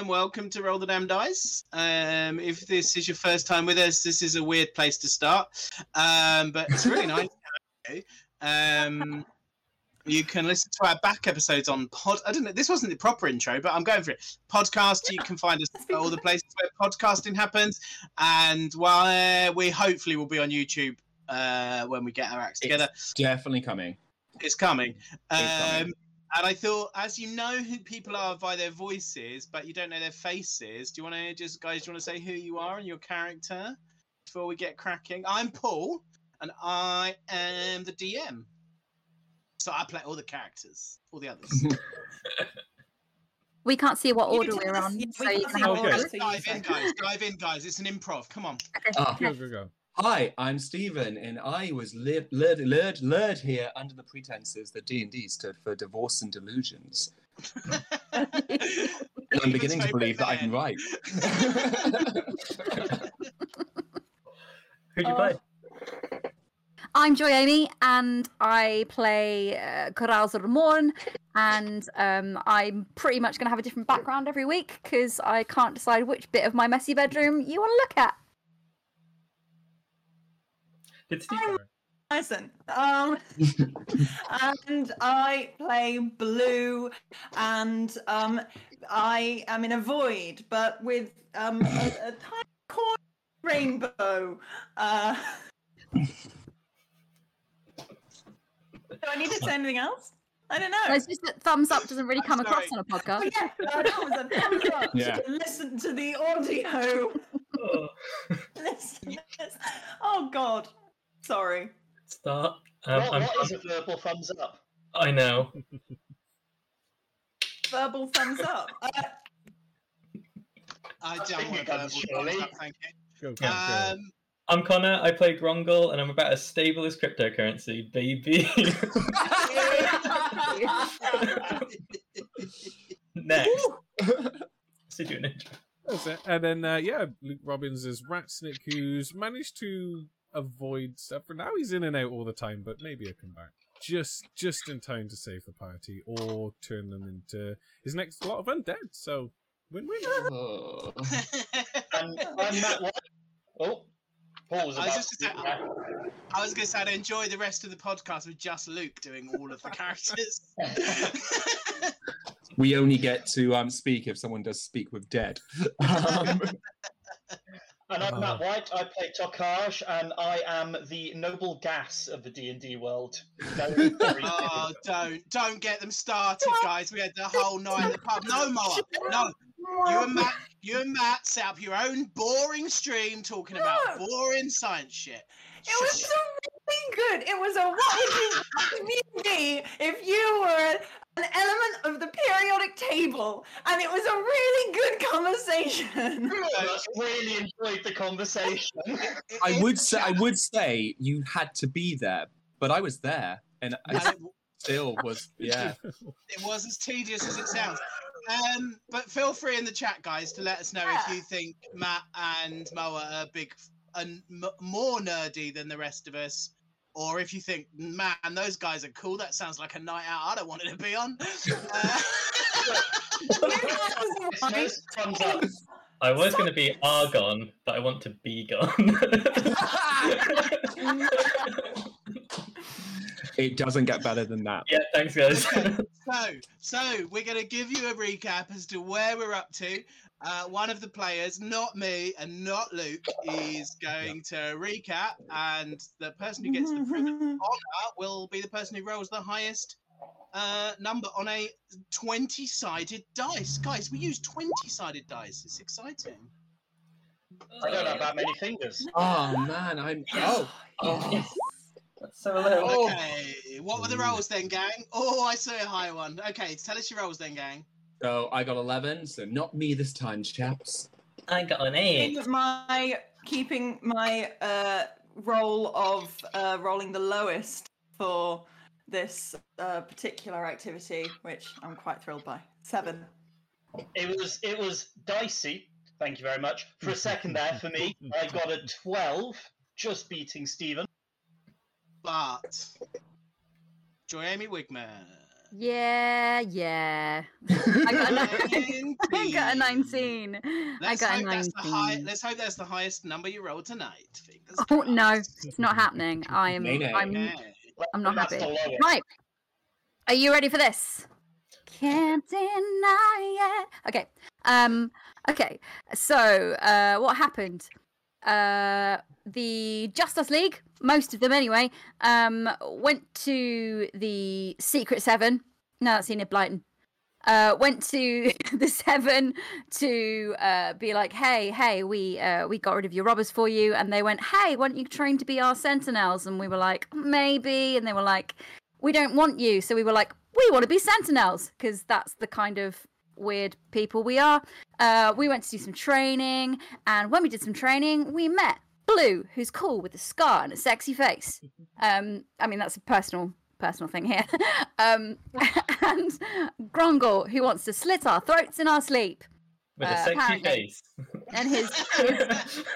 Welcome, welcome to Roll the Damn Dice. Um, if this is your first time with us, this is a weird place to start, um, but it's really nice. to you. Um, you can listen to our back episodes on pod. I don't know. This wasn't the proper intro, but I'm going for it. Podcast. You can find us at all the places where podcasting happens, and while we hopefully will be on YouTube uh, when we get our acts together. It's definitely coming. It's coming. It's coming. And I thought, as you know who people are by their voices, but you don't know their faces, do you want to just, guys, do you want to say who you are and your character before we get cracking? I'm Paul, and I am the DM. So I play all the characters, all the others. We can't see what order we're on, so you can what have order. a so you dive in, guys. Dive in, guys. It's an improv. Come on. Ah. Go, go, go. Hi, I'm Stephen, and I was lured, lured, lured, lured here under the pretenses that D and D stood for divorce and delusions. And I'm beginning to believe that I can write. Who'd you Oh. play? I'm Joy Amy, and I play uh, Coral Morn, and um, I'm pretty much going to have a different background every week because I can't decide which bit of my messy bedroom you want to look at. Did Steve? I'm- Listen, um, and I play blue, and um, I am in a void, but with um, a, a tiny corner rainbow. Uh, do I need to say anything else? I don't know. It's just that thumbs up doesn't really come across on a podcast. Oh, yeah, uh, that was a thumbs up. Yeah. Listen to the audio. Oh, Listen, listen. Oh God, sorry. start. Um, what, I'm, what is a verbal thumbs up? I know. Verbal thumbs up. Uh, I That's don't want finger to guns, surely. Thank you. Um, I'm Connor. I play Grongle, and I'm about as stable as cryptocurrency, baby. Next. So do an intro. That's it. And then, uh, yeah, Luke Robbins is Ratsnick, who's managed to avoid stuff. For now, he's in and out all the time, but maybe he'll come back just just in time to save the party or turn them into his next lot of undead. So, win win. Oh. And I'm Matt Oh, Paul's I about was just to gonna say, I was going to say I'd enjoy the rest of the podcast with just Luke doing all of the characters. we only get to um, speak if someone does speak with dead. Um, And I'm Uh-huh. Matt White. I play Tokaj, and I am the noble gas of the D and D world. Very, very oh, don't don't get them started, guys. We had the whole night in the pub. No more. No. You and Matt, you and Matt set up your own boring stream talking about boring science shit. It was so really good. It was a what would you be if you were an element of the periodic table, and it was a really good conversation. I really enjoyed the conversation. I would say I would say you had to be there, but I was there, and I still was. Yeah. it was as tedious as it sounds. Um, but feel free in the chat, guys, to let us know if you think Matt and Moa are big and m- more nerdy than the rest of us, or if you think, man, those guys are cool. That sounds like a night out I don't want it to be on. Uh, thumbs up. I was going to be Argon, but I want to be gone. It doesn't get better than that. yeah, thanks, guys. Okay. So, so we're going to give you a recap as to where we're up to. Uh, one of the players, not me and not Luke, is going to recap, and the person who gets the privilege of honor will be the person who rolls the highest uh, number on a 20-sided dice. Guys, we use 20-sided dice. It's exciting. I don't have that many fingers. Oh man, I'm. Oh. oh. Yes. That's so low. Oh. Okay, what were the rolls then, gang? Oh, I saw a high one. Okay, tell us your rolls then, gang. So I got eleven. So not me this time, chaps. I got an eight. keeping my keeping my uh, role of uh, rolling the lowest for this uh, particular activity, which I'm quite thrilled by. Seven. It was it was dicey. Thank you very much. For a second there, for me, I got a twelve, just beating Stephen. But Joy Amy Wigman. Yeah, yeah. I got a, I got a 19. I Let's got a hope that's the high. 19. Let's hope that's the highest number you roll tonight. Fingers Oh no, it's not happening. I am. Nay, nay. I'm. Yeah. I'm not That's happy. the. Right. Are you ready for this? Can't deny it. Okay. Um. Okay. So, uh, what happened? Uh, the Justice League, most of them anyway, um, went to the Secret Seven. No, that's Enid Blyton. Uh, went to the Seven to uh, be like, hey, hey, we uh, we got rid of your robbers for you, and they went, hey, why don't you train to be our Sentinels? And we were like, maybe, and they were like, we don't want you. So we were like, we want to be Sentinels because that's the kind of weird people we are. Uh, we went to do some training, and when we did some training, we met Blue, who's cool with a scar and a sexy face. Um, I mean, that's a personal personal thing here. um, and Grongol, who wants to slit our throats in our sleep, With Uh, a sexy apparently. face. and his,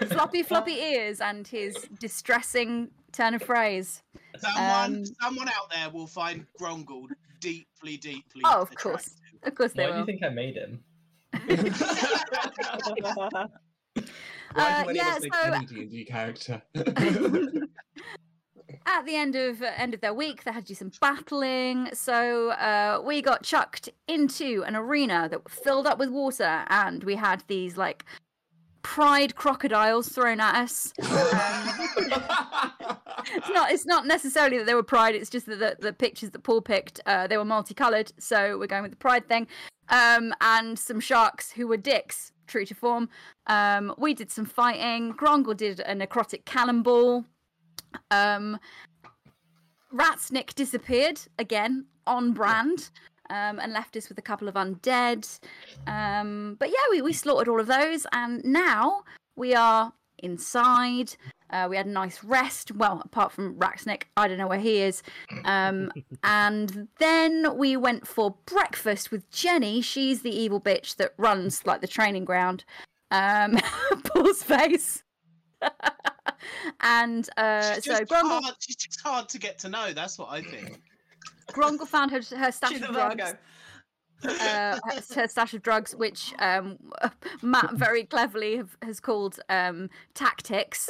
his floppy floppy ears and his distressing turn of phrase. Someone, Um, someone out there will find Grongol deeply, deeply. Oh, of course. Of course they Why do you think I made him? Why Uh, do any yeah, make so- any D&D character? At the end of uh, end of their week, they had to do some battling. So uh, we got chucked into an arena that filled up with water, and we had these like pride crocodiles thrown at us. it's not it's not necessarily that they were pride it's just that the, the pictures that paul picked uh, they were multicolored so we're going with the pride thing. Um, and some sharks who were dicks true to form. Um, we did some fighting. Grongol did a necrotic cannonball. Um, ratsnick disappeared again on brand um, and left us with a couple of undead um, but yeah we, we slaughtered all of those and now we are inside uh, we had a nice rest. Well, apart from Ratsnick, I don't know where he is. Um, and then we went for breakfast with Jenny. She's the evil bitch that runs like the training ground. Um, Paul's face. and uh, so Grongol, hard, she's just hard to get to know. That's what I think. Grongol found her, her stash of drugs. Uh, her- stash of drugs, which um, Matt very cleverly have, has called um, tactics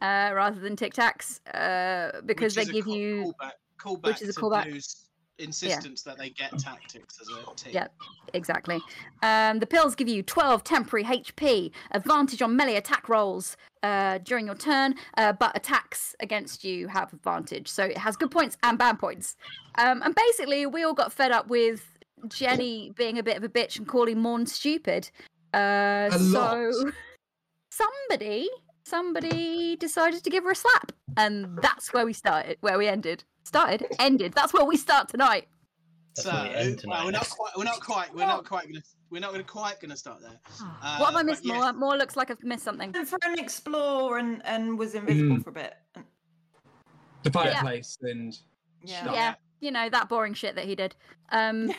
uh, rather than tic tacs, uh, because Which they is a give call- you callback, callback which is a to callback. Blue's insistence that they get tactics as a team. Yeah. exactly. Um, the pills give you 12 temporary HP, advantage on melee attack rolls uh, during your turn, uh, but attacks against you have advantage. So it has good points and bad points. Um, and basically, we all got fed up with Jenny being a bit of a bitch and calling Morn stupid. Uh, A so lot. somebody, somebody decided to give her a slap, and that's where we started. Where we ended. Started, ended. That's where we start tonight. So, when we well, we're not quite. We're not quite. We're not quite gonna. We're not gonna quite gonna start there. what have I Uh, missed, but yes. more? More looks like I've missed something. And for an explore and, and was invisible Mm. for a bit. The fireplace and Yeah. Stop. Yeah, you know that boring shit that he did. Um,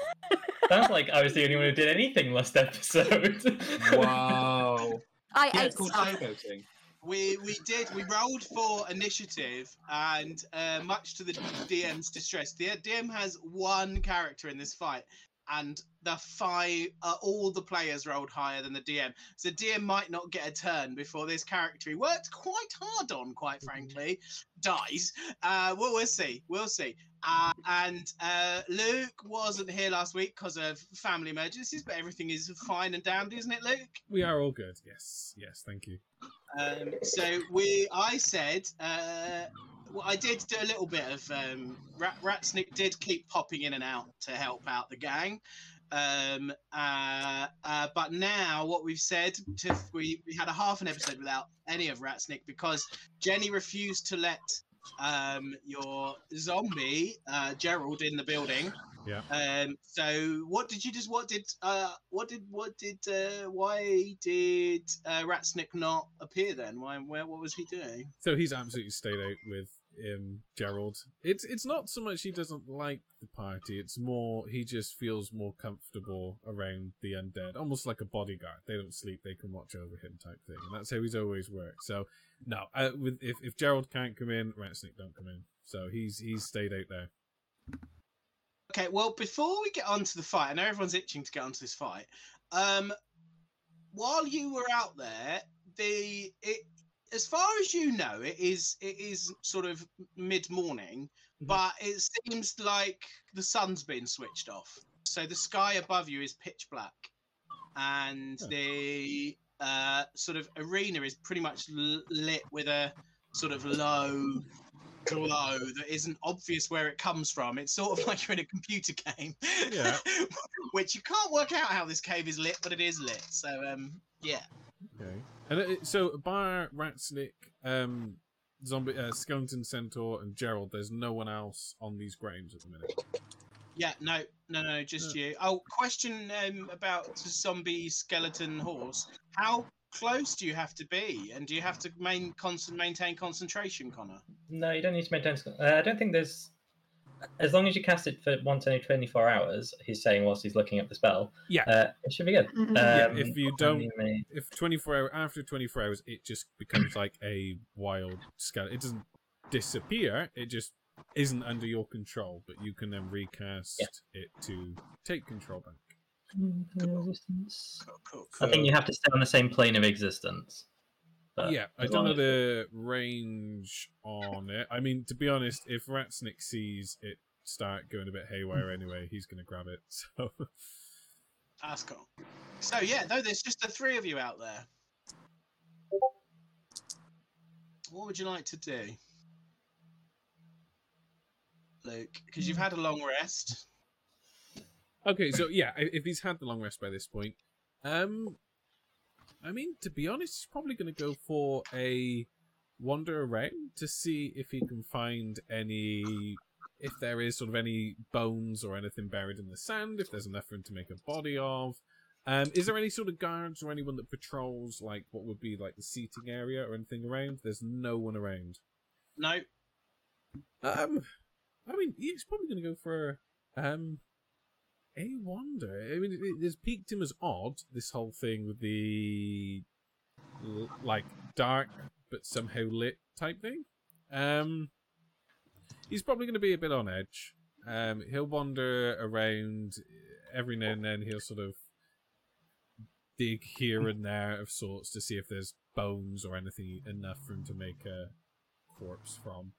Sounds like I was the only one who did anything last episode. wow. I yeah, ate it's called stuff. showboating. We we did. We rolled for initiative, and uh, much to the DM's distress, the DM has one character in this fight, and the five, uh, all the players rolled higher than the DM. So DM might not get a turn before this character he worked quite hard on, quite frankly, dies. Uh, well, we'll see. We'll see. Uh, and uh, Luke wasn't here last week because of family emergencies, but everything is fine and dandy, isn't it, Luke? We are all good. Yes, yes, thank you. Um, so we, I said, uh, well, I did do a little bit of um, Rat, Ratsnick did keep popping in and out to help out the gang. Um, uh, uh, but now what we've said, to, we, we had a half an episode without any of Ratsnick because Jenny refused to let um, your zombie uh, Gerald in the building. Yeah. Um. So, what did you just? What did? Uh. What did? What did? Uh. Why did uh, Ratsnick not appear then? Why? Where? What was he doing? So he's absolutely stayed out with um, Gerald. It's it's not so much he doesn't like the party. It's more he just feels more comfortable around the undead, almost like a bodyguard. They don't sleep; they can watch over him, type thing. And that's how he's always worked. So no, uh, with if if Gerald can't come in, Ratsnick don't come in. So he's he's stayed out there. Okay, well, before we get on to the fight, I know everyone's itching to get onto this fight. Um, while you were out there, the it, as far as you know, it is it is sort of mid morning, Mhm. but it seems like the sun's been switched off. So the sky above you is pitch black, and Oh. the uh, sort of arena is pretty much l- lit with a sort of low glow that isn't obvious where it comes from. It's sort of like you're in a computer game. Yeah. Which you can't work out how this cave is lit, but it is lit. So um yeah. Okay. And it, so Bar, Ratsnick, um, Zombie, uh, Skeleton Centaur, and Gerald. There's no one else on these grounds at the minute. Yeah, no, no, no, just you. Oh, question um, about the zombie skeleton horse. How close do you have to be, and do you have to main constant maintain concentration, Connor? No, you don't need to maintain. Uh, I don't think there's. As long as you cast it for once every 24 hours, he's saying whilst he's looking at the spell. Yeah. Uh, it should be good. Mhm. Yeah, Um, if you don't- many If 24 hour after 24 hours, it just becomes like a wild skeleton. It doesn't disappear. It just isn't under your control, but you can then recast it to take control back. Mm-hmm, resistance. Cool, cool, I think you have to stay on the same plane of existence. But yeah, I don't know the range on it. I mean, to be honest, if Ratsnick sees it start going a bit haywire anyway, he's going to grab it. So, That's cool. So yeah, no, there's just the three of you out there. What would you like to do, Luke? Because you've hmm. had a long rest. Okay, so yeah, if he's had the long rest by this point, um, I mean, to be honest, he's probably going to go for a wander around to see if he can find any, if there is sort of any bones or anything buried in the sand, if there's enough for him to make a body of. Um, is there any sort of guards or anyone that patrols like what would be like the seating area or anything around? There's no one around. No, Um, I mean, he's probably going to go for um a wonder. I mean, it, it, it's piqued him as odd. This whole thing with the like dark but somehow lit type thing. Um, he's probably going to be a bit on edge. Um, he'll wander around every now and then. He'll sort of dig here and there of sorts to see if there's bones or anything enough for him to make a corpse from.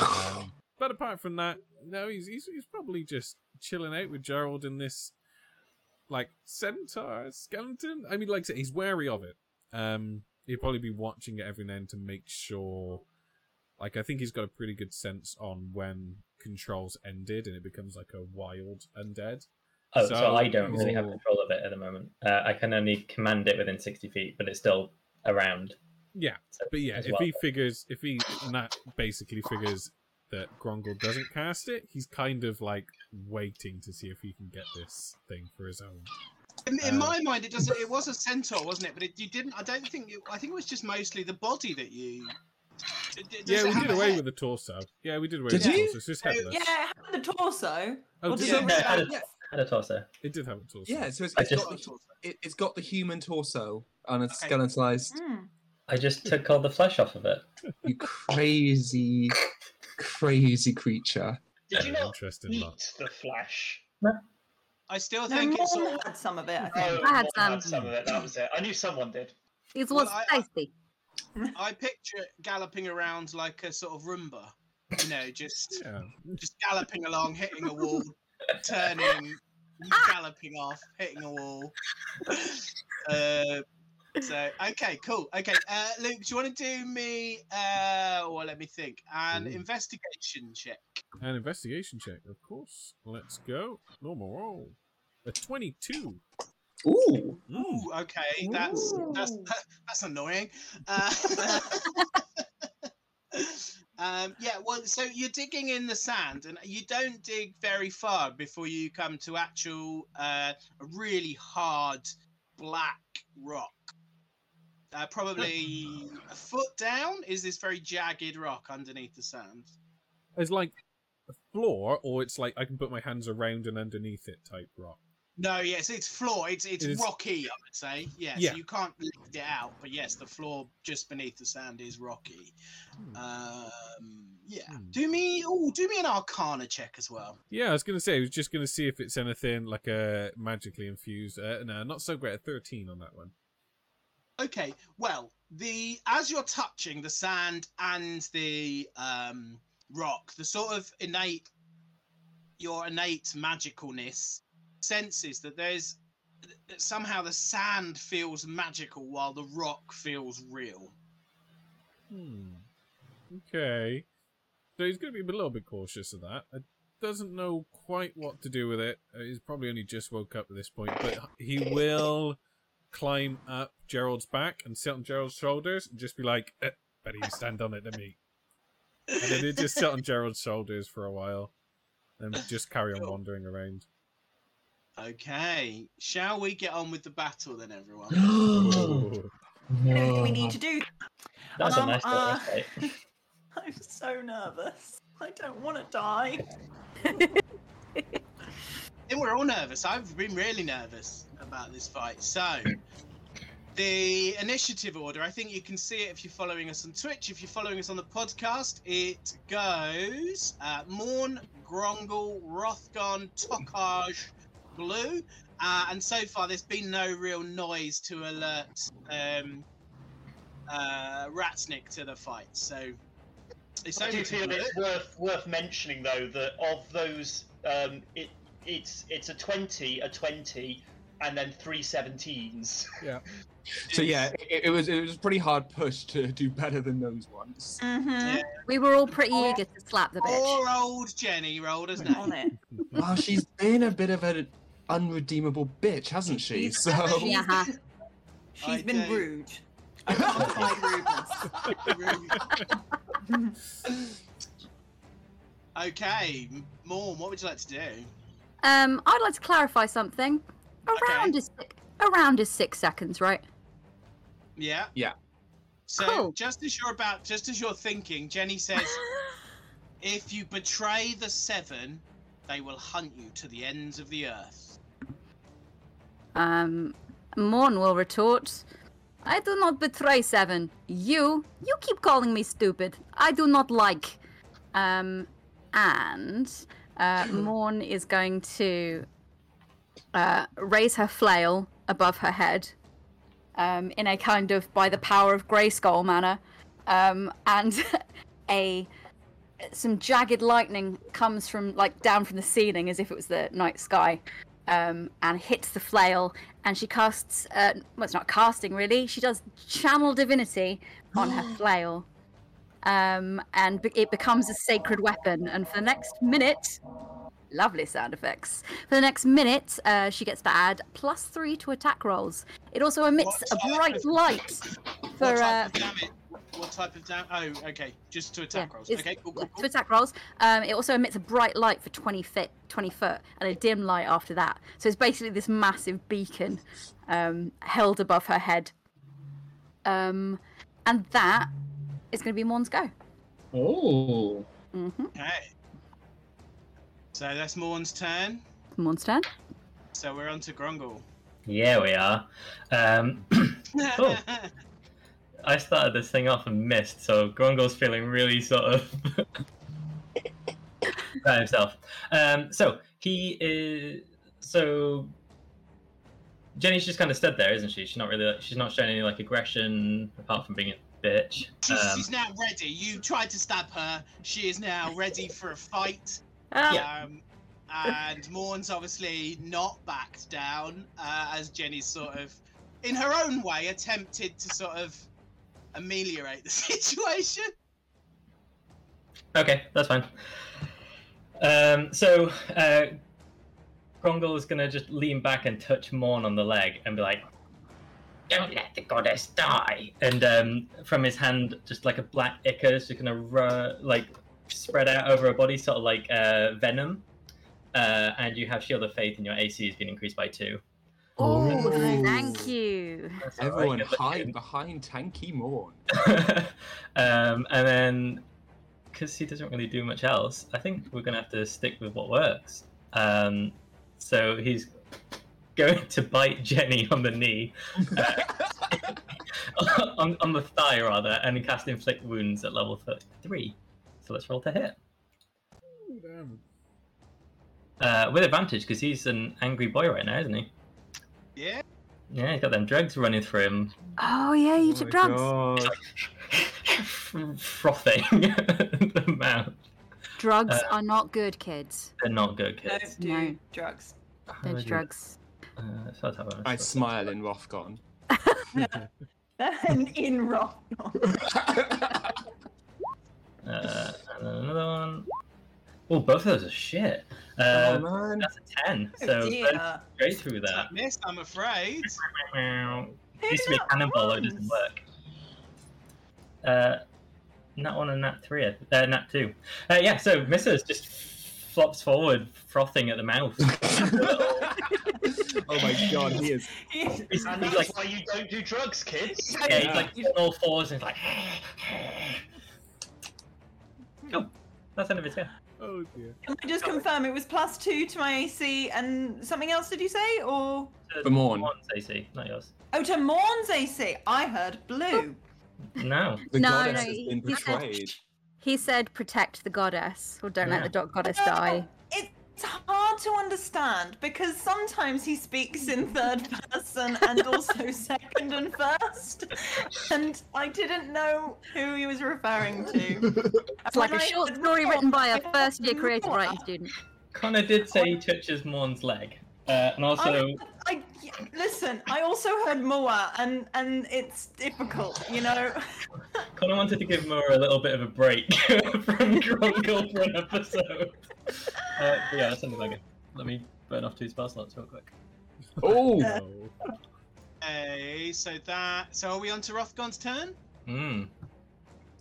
Um, but apart from that, no, he's, he's he's probably just chilling out with Gerald in this like centaur skeleton. I mean, like I said, he's wary of it. Um, he'd probably be watching it every now and then to make sure. Like, I think he's got a pretty good sense on when controls ended and it becomes like a wild undead. Oh, so, So I don't really have control of it at the moment. Uh, I can only command it within 60 feet, but it's still around. Yeah, So but yeah, if well. he figures, if he Nat basically figures that Grongol doesn't cast it, he's kind of like waiting to see if he can get this thing for his own. in, in Um, my mind, it doesn't. It was a centaur, wasn't it? But it, you didn't. I don't think. It, I think it was just mostly the body that you. D- d- does yeah, we did away head? with the torso. Yeah, we did away Did with the torso. It's just headless. Yeah, it had the torso. Oh, did did it? it No, it had a, had a torso. It did have a torso. Yeah, so it's, it's just- got the, it, it's got the human torso and it's Okay. skeletalized. Mm. I just took all the flesh off of it. You crazy, crazy creature. Did you not interesting eat lot. the flesh? I still No, think it's. Morn Sort had some of it, I Oh, think. I had Morn some. some of it. That was it. I knew someone did. It Well, was I- I- tasty. I picture it galloping around like a sort of Roomba. You know, just Yeah. just galloping along, hitting a wall, turning, galloping off, hitting a wall. Uh, so okay, cool. Okay, uh, Luke, do you want to do me? Uh, well, let me think. An Ooh. investigation check. An investigation check, of course. Let's go. Normal roll. A twenty-two. Ooh. Mm. Ooh, okay, that's that's Ooh. that's annoying. Uh, um, yeah, well, so you're digging in the sand, and you don't dig very far before you come to actual uh, a really hard black rock. Uh, probably a foot down is this very jagged rock underneath the sand. It's like a floor, or it's like I can put my hands around and underneath it type rock. No, yes, it's floor. It's it's It rocky, I would say. Yeah, Yeah. so you can't lift it out, but yes, the floor just beneath the sand is rocky. Hmm. Um, Yeah. Hmm. Do me. Oh, do me an Arcana check as well. Yeah, I was gonna say I was just gonna see if it's anything like a magically infused. Uh, no, not so great. A thirteen on that one. Okay. Well, the as you're touching the sand and the um, rock, the sort of innate, your innate magicalness senses that there's that somehow the sand feels magical while the rock feels real. Hmm. Okay. So he's going to be a little bit cautious of that. Uh, doesn't know quite what to do with it. Uh, he's probably only just woke up at this point, but he will climb up Gerald's back and sit on Gerald's shoulders and just be like, eh, "Better you stand on it than me." And then he just sit on Gerald's shoulders for a while, and just carry on wandering around. Okay. Shall we get on with the battle then, everyone? Oh. Do we need to do? That was a Um, nice uh, respite. I'm so nervous. I don't want to die. And we're all nervous. I've been really nervous about this fight. So, the initiative order, I think you can see it if you're following us on Twitch. If you're following us on the podcast, it goes uh, Morn, Grongle, Rothgon, Tokaj, Blue. Uh, and so far, there's been no real noise to alert um, uh, Ratsnick to the fight. So, it's I over do feel it's worth worth mentioning though that of those, um, it it's it's a twenty, a twenty, and then three 17s. Yeah. So yeah, it, it was it was a pretty hard push to do better than those ones. Mm-hmm. Yeah. We were all pretty Oh. eager to slap the bitch. Poor old Jenny rolled as On it. Well, she's been a bit of an unredeemable bitch, hasn't she? She's- So she's- Yeah. She's I been don't- rude. I can't hide rudeness. Okay, M- Morn, what would you like to do? Um, I'd like to clarify something. Around Okay. is six, around is six seconds, right? Yeah. Yeah. So Cool. just as you're about, just as you're thinking, Jenny says, "If you betray the Seven, they will hunt you to the ends of the earth." Um, Morn will retort, I do not betray Seven. You, you keep calling me stupid. I do not like. Um, and uh, Morn is going to uh, raise her flail above her head um, in a kind of by the power of Greyskull manner. Um, and a some jagged lightning comes from like down from the ceiling as if it was the night sky um, and hits the flail. And she casts uh, well it's not casting really. She does channel divinity on her flail um, and be- it becomes a sacred weapon and for the next minute lovely sound effects for the next minute uh, she gets to add plus three to attack rolls it also emits What a bright of- light for what uh, type of damage? What type of damage? Oh, okay, just to attack rolls. Okay, cool, cool, cool. to attack rolls. Um, it also emits a bright light for 20 foot, 20 foot, and a dim light after that. So it's basically this massive beacon um, held above her head. Um, and that is going to be Morn's go. oh, hmm Okay. So that's Morn's turn. Morn's turn. So we're on to Grungle. Yeah, we are. Um, Cool. I started this thing off and missed, so Grungle's feeling really sort of by himself. Um, so he is. So Jenny's just kind of stood there, isn't she? She's not really. She's not showing any like aggression apart from being a bitch. she's, Um, she's now ready. You tried to stab her. She is now ready for a fight. Ah, Um, and Morn's obviously not backed down, uh, as Jenny's sort of, in her own way, attempted to sort of ameliorate the situation. Okay, that's fine. Um, so uh, Grungle is gonna just lean back and touch Morn on the leg and be like, "Don't let the goddess die!" And um, from his hand, just like a black ichor is just gonna ru- like spread out over her body, sort of like uh, venom. Uh, and you have Shield of Faith, and your AC has been increased by two. oh, Ooh. thank you. That's everyone good hide behind Tanky Morn. um, and then, because he doesn't really do much else, I think we're going to have to stick with what works. Um, so he's going to bite Jenny on the knee, on, on the thigh rather, and cast inflict wounds at level th- three. So let's roll to hit. Ooh, damn. Uh, with advantage because he's an angry boy right now, isn't he? Yeah. Yeah, he's got them drugs running through him, Oh yeah, you Oh took drugs. Frothing the mouth. Drugs Uh, are not good, kids. They're not good Don't kids. do No. drugs. How Don't would do you- drugs. Uh, so let's have a- I smile in Rothgon. And in rock. Uh, and then another one. Oh, both of those are shit. oh Uh, man. that's a 10. Oh So dear. straight through that. a miss, I'm afraid. It used to be a cannonball, it doesn't work. Uh, nat 1 and nat 3, uh, nat 2. Uh, yeah, so misses just flops forward, frothing at the mouth. oh my god, he is. He's, And that's like, why you don't do drugs, kids. yeah, he's like he's on all fours and he's like. Cool. Oh, that's the end of his turn. Oh dear. Can I just confirm it was plus two to my AC and something else? Did you say or For Morn. Morn's AC, not yours. oh to Morn's AC? I heard blue. No. The No, goddess no, has he- been he said- betrayed. He said, "Protect the goddess, or don't let the dog goddess die." It's hard to understand because sometimes he speaks in third person and also second and first, and I didn't know who he was referring to. It's like a short story written by a first-year creative writing student. Connor did say he touches Morn's leg. Uh, and also, I, yeah, listen. I also heard Moa, and and it's difficult, you know. Connor wanted to give Moa a little bit of a break from Grungle for an episode. Uh, but yeah, that's something like it. Let me burn off two spell slots real quick. Oh, No. Okay, so that. So are we on to Rothgon's turn? Mm.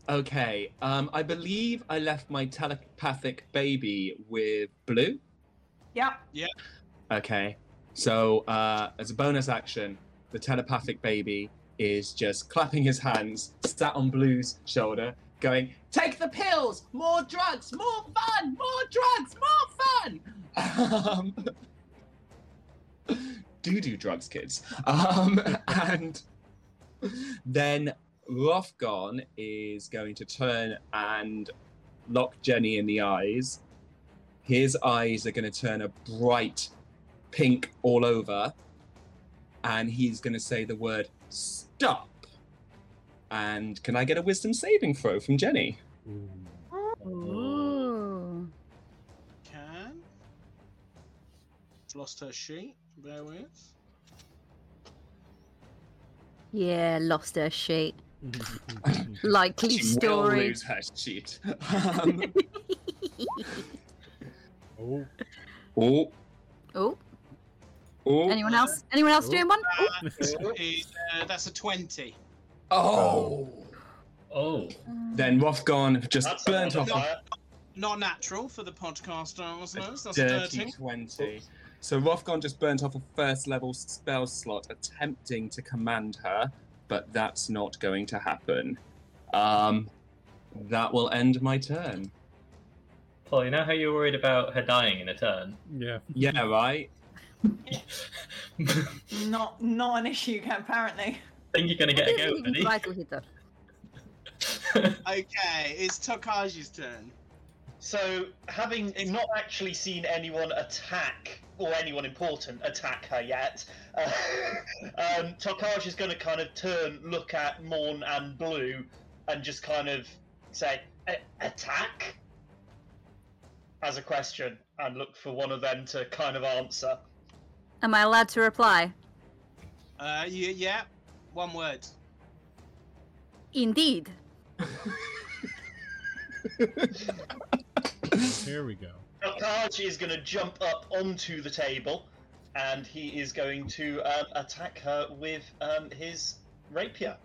okay. Um, I believe I left my telepathic baby with Blue. Yeah. Yeah. Okay. So, uh, as a bonus action, the telepathic baby is just clapping his hands, sat on Blue's shoulder, going, Take the pills! More drugs! More fun! More drugs! More fun! Um, do do drugs, kids. Um, and then Rothgon is going to turn and lock Jenny in the eyes. His eyes are going to turn a bright pink all over, and he's going to say the word stop. And can I get a wisdom saving throw from Jenny? Ooh. Ooh. Can. Lost her sheet. Bear with. Yeah, lost her sheet. Likely She will story. lose her sheet. Um, oh. oh, Oh, oh, anyone else? Anyone else Oh. doing one? That is, uh, that's a 20. oh. Oh. Then Rothgon just That's burnt off a modifier. Not natural for the podcast listeners. That's a dirty 13. 20. So Rothgon just burnt off a first level spell slot attempting to command her, but that's not going to happen. Um, that will end my turn. Paul, you know how you're worried about her dying in a turn? Yeah. Yeah, right? Not not an issue apparently. I think you're gonna get a go, buddy. Vital hitter. Okay, it's Tokaji's turn. So, having not actually seen anyone attack or anyone important attack her yet, uh, um, Tokaj is going to kind of turn, look at Morn and Blue, and just kind of say, "Attack?" as a question, and look for one of them to kind of answer. Am I allowed to reply? Uh, yeah, yeah, one word. Indeed. Here we go. Tokaj is going to jump up onto the table, and he is going to um, attack her with um, his rapier,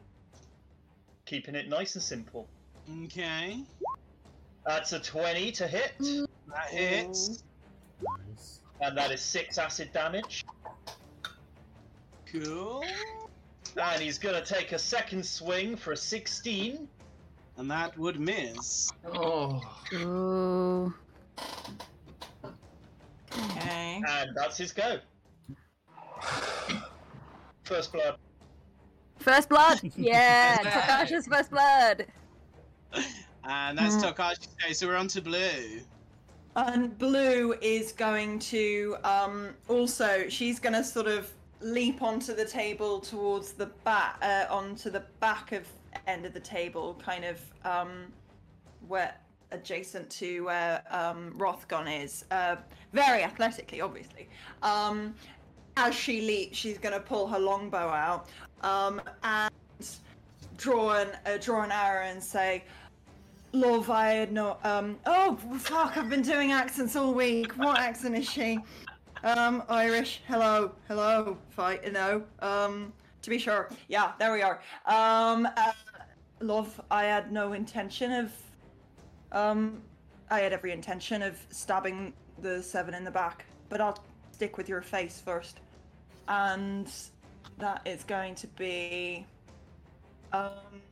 keeping it nice and simple. Okay, That's a 20 to hit, that hits. Nice. and that is 6 acid damage. Cool. And he's going to take a second swing for a 16. And that would miss. Oh. Ooh. Okay. And that's his go. First blood. First blood. Yeah, Takasha's first blood. And that's Mm. Takashi. Okay, so we're on to blue. And Blue is going to um, also. She's going to sort of leap onto the table towards the back, uh, onto the back of end of the table, kind of um, where adjacent to where um, Rothgon is. Uh, very athletically, obviously. Um, as she leaps, she's going to pull her longbow out um, and draw an uh, draw an arrow and say. Love, I had no. Um. Oh fuck! I've been doing accents all week. What accent is she? Um, Irish. Hello, hello. Fight. No. Um. To be sure. Yeah. There we are. Um. Uh, love, I had no intention of. Um. I had every intention of stabbing the seven in the back, but I'll stick with your face first, and that is going to be. Um.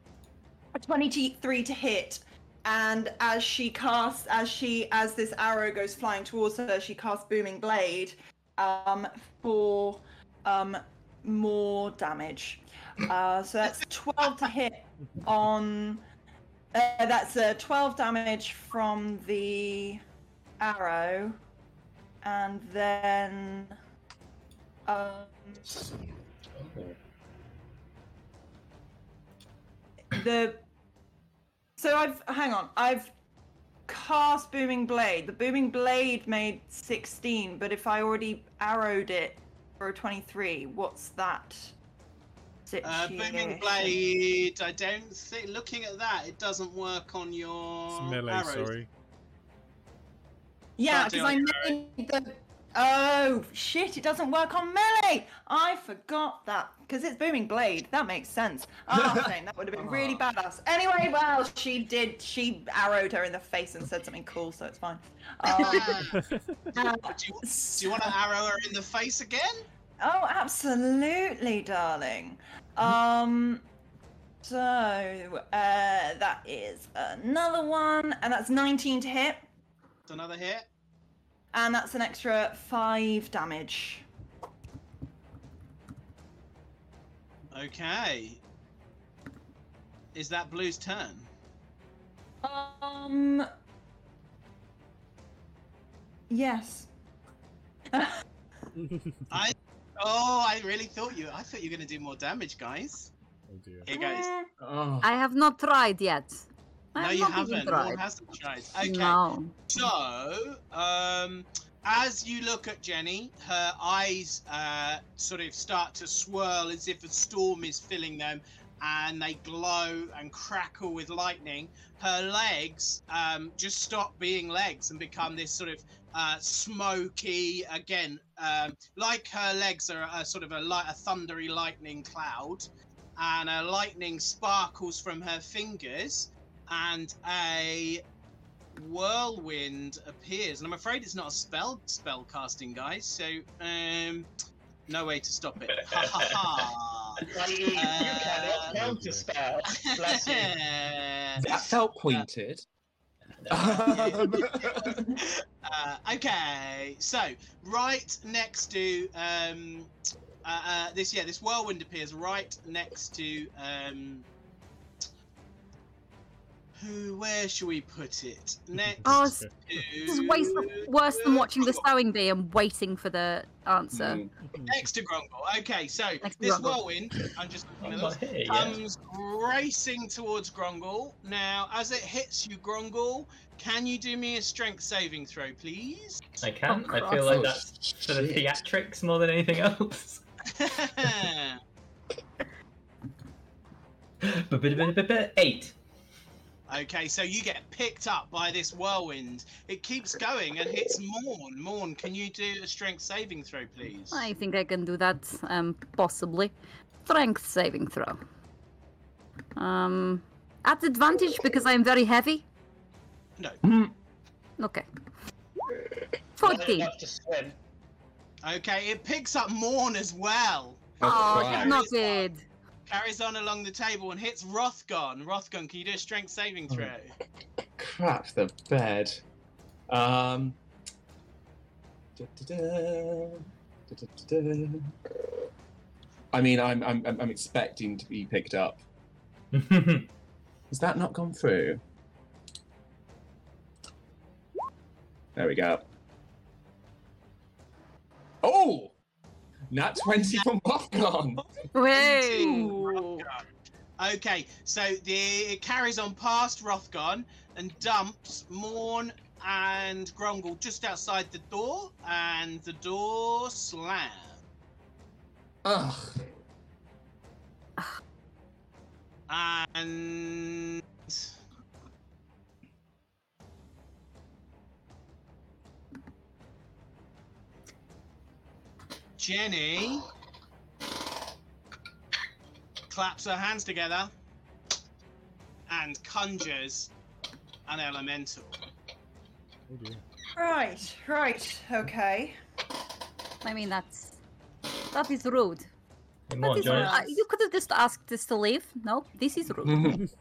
a 23 to hit and as she casts as she as this arrow goes flying towards her she casts booming blade um for um more damage. Uh so that's 12 to hit on uh, that's uh, 12 damage from the arrow. And then um the so I've hang on. I've cast booming blade. The booming blade made 16, but if I already arrowed it for a 23, what's that? Uh, booming situation? blade. I don't think. Looking at that, it doesn't work on your It's melee, arrows. sorry. Yeah, because I it on made the. Oh shit! It doesn't work on melee. I forgot that because it's booming blade. That makes sense. Oh, dang, that would have been really badass. Anyway, well, she did. She arrowed her in the face and said something cool, so it's fine. Um, uh, do, you, do you want to arrow her in the face again? Oh, absolutely, darling. Um, so uh, that is another one, and that's 19 to hit, It's another hit. And that's an extra five damage. Okay. Is that Blue's turn? Um. Yes. I. Oh, I really thought you. I thought you were going to do more damage, guys. Oh dear. Here goes. Oh. I have not tried yet. No, you haven't. tried. One hasn't tried. Okay. No. So, um, as you look at Jenny, her eyes uh, sort of start to swirl as if a storm is filling them, and they glow and crackle with lightning. Her legs um, just stop being legs and become this sort of uh, smoky, again, um, like her legs are a sort of a, light, a thundery lightning cloud, and a lightning sparkles from her fingers, and a whirlwind appears, and I'm afraid it's not a spell spell casting, guys. So, um, no way to stop it. Ha ha ha. You cannot counter spell. Bless you. That felt pointed. Uh, okay, so right next to um, uh, uh, this, yeah, this whirlwind appears right next to um, who? Where should we put it? Next Oh, it's- to This is way so- worse than watching the sewing bee and waiting for the answer. mm. Next to Grongol. Okay, so Next this Grongol. whirlwind, I'm just Oh, looking at this, hey, yeah. comes racing towards Grongol. Now, as it hits you, Grongol, can you do me a strength saving throw, please? I can. Oh, I feel like Oh, that's for the shit. theatrics more than anything else. Eight. Okay, so you get picked up by this whirlwind. It keeps going and hits Morn. Morn, can you do a strength saving throw, please? I think I can do that, um, possibly. Strength saving throw. Um, at advantage because I'm very heavy. No. Okay. Not 14. enough to swim. Okay, it picks up Morn as well. Oh, Christ. it's not good carries on along the table and hits Rothgon. Rothgon, can you do a strength saving throw? Oh, crap the bed. Um. I mean, I'm, I'm I'm expecting to be picked up. Has that not gone through? There we go. Oh! Nat 20 from Popcorn! Way. Ooh. Okay, so the it carries on past Rothgon and dumps Morn and Grumgle just outside the door, and the door slams. Ugh. And Jenny claps her hands together and conjures an elemental. Oh. Right, right, okay. I mean, that's that is rude. Come That on, is Uh, you could have just asked us to leave. No, this is rude.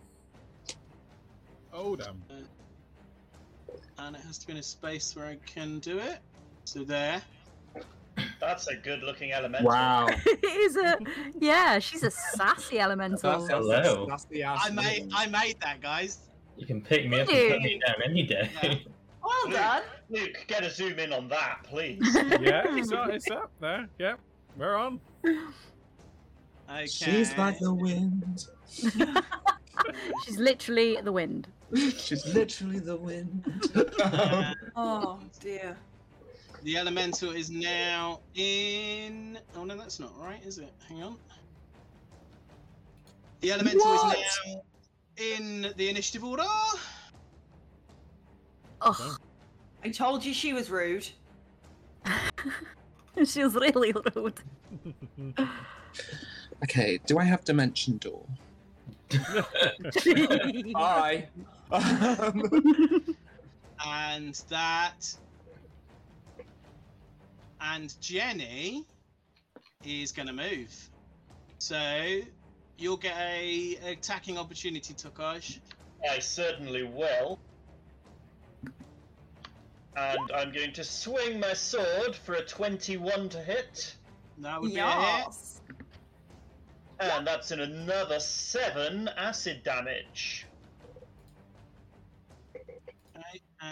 Oh damn. And it has to be in a space where I can do it. So there. That's a good looking elemental. Wow. it is a yeah. She's a sassy elemental. Hello. That's the I made I made that, guys. You can pick me up and put me down any day. Yeah. Well Luke. done. Luke, get a zoom in on that, please. Yeah, it's up, it's up there. Yep, we're on. Okay. She's like the wind. She's literally the wind. She's literally the wind. Oh dear. The elemental is now in. Oh no, that's not right, is it? Hang on. The elemental What? is now in the initiative order. Oh, I told you she was rude. she was really rude. okay, do I have Dimension Door? Bye. Um, and that and Jenny is going to move. So you'll get a attacking opportunity, Tokash. I certainly will. And I'm going to swing my sword for a 21 to hit. That would be a hit. Yes. And that's in another 7 acid damage.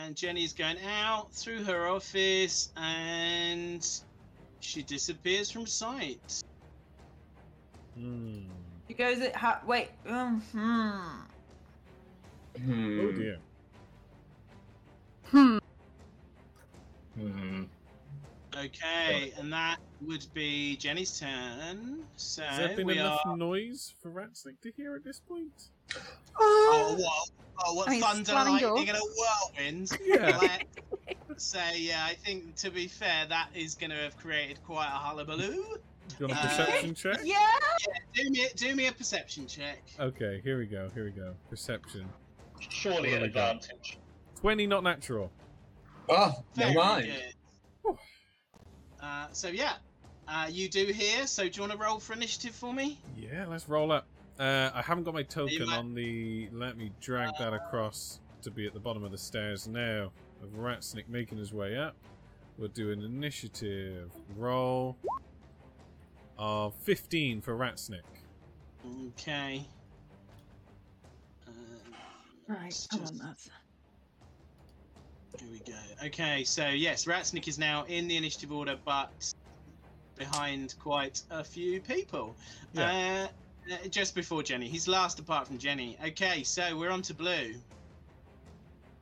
And Jenny's going out through her office and she disappears from sight. Hmm. She goes at ha- wait. Um, hmm. Oh hmm. dear. Hmm. Hmm. Okay, and that would be Jenny's turn. So Has there been we enough are. noise for Ratsnick to hear at this point? Oh, what? Oh, what I mean, thunder, slamming door. lightning, and a whirlwind. Yeah. Let's say, yeah, I think to be fair, that is going to have created quite a hullabaloo. Do you want a Uh, perception check? Yeah. Do me, do me a perception check. Okay, here we go. Here we go. Perception. Surely an have we got? advantage. Twenty, not natural. Oh, Very never mind. good. Uh, so yeah, uh, you do here. So do you want to roll for initiative for me? Yeah, let's roll up. Uh, I haven't got my token might- on the. Let me drag that across to be at the bottom of the stairs now. Of Ratsnick making his way up. We'll do an initiative roll of 15 for Ratsnick. Okay. Uh, Right. let's Come on, that's. Here we go. Okay, so yes, Ratsnick is now in the initiative order, but behind quite a few people. Uh, uh, just before Jenny. He's last apart from Jenny. Okay, so we're on to Blue.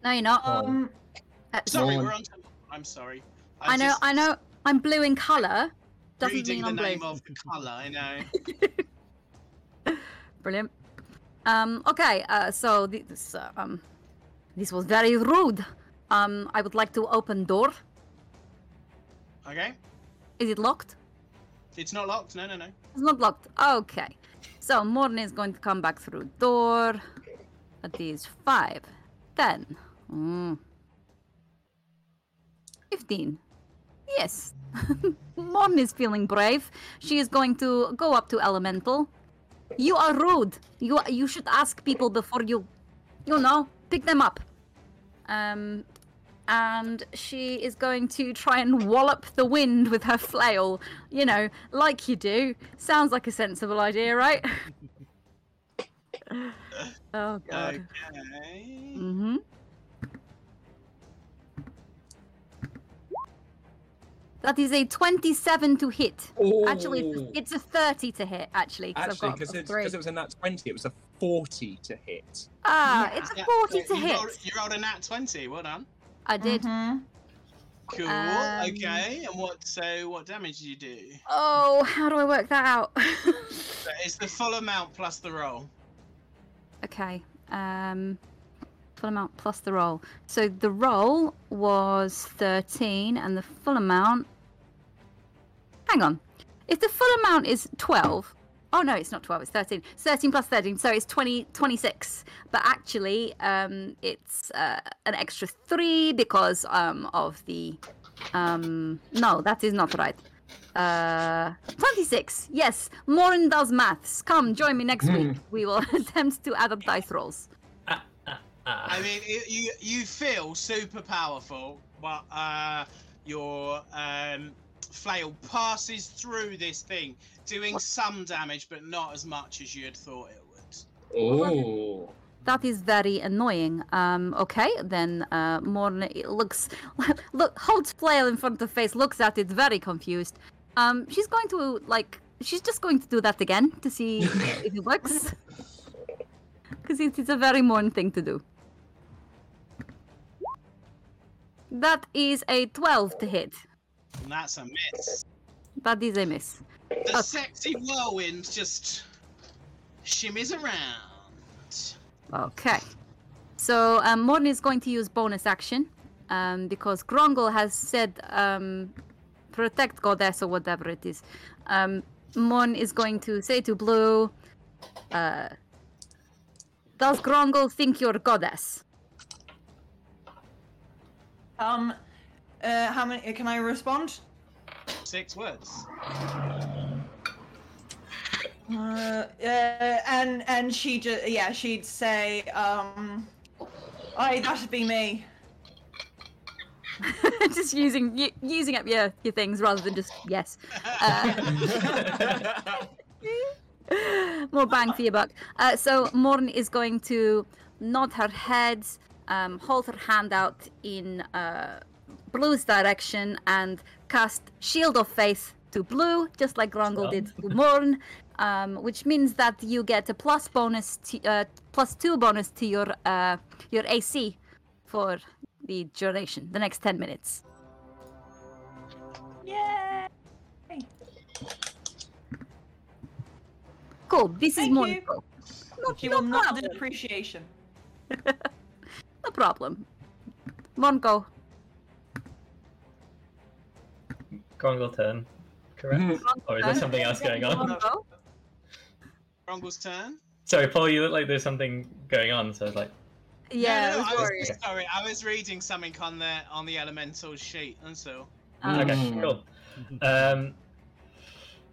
No, you're not. Um. Uh, Sorry, we're on to. I'm sorry. I know, just I know. I'm blue in color. Doesn't Reading mean the I'm blue. name of the colour, I know. Brilliant. Um, okay, uh, so this uh, um, this was very rude. Um, I would like to open door. Okay, Is it locked? it's not locked. No, no, no. It's not locked. Okay. So Morn is going to come back through door. That is five. Ten. Mm. Fifteen. Yes. Morn is feeling brave. She is going to go up to Elemental. You are rude. You you should ask people before you, you know, pick them up. Um, and she is going to try and wallop the wind with her flail. You know, like you do. Sounds like a sensible idea, right? oh god. Okay. Mm-hmm. That is a 27 to hit. Actually, it's Ooh. a, it's a 30 to hit, actually. 'cause I've Actually, got because a it, it was in that 20, it was a 40 to hit. Ah, Yeah. it's a 40 so to you hit. Rolled, you rolled a nat 20. Well done. I did. Mhm. Cool. Um, okay. And what? So what damage did you do? Oh, how do I work that out? So it's the full amount plus the roll. okay. Um, full amount plus the roll. So the roll was 13, and the full amount. Hang on. If the full amount is 12. Oh no, it's not 12, it's 13. 13 plus 13, so it's 20, 26. But actually, um, it's uh, an extra 3 because um, of the. Um, no, that is not right. Uh, 26. Yes, Morin does maths. Come, join me next week. We will attempt to add up dice rolls. I mean, it, you you feel super powerful, but uh, your um, flail passes through this thing, doing some damage, but not as much as you had thought it would. Oh. That is very annoying. Um, okay, then uh, Morn looks, look, holds flail in front of face, looks at it, very confused. Um, she's going to like, she's just going to do that again to see if it works, because it is a very Morn thing to do. That is a twelve to hit. And that's a miss. That is a miss. The sexy whirlwind just shimmies around. Okay. So um, Morn is going to use bonus action um, because Grongol has said um, protect goddess or whatever it is. Um, Morn is going to say to Blue, uh, "Does Grongol think you're goddess?" Um, uh, how many? Can I respond? Six words. Uh, uh, and and she just yeah she'd say um, I that'd be me. just using u- using up your your things rather than just yes. Uh, more bang for your buck. Uh, so Morn is going to nod her head, um, hold her hand out in uh, Blue's direction, and cast Shield of Faith to Blue, just like Grongol did to Morn, um, which means that you get a plus bonus, to, uh, plus two bonus to your uh, your AC for the duration, the next ten minutes. Yay! Cool. This Thank is more. you. No, She no will nod in problem. appreciation. No problem. Mongo. Grongol turn, correct? or is there something else going on? Mongo. Rongle's turn. Sorry, Paul, you look like there's something going on, so I was like, Yeah, no, no, I I was was worried. sorry. I was reading something on the on the elemental sheet, and so Um, okay, cool. Um,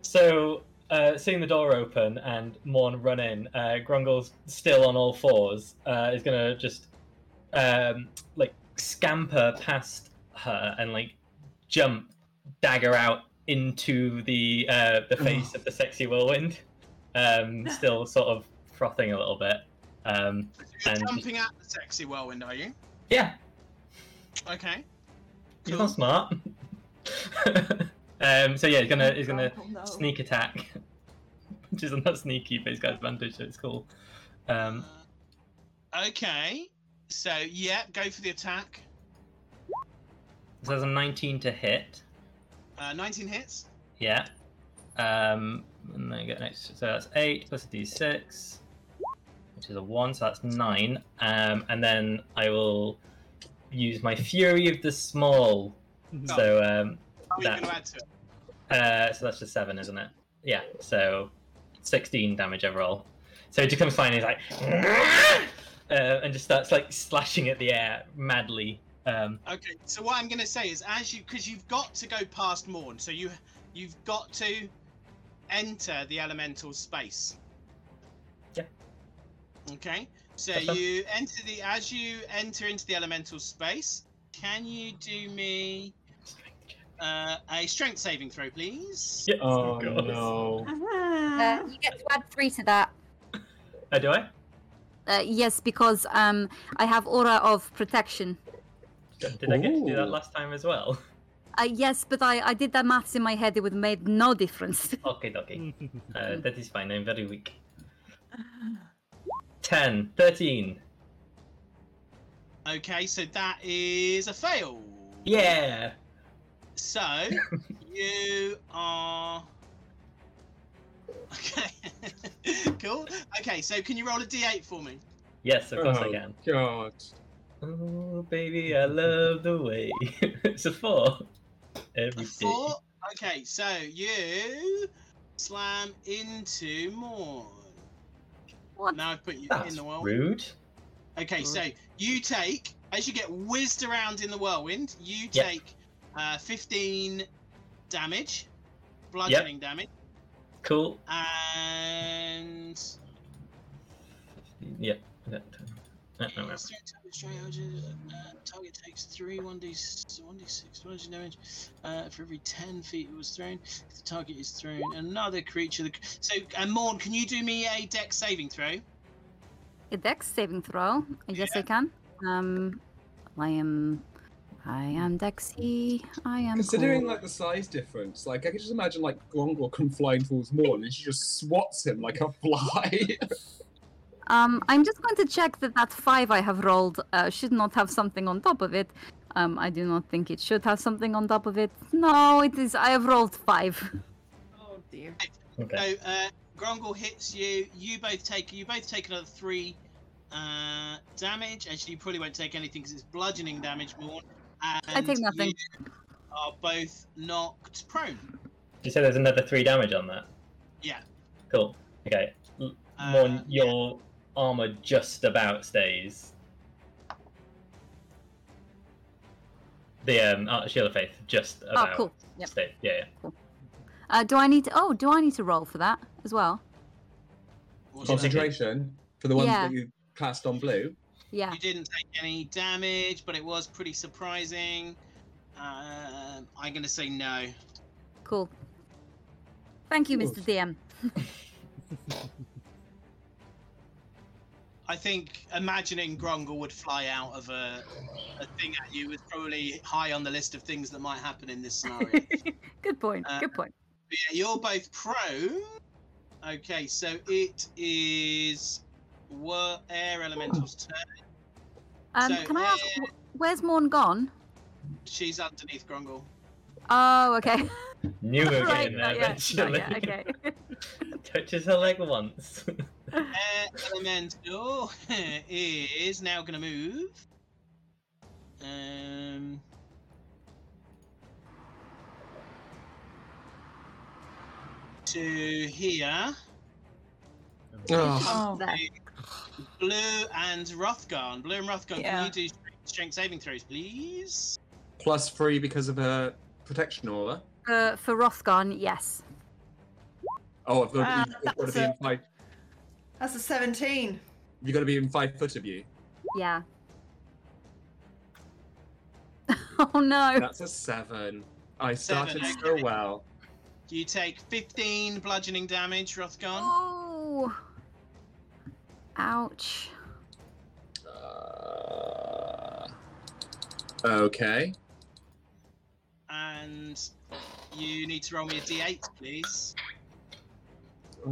so, uh, seeing the door open and Morn run in, uh, Grungle's still on all fours, uh, is gonna just um, like scamper past her and like jump dagger out into the uh, the face of the sexy whirlwind, um, still sort of frothing a little bit. Um, you're And- jumping out the sexy whirlwind, are you? yeah, Okay. He's Cool. not smart. um, so yeah, he's gonna he's gonna Oh, no. sneak attack, which is not sneaky, but he's got advantage, so it's cool. Um, Uh, okay. So yeah, go for the attack. so there's a 19 to hit. Uh, 19 hits. Yeah. Um, and then get an extra, so that's eight plus a d6, which is a one, so that's nine. Um, and then I will use my Fury of the Small. So um, How That- add to it? Uh, so that's just seven, isn't it? Yeah. So sixteen damage overall. So he just comes flying. He's like, uh, and just starts like slashing at the air madly. Um, Okay. So what I'm going to say is, as you, because you've got to go past Morn, so you you've got to enter the elemental space. Yeah. Okay. So That's fine. you enter the as you enter into the elemental space. Can you do me uh, a strength saving throw, please? yes, Oh of course. no. Uh, you get to add three to that. Uh, do I? Uh, yes, because um, I have aura of protection. Did I get to do that last time as well? Uh, yes, but I, I did that maths in my head. It would have made no difference. Okay, okay. Uh, that is fine. I'm very weak. 10, 13. Okay, so that is a fail. Yeah. So you are. Okay. cool. Okay, so can you roll a d8 for me? Yes, of course I Oh, can. God. Oh, baby, I love the way. it's a four. Every A day. four. Okay, so you slam into Morn. What? Now I've put you in the whirlwind. rude. Okay, so you take as you get whizzed around in the whirlwind, you Yep. take uh, 15 damage, bludgeoning damage, Cool. and Yep. that- Straight target, straight target, uh, target takes three 1d 1d6 bludgeoning damage uh, for every 10 feet it was thrown. If the target is thrown, another creature. that- So, and Morn, can you do me a dex saving throw? A dex saving throw. Yes, I can. Um, I am. I am Dexy. I am. Considering cool. like the size difference, like I can just imagine like Grongor come flying towards Morn and she just swats him like a fly. Um, I'm just going to check that that five I have rolled uh, should not have something on top of it. Um, I do not think it should have something on top of it. No, it is. I have rolled five. Oh dear. Okay. So, uh, Grongol hits you. You both take. You both take another three uh, damage. Actually, you probably won't take anything because it's bludgeoning damage, Morn. I take nothing. You are both knocked prone. You said there's another three damage on that. Yeah. Cool. Okay. L- Uh, Morn, your armor just about stays. The um, uh, shield of faith just about Oh, cool. Yep. stays. Yeah, yeah. Uh, do I need to? Oh, do I need to roll for that as well? Concentration for the ones Yeah. that you cast on blue. Yeah. You didn't take any damage, but it was pretty surprising. Um, I'm going to say no. Cool. Thank you, Mr. DM. I think imagining Grongol would fly out of a, a thing at you is probably high on the list of things that might happen in this scenario. Good point. Uh, Good point. yeah, you're both prone. Okay, so it is Wor- Air Elemental's turn. Um, so, can I ask, where's Morn gone? She's underneath Grongol. Oh, okay. Knew we were right. getting there not yet, eventually. yet, okay. Touches her leg once. Air Elemental is now going to move. Um, to here. Oh. Oh. There. Blue and Rothgarn. Blue and Rothgarn, Yeah. can you do strength- strength saving throws, please? Plus three because of her protection aura. Uh, for Rothgarn, yes. Oh, I've got, Ah, you've got to be in a- five. That's a 17. You've got to be in five foot of you. Yeah. oh no. That's a seven. I started Seven, so okay. well. You take 15 bludgeoning damage, Rothgarn. Oh. Ouch. Uh, okay. And you need to roll me a d8, please.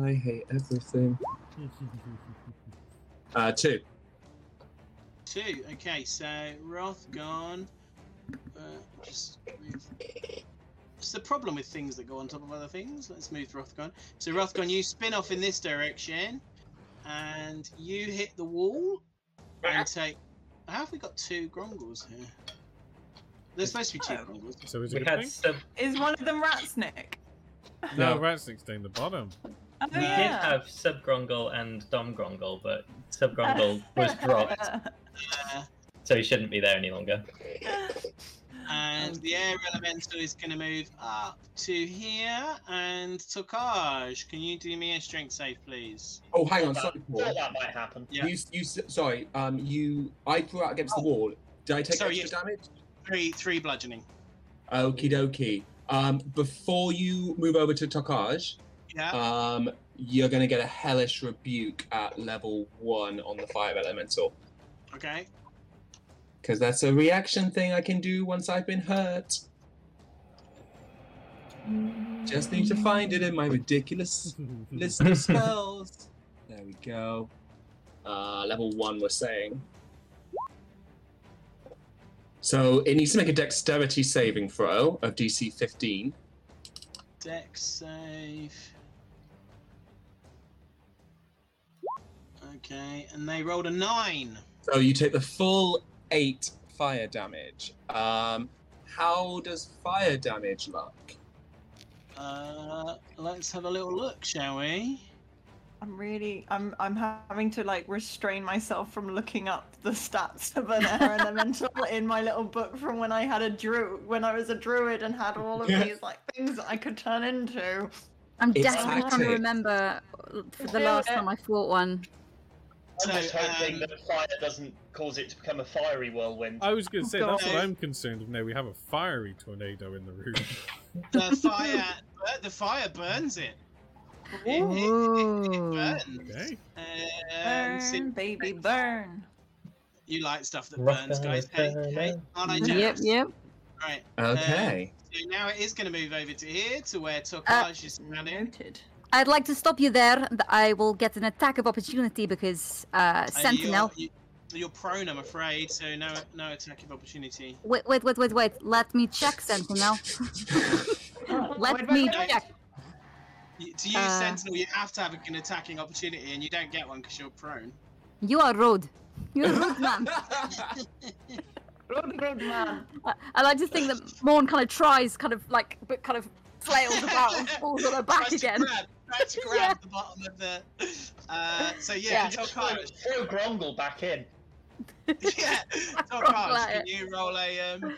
I hate everything. Uh, two. Two. Okay, so Rothgarn. Uh, just move. What's the problem with things that go on top of other things? Let's move Rothgarn. So Rothgarn, you spin off in this direction, and you hit the wall and take. How have we got two Grongols here? There's supposed to be two Oh. Grongols. So is it we a had thing? Is one of them Ratsnick? No, No. Ratsnick's down the bottom. Oh, We did have sub Grongol and Dom Grongol, but sub Grongol was dropped, Uh, so he shouldn't be there any longer. and the air elemental is going to move up to here. And Tokaj, can you do me a strength save, please? Oh, hang on. Thought Sorry, that, Paul. thought that might happen. Yeah. You, you, sorry. Um, you. I threw out against the wall. Did I take Sorry, extra damage? Three, three bludgeoning. Okie dokie. Um, before you move over to Tokaj, Yeah. um, you're gonna get a hellish rebuke at level one on the fire elemental. Okay. Because that's a reaction thing I can do once I've been hurt. Just need to find it in my ridiculous list of spells. There we go. Uh, level one, we're saying. So it needs to make a dexterity saving throw of DC 15. Dex save. Okay, and they rolled a nine. So you take the full eight fire damage. Um, how does fire damage look? Uh, let's have a little look, shall we? I'm really, I'm, I'm having to like restrain myself from looking up the stats of an air elemental in my little book from when I had a druid, when I was a druid and had all of Yeah. these like things I could turn into. I'm It's definitely trying to remember for the last time I fought one. I'm So, just hoping um, that fire doesn't cause it to become a fiery whirlwind. I was going to say Oh, that's what I'm concerned of now. We have a fiery tornado in the room. The fire, the fire burns it. It, it, it, it Ooh. burns. Okay. Um, so Burn, baby, burn. you like stuff that Rock burns, guys? Hey, hey, aren't I Yep, jealous? yep. Right. Okay. So now it is going to move over to here, to where Uh, is running. Noted. I'd like to stop you there. I will get an attack of opportunity because uh, Uh, Sentinel. You're, you- you're prone, I'm afraid, so no, no attack of opportunity. Wait, wait, wait, wait, wait. Let me check, Sentinel. Let Wait, me wait, wait. check. You- To use Uh, Sentinel, you have to have an attacking opportunity, and you don't get one because you're prone. You are rude. You're rude, man. Good, good man. I, I like to think that Morn kind of tries, kind of like, but kind of flails about and falls on her back again. grab, tries to grab Yeah. the bottom of the. Uh, so yeah, Yeah. Just throw, Tokaj, throw Gromgle back in. yeah, Grumble Tokaj, can you roll a um?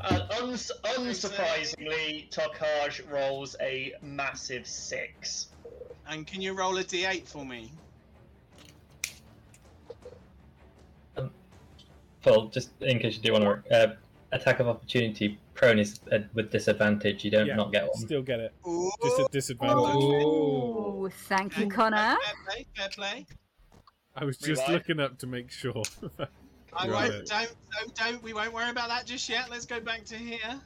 Uh, uns- unsurprisingly, Tokaj rolls a massive six. And can you roll a d8 for me? Well, just in case you do want to, uh, attack of opportunity. Prone is uh, with disadvantage. You don't Yeah, not get one. Still get it. Ooh, Just a disadvantage. Oh. Oh, thank you, Connor. Fair play, fair play. I was just Revive. looking up to make sure. I won't. Don't, don't, don't. We won't worry about that just yet. Let's go back to here.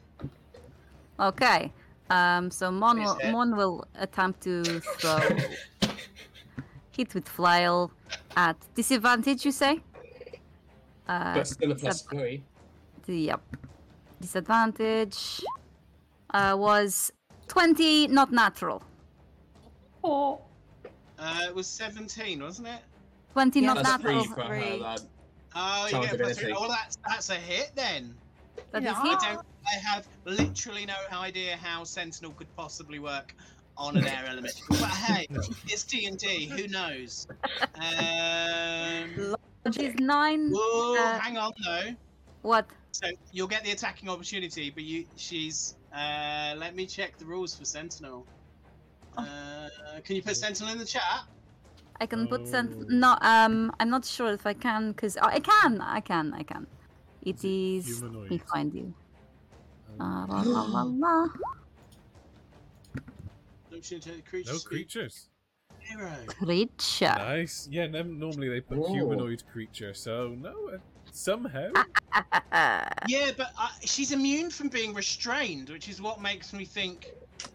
Okay. Um, so Mon will. Mon will attempt to throw hit with flail at disadvantage. You say? Uh, But still a plus Sub- three. Yep. Disadvantage uh, was 20, not natural. Oh, Uh, it was 17, wasn't it? 20, Yeah, not natural. three for her. Three. That. Oh, you Chance get a plus three. ability. Oh, that's that's a hit then. That is Yeah. I hit. don't. I have literally no idea how Sentinel could possibly work on an air element. But hey, it's D and D. Who knows? Um, She's nine. whoa, Uh, hang on though. What? So you'll get the attacking opportunity, but you she's. Uh, let me check the rules for Sentinel. Uh, can you put Sentinel in the chat? I can put sent. Oh. No, um, I'm not sure if I can because I can. I can. I can. It is. Humanoid. Let me find you. Um, Uh, la, la, la, la. Opportunity no creatures. Zero. Creature. Nice. Yeah, normally they put Whoa. humanoid creature, so no, somehow. Yeah, but uh, she's immune from being restrained, which is what makes me think.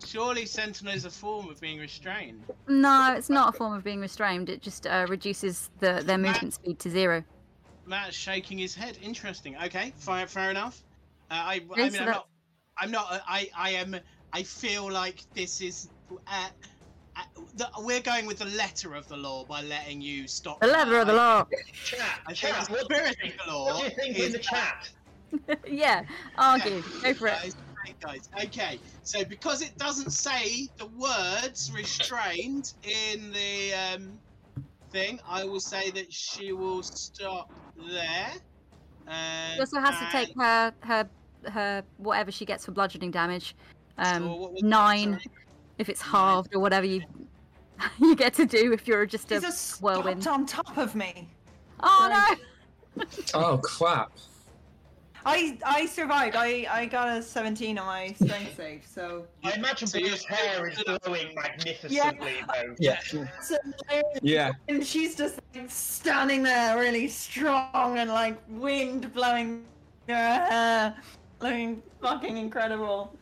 Surely Sentinel is a form of being restrained. no, it's not a form of being restrained. It just uh, reduces the their movement speed to zero. Matt's shaking his head. Interesting. Okay, fair, fair enough. Uh, I, I mean, so I'm not. I'm not. uh, I, I am. I feel like this is. Uh, the, we're going with the letter of the law by letting you stop. The letter of the law. Chat, I chat. the What, spirit of the law. what do you think in the chat? yeah, argue. Go for it. Guys, okay, so because it doesn't say the words restrained in the um, thing, I will say that she will stop there. Um, She also has to take her her her whatever she gets for bludgeoning damage. Um, Sure, what was that? Nine Sorry. if it's halved or whatever you you get to do if you're just a Jesus whirlwind. on top of me. Oh no! Oh crap! I I survived. I I got a 17 on my strength save. So I imagine So Blue's hair is glowing magnificently, though. Yeah. so Yeah. and she's just like standing there, really strong and like wind blowing her hair, looking fucking incredible.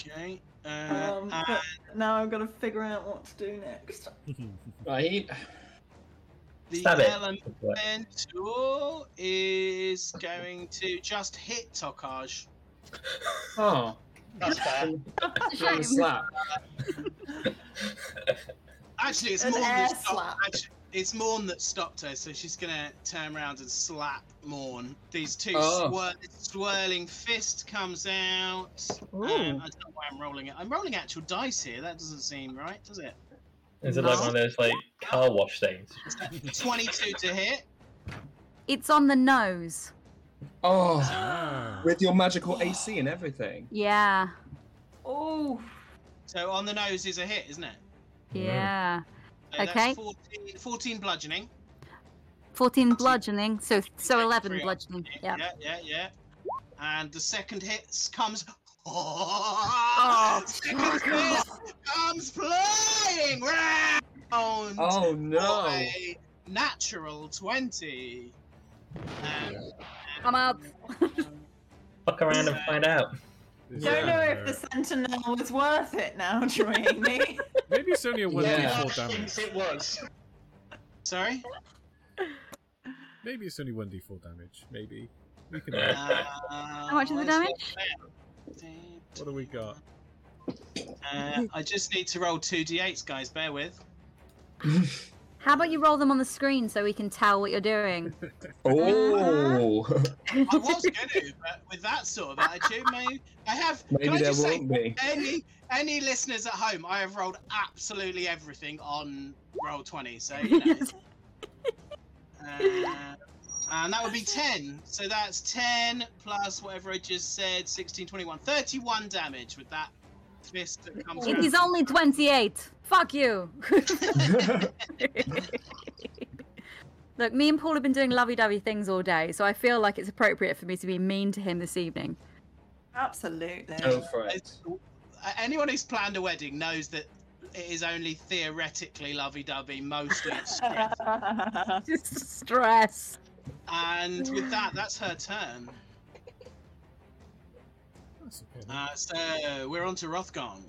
Okay. Uh, Um, and but now I've got to figure out what to do next. Right. the Stab elemental is going to just hit Tokaj. Oh, That's fair. That's a slap. Actually, it's An Morn air that slap. Actually, it's Morn that stopped her, so she's gonna turn around and slap Morn. These two Oh. swir- swirling fist comes out. Um, I don't know why I'm rolling it. I'm rolling actual dice here. That doesn't seem right, does it? Is it like one of those like car wash things? 22 to hit. It's on the nose. Oh, Ah. with your magical AC and everything. Yeah. Oh, So on the nose is a hit, isn't it? Yeah. So Okay. That's 14, 14 bludgeoning. 14 bludgeoning, so so 11 three bludgeoning. Yeah. yeah, yeah, yeah. And the second hit comes. Oh, second fuck hit comes flying round. Oh no. a natural 20. Um, Come out. Fuck around and find out. Is don't know if the Sentinel was worth it now, Dreamy. Maybe it's only a one d4 damage. it was. sorry? Maybe it's only one d four damage. Maybe we can. Uh, How much is the damage? What do we got? Uh, I just need to roll two d8s, guys. Bear with. How about you roll them on the screen so we can tell what you're doing? Oh, I was gonna, but with that sort of attitude, maybe I have. can I there just say, won't be. any any listeners at home, I have rolled absolutely everything on Roll20. So you know, uh, and that would be ten. So that's ten plus whatever I just said, 16, 21, 31 damage with that fist that comes. it around. is only 28. Fuck you. Look, me and Paul have been doing lovey-dovey things all day, so I feel like it's appropriate for me to be mean to him this evening. Absolutely. Go for it. Uh, Anyone who's planned a wedding knows that it is only theoretically lovey-dovey, mostly it's stress. Just stress. And with that, that's her turn. That's okay. then. Uh, so we're on to Rothgon.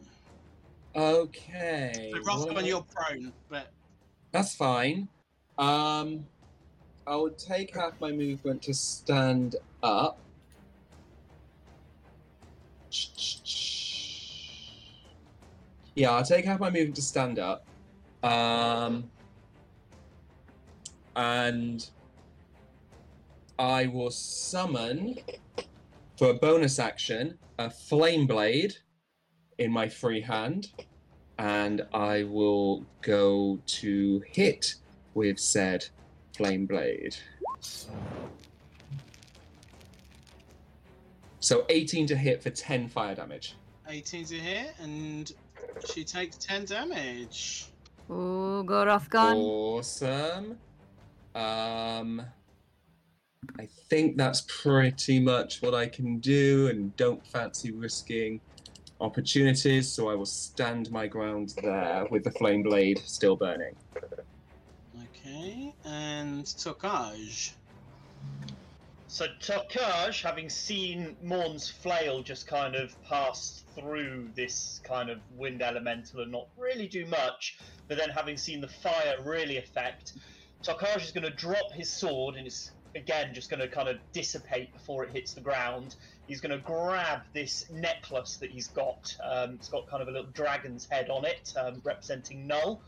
Okay. So Rothgon, well, you're prone, but That's fine. Um, I would take half my movement to stand up. Yeah, I'll take half my movement to stand up. Um, and I will summon, for a bonus action, a flame blade in my free hand. And I will go to hit with said flame blade. So 18 to hit for 10 fire damage. 18 to hit, and she takes 10 damage. Ooh, go Rothgon. Awesome. Um, I think that's pretty much what I can do, and don't fancy risking opportunities, so I will stand my ground there with the flame blade still burning. Okay, and Tokaj. So Tokaj, having seen Morn's flail just kind of pass through this kind of wind elemental and not really do much, but then having seen the fire really affect, Tokaj is going to drop his sword and it's again just going to kind of dissipate before it hits the ground. He's going to grab this necklace that he's got. Um, it's got kind of a little dragon's head on it, um, representing Null.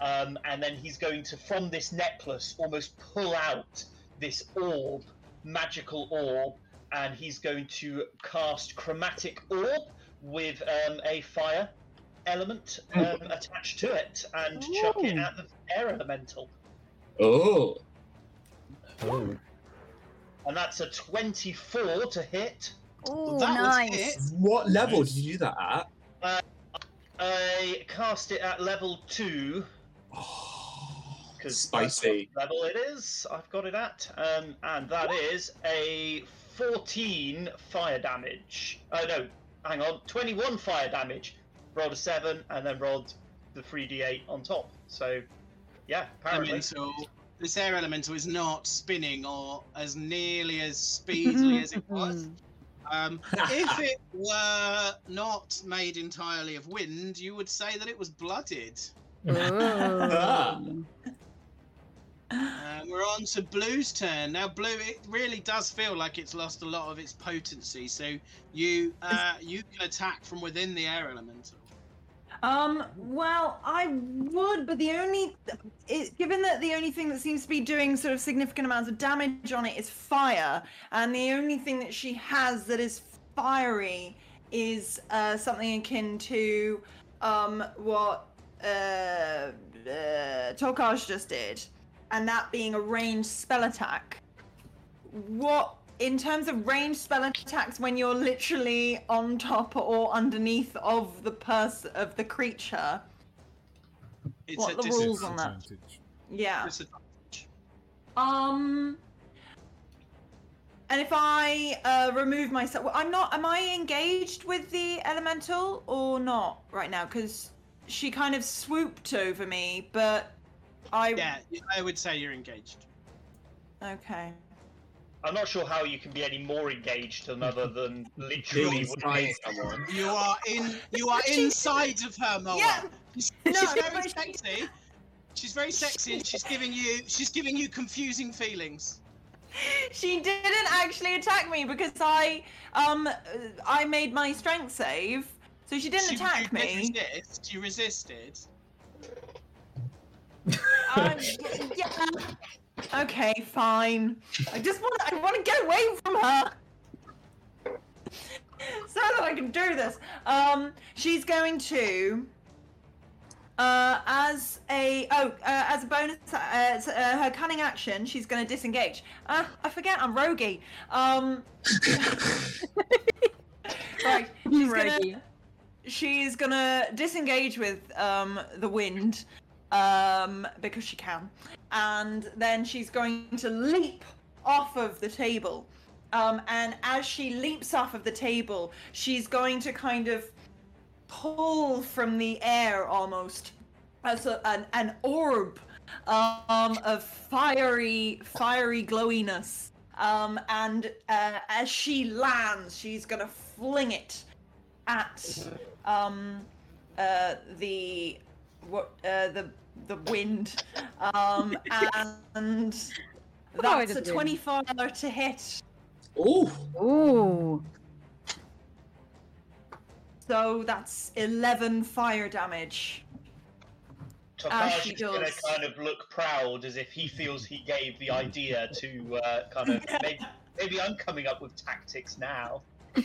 Um, and then he's going to, from this necklace, almost pull out this orb, magical orb, and he's going to cast chromatic orb with um, a fire element um, attached to it and chuck it at the air elemental. Oh, Oh. And that's a 24 to hit. Ooh, that was nice. it. what level Nice. did you do that at? I cast it at level 2 Oh, because spicy. level it is. I've got it at, um, and that is a 14 fire damage. Oh no, hang on, 21 fire damage. Rolled a seven and then rolled the 3d8 on top. So, yeah, apparently. Elemental. This air elemental is not spinning or as nearly as speedily as it was. Um, if it were not made entirely of wind, you would say that it was blooded. Ooh. Uh, we're on to Blue's turn now. Blue, it really does feel like it's lost a lot of its potency. So you uh, you can attack from within the air elemental. Um, well, I would, but the only, it, given that the only thing that seems to be doing sort of significant amounts of damage on it is fire, and the only thing that she has that is fiery is uh, something akin to um, what uh, uh, Tokaj just did, and that being a ranged spell attack. What in terms of ranged spell attacks when you're literally on top or underneath of the person of the creature It's What a the rules on that? Yeah. Um and if i uh remove myself well, i'm not am i engaged with the elemental or not right now? Because she kind of swooped over me but i Yeah, I would say you're engaged. okay I'm not sure how you can be any more engaged than other than literally. inside someone. You are in. You are inside of her, Moa. Yeah. She's, No, very sexy. She's very sexy, and she's giving you. She's giving you confusing feelings. she didn't actually attack me because i um uh, i made my strength save so she didn't She- attack you did me Resist. You resisted. Um, yeah. Okay, fine. I just want I want to get away from her. So that I can do this. Um, she's going to, uh, as a oh, uh, as a bonus, uh, uh, her cunning action, she's going to disengage. Uh, I forget, I'm roguey. Um, right, she's gonna, she's gonna disengage with um the wind um because she can. And then she's going to leap off of the table. Um and as she leaps off of the table she's going to kind of pull from the air almost as a, an, an orb um of fiery fiery glowiness. Um and uh, as she lands she's gonna fling it at um uh the what uh the the wind um and that's a is wind. 24 to hit Ooh. Ooh. so that's 11 fire damage As she Takash is going to kind of look proud as if he feels he gave the idea to uh, kind of maybe, maybe I'm coming up with tactics now.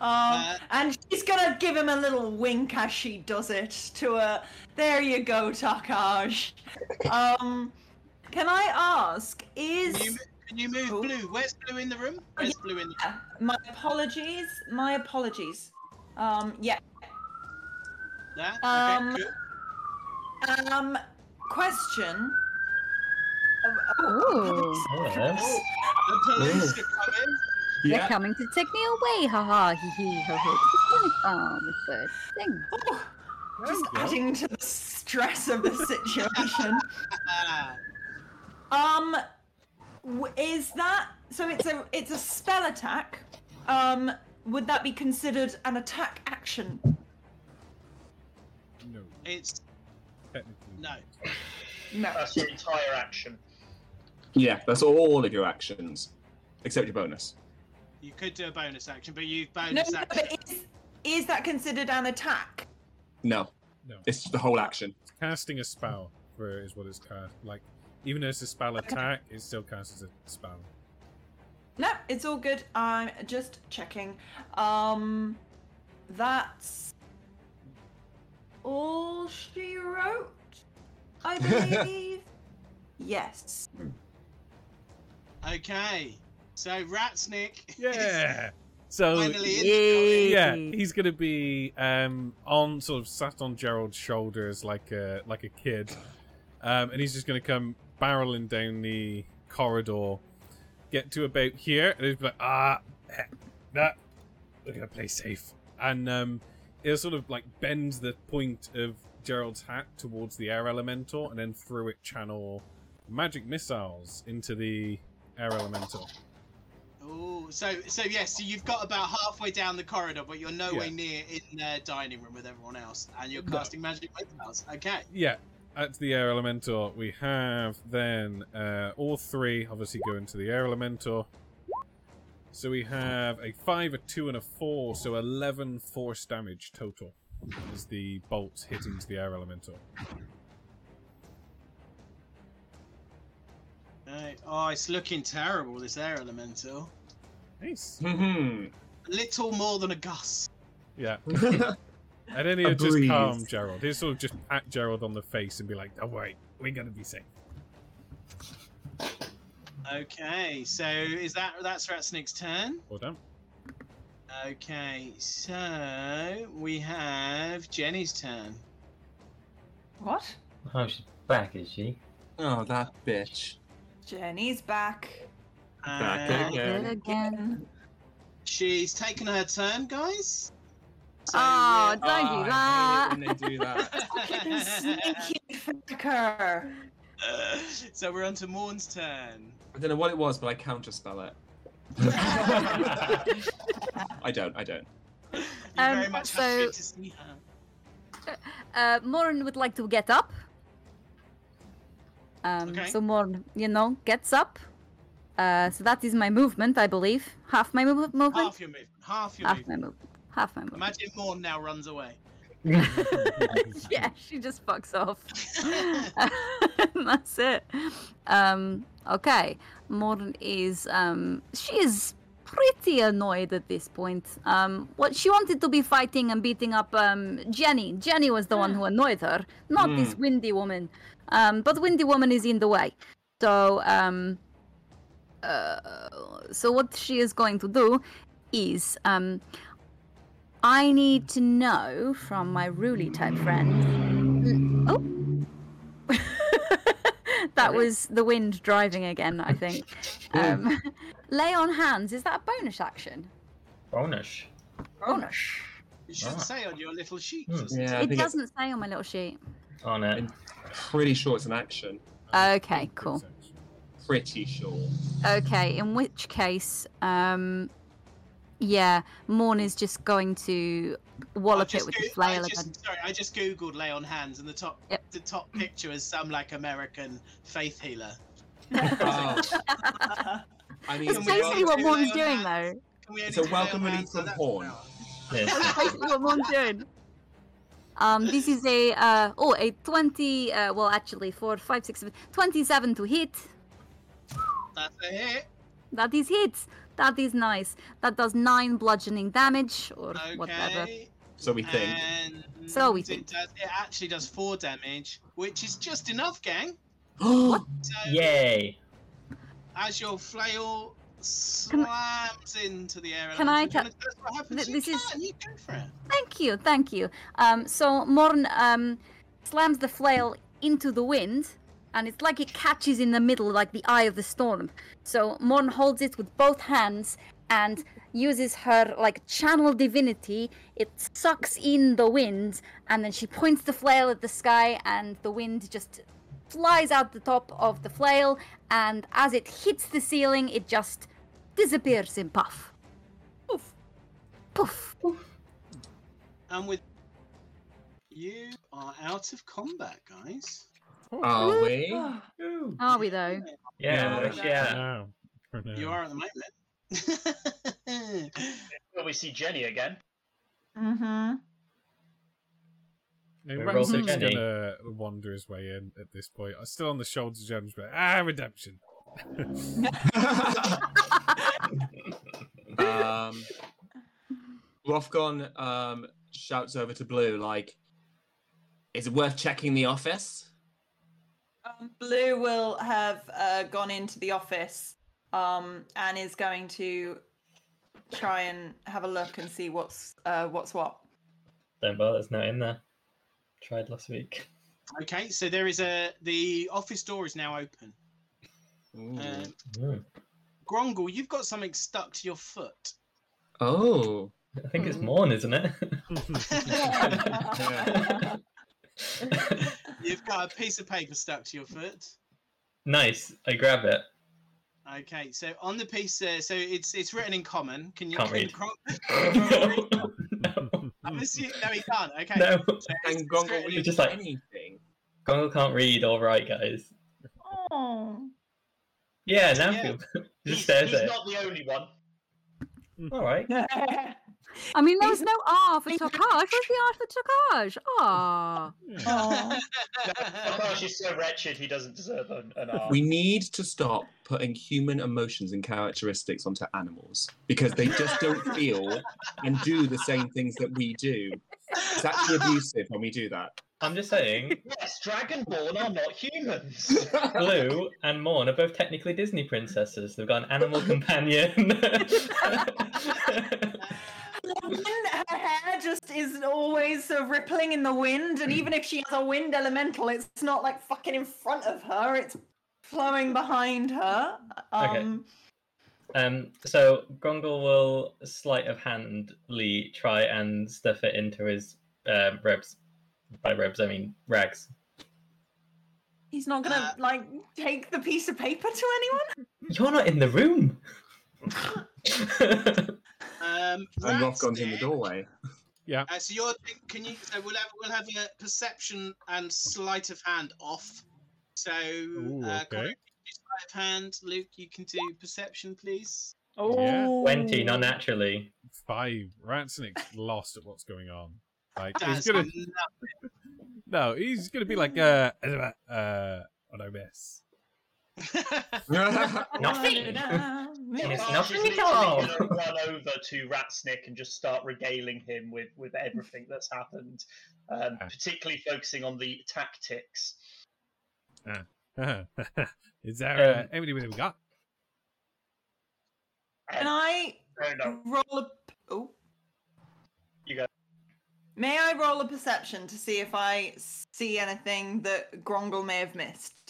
um Uh, and she's gonna give him a little wink as she does it to a there you go Takaj um can i ask is Can you, can you move Oh. blue? Where's blue in the room? Where's blue in the Yeah, my apologies. My apologies. Um, yeah. There? Um, okay, good. Um, question. Ooh. Hello. Oh, the police are coming. They're coming to take me away. Ha ha hee hee ho ho. Oh, the thing. oh, just There we go. adding to the stress of the situation. Um, is that so? It's a it's a spell attack. Um, would that be considered an attack action? No, it's technically. no. No. That's your entire action. Yeah, that's all of your actions, except your bonus. You could do a bonus action, but you've No, bonus no, action. but is is that considered an attack? No, No. it's the whole action. Casting a spell for is what it's cast. Like, even though it's a spell attack, it still counts as a spell. No, it's all good. I'm just checking. Um, that's all she wrote, I believe. yes. Okay. So Ratsnick. is Yeah. So Finally yeah, he's gonna be um on sort of sat on Gerald's shoulders like a like a kid, um, and he's just gonna come barreling down the corridor, get to about here, and he's be like, ah, eh, nah, we're gonna play safe, and um, it'll sort of like bend the point of Gerald's hat towards the air elemental, and then through it channel magic missiles into the air elemental. Oh, so so yes, so you've got about halfway down the corridor, but you're nowhere Yeah. near in the dining room with everyone else, and you're No. casting magic missiles. Okay. Yeah, at the air elemental, we have then uh, all three obviously go into the air elemental. So we have a five, a two, and a four, so 11 force damage total as the bolts hit into the air elemental. Right. Oh, it's looking terrible. This air elemental. Nice. Hmm. A little more than a gust. Yeah. And then he'll just breeze. calm Gerald. He'll sort of just pat Gerald on the face and be like, "Don't worry, we're gonna be safe." Okay, so is that that's Ratsnick's turn? Well done. Okay, so we have Jenny's turn. What? Oh, she's back, is she? Oh, that bitch. Jenny's back. Back And again. Good again. She's taken her turn, guys. So Oh, we're- don't do Oh, that. I hate it when they do that. Fucking sneaky fucker. so we're on to Morn's turn. I don't know what it was, but I counterspell it. I don't. I don't. You're Um, very much so- happy to see her. Uh, Morn would like to get up. Um, Okay. So Morn, you know, gets up. Uh, so that is my movement, I believe. Half my mov- movement. Half your movement. Half your Half movement. my movement. Half my movement. Imagine Morn now runs away. yeah, she just fucks off. That's it. Um, okay. Morn is um she is pretty annoyed at this point. Um what she wanted to be fighting and beating up um Jenny. Jenny was the one who annoyed her, not this windy woman. Um but windy woman is in the way. So um uh, so what she is going to do is um I need to know from my Ruli type friend. Oh. that was the wind driving again, I think. Um, lay on hands, is that a bonus action? Bonus. Bonus. You should Ah. say on your little sheet. Hmm. doesn't Yeah, I It doesn't say on my little sheet. On it. I'm pretty sure it's an action. Okay, cool. Pretty sure. Okay, in which case, um, yeah, Morn is just going to wallop it just with the goo- flail I again. just, sorry, I just googled lay on hands, and the top Yep. the top picture is some like American faith healer. Oh, I mean, It's basically what two Morn's doing, hands? though. Can we only It's a welcome on relief from That's Horn. an. Yes. That's basically what Morn's doing. Um, this is a uh, oh a twenty. Uh, well, actually, four, five, six, seven, 27 to hit. That's a hit. That is hit. That is nice. That does nine bludgeoning damage or whatever. So we think. And So we think. it. Does, it actually does four damage, which is just enough, gang. what? So Yay. as your flail Can slams into the air, can I do you tell us what happens? Th- You this is- can, You go for it. Thank you, thank you. Um, so Morn um, slams the flail into the wind, and it's like it catches in the middle, like the eye of the storm. So Morn holds it with both hands and uses her like channel divinity. It sucks in the wind, and then she points the flail at the sky, and the wind just flies out the top of the flail. And as it hits the ceiling, it just disappears in puff. Poof. Poof. And with you are out of combat, guys. Are we? Are we though? Yeah, Yeah. yeah. Now, for now. You are at the moment. Will we see Jenny again? Mm-hmm. Hey, Ransom's again, eh? gonna wander his way in at this point. I'm still on the shoulders of James, but ah, redemption. um, Rothgon um, shouts over to Blue, like, is it worth checking the office? Um, Blue will have uh, gone into the office um, and is going to try and have a look and see what's uh, what's what. Don't bother, it's not in there. Tried last week. okay, so there is a the office door is now open. Ooh. Um, Mm. Grongle, you've got something stuck to your foot. oh. I think it's Hmm. Morn, isn't it? You've got a piece of paper stuck to your foot. nice. I grab it. Okay, so on the piece, uh, so it's it's written in common. Can you Can't read. Gron- no, no, I'm assuming, no, he can't. Okay. no. So it's- And it's Grongle written will in- just like- anything. Grongle can't read or write, guys. Oh. Yeah, now Yeah. he He's, just stares he's at it. not the only one. All right. I mean, there was no R for Tokaj. Where's the R for Tokaj? Ah. oh. Takashi is so wretched he doesn't deserve an, an R. We need to stop putting human emotions and characteristics onto animals because they just don't feel and do the same things that we do. It's actually abusive when we do that. I'm just saying, Yes, Dragonborn are not humans. Blue and Morn are both technically Disney princesses. They've got an animal companion. When her hair just is always sort rippling in the wind, and even if she has a wind elemental, it's not like fucking in front of her; it's flowing behind her. Okay. Um, um, so Grongle will sleight of handly try and stuff it into his uh, robes. By robes, I mean rags. He's not gonna Uh, like take the piece of paper to anyone. You're not in the room. Um, And Rothgon's in the Ratsnick, doorway. Uh, so you're can you? So we'll have we'll have a perception and sleight of hand off. So Ooh, uh, okay. Connor, you sleight of hand. Luke, you can do perception, please. Oh, Twenty, not naturally. Five. Ratsnick's lost at what's going on. Like That's he's gonna no, he's gonna be like uh uh, uh what I miss. Nothing. It's nothing at all. run over to Ratsnick and just start regaling him with, with everything that's happened, um, Ah. particularly focusing on the tactics. Is there uh, Um, how many we got? Can I roll a? Oh, you go. may I roll a perception to see if I see anything that Grongle may have missed?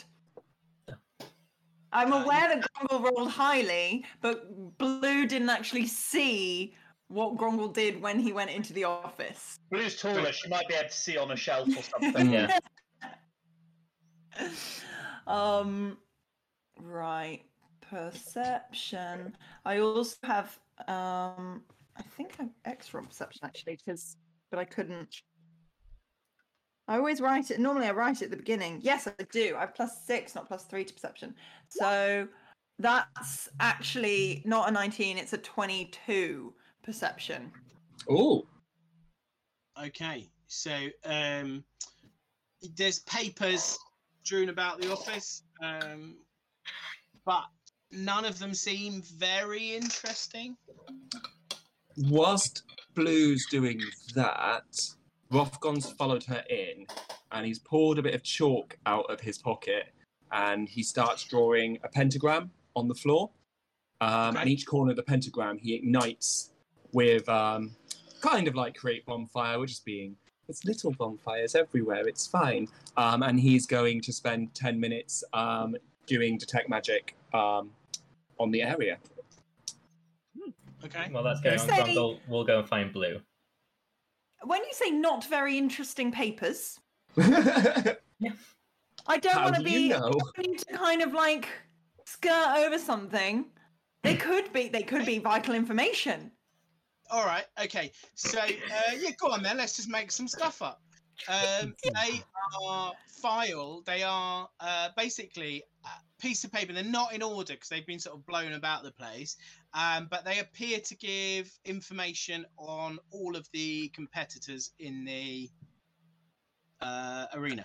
I'm Uh, aware that Grongle rolled highly, but Blue didn't actually see what Grongle did when he went into the office. Blue's taller. She might be able to see on a shelf or something. Yeah. um, right. Perception. I also have. Um, I think I'm extra on perception actually, because but I couldn't. I always write it. Normally, I write it at the beginning. Yes, I do. I have plus six, not plus three to perception. So that's actually not a 19. It's a 22 perception. Oh, Okay, so um, there's papers strewn about the office, um, but none of them seem very interesting. whilst Blue's doing that, Rothgon's followed her in and he's pulled a bit of chalk out of his pocket and he starts drawing a pentagram on the floor. Um, And each corner of the pentagram he ignites with um, kind of like create bonfire, which is being it's little bonfires everywhere, it's fine. Um, and he's going to spend 10 minutes um, doing detect magic um, on the area. Okay. Well, that's going on. Say- Grongle will go and find Blue. When you say not very interesting papers, How I don't want to do be you know? having to kind of like skirt over something. They could be they could be vital information. All right. Okay. So uh, yeah, go on then. Let's just make some stuff up. Um, they are file. They are uh, basically a piece of paper. They're not in order because they've been sort of blown about the place. Um, but they appear to give information on all of the competitors in the uh, arena.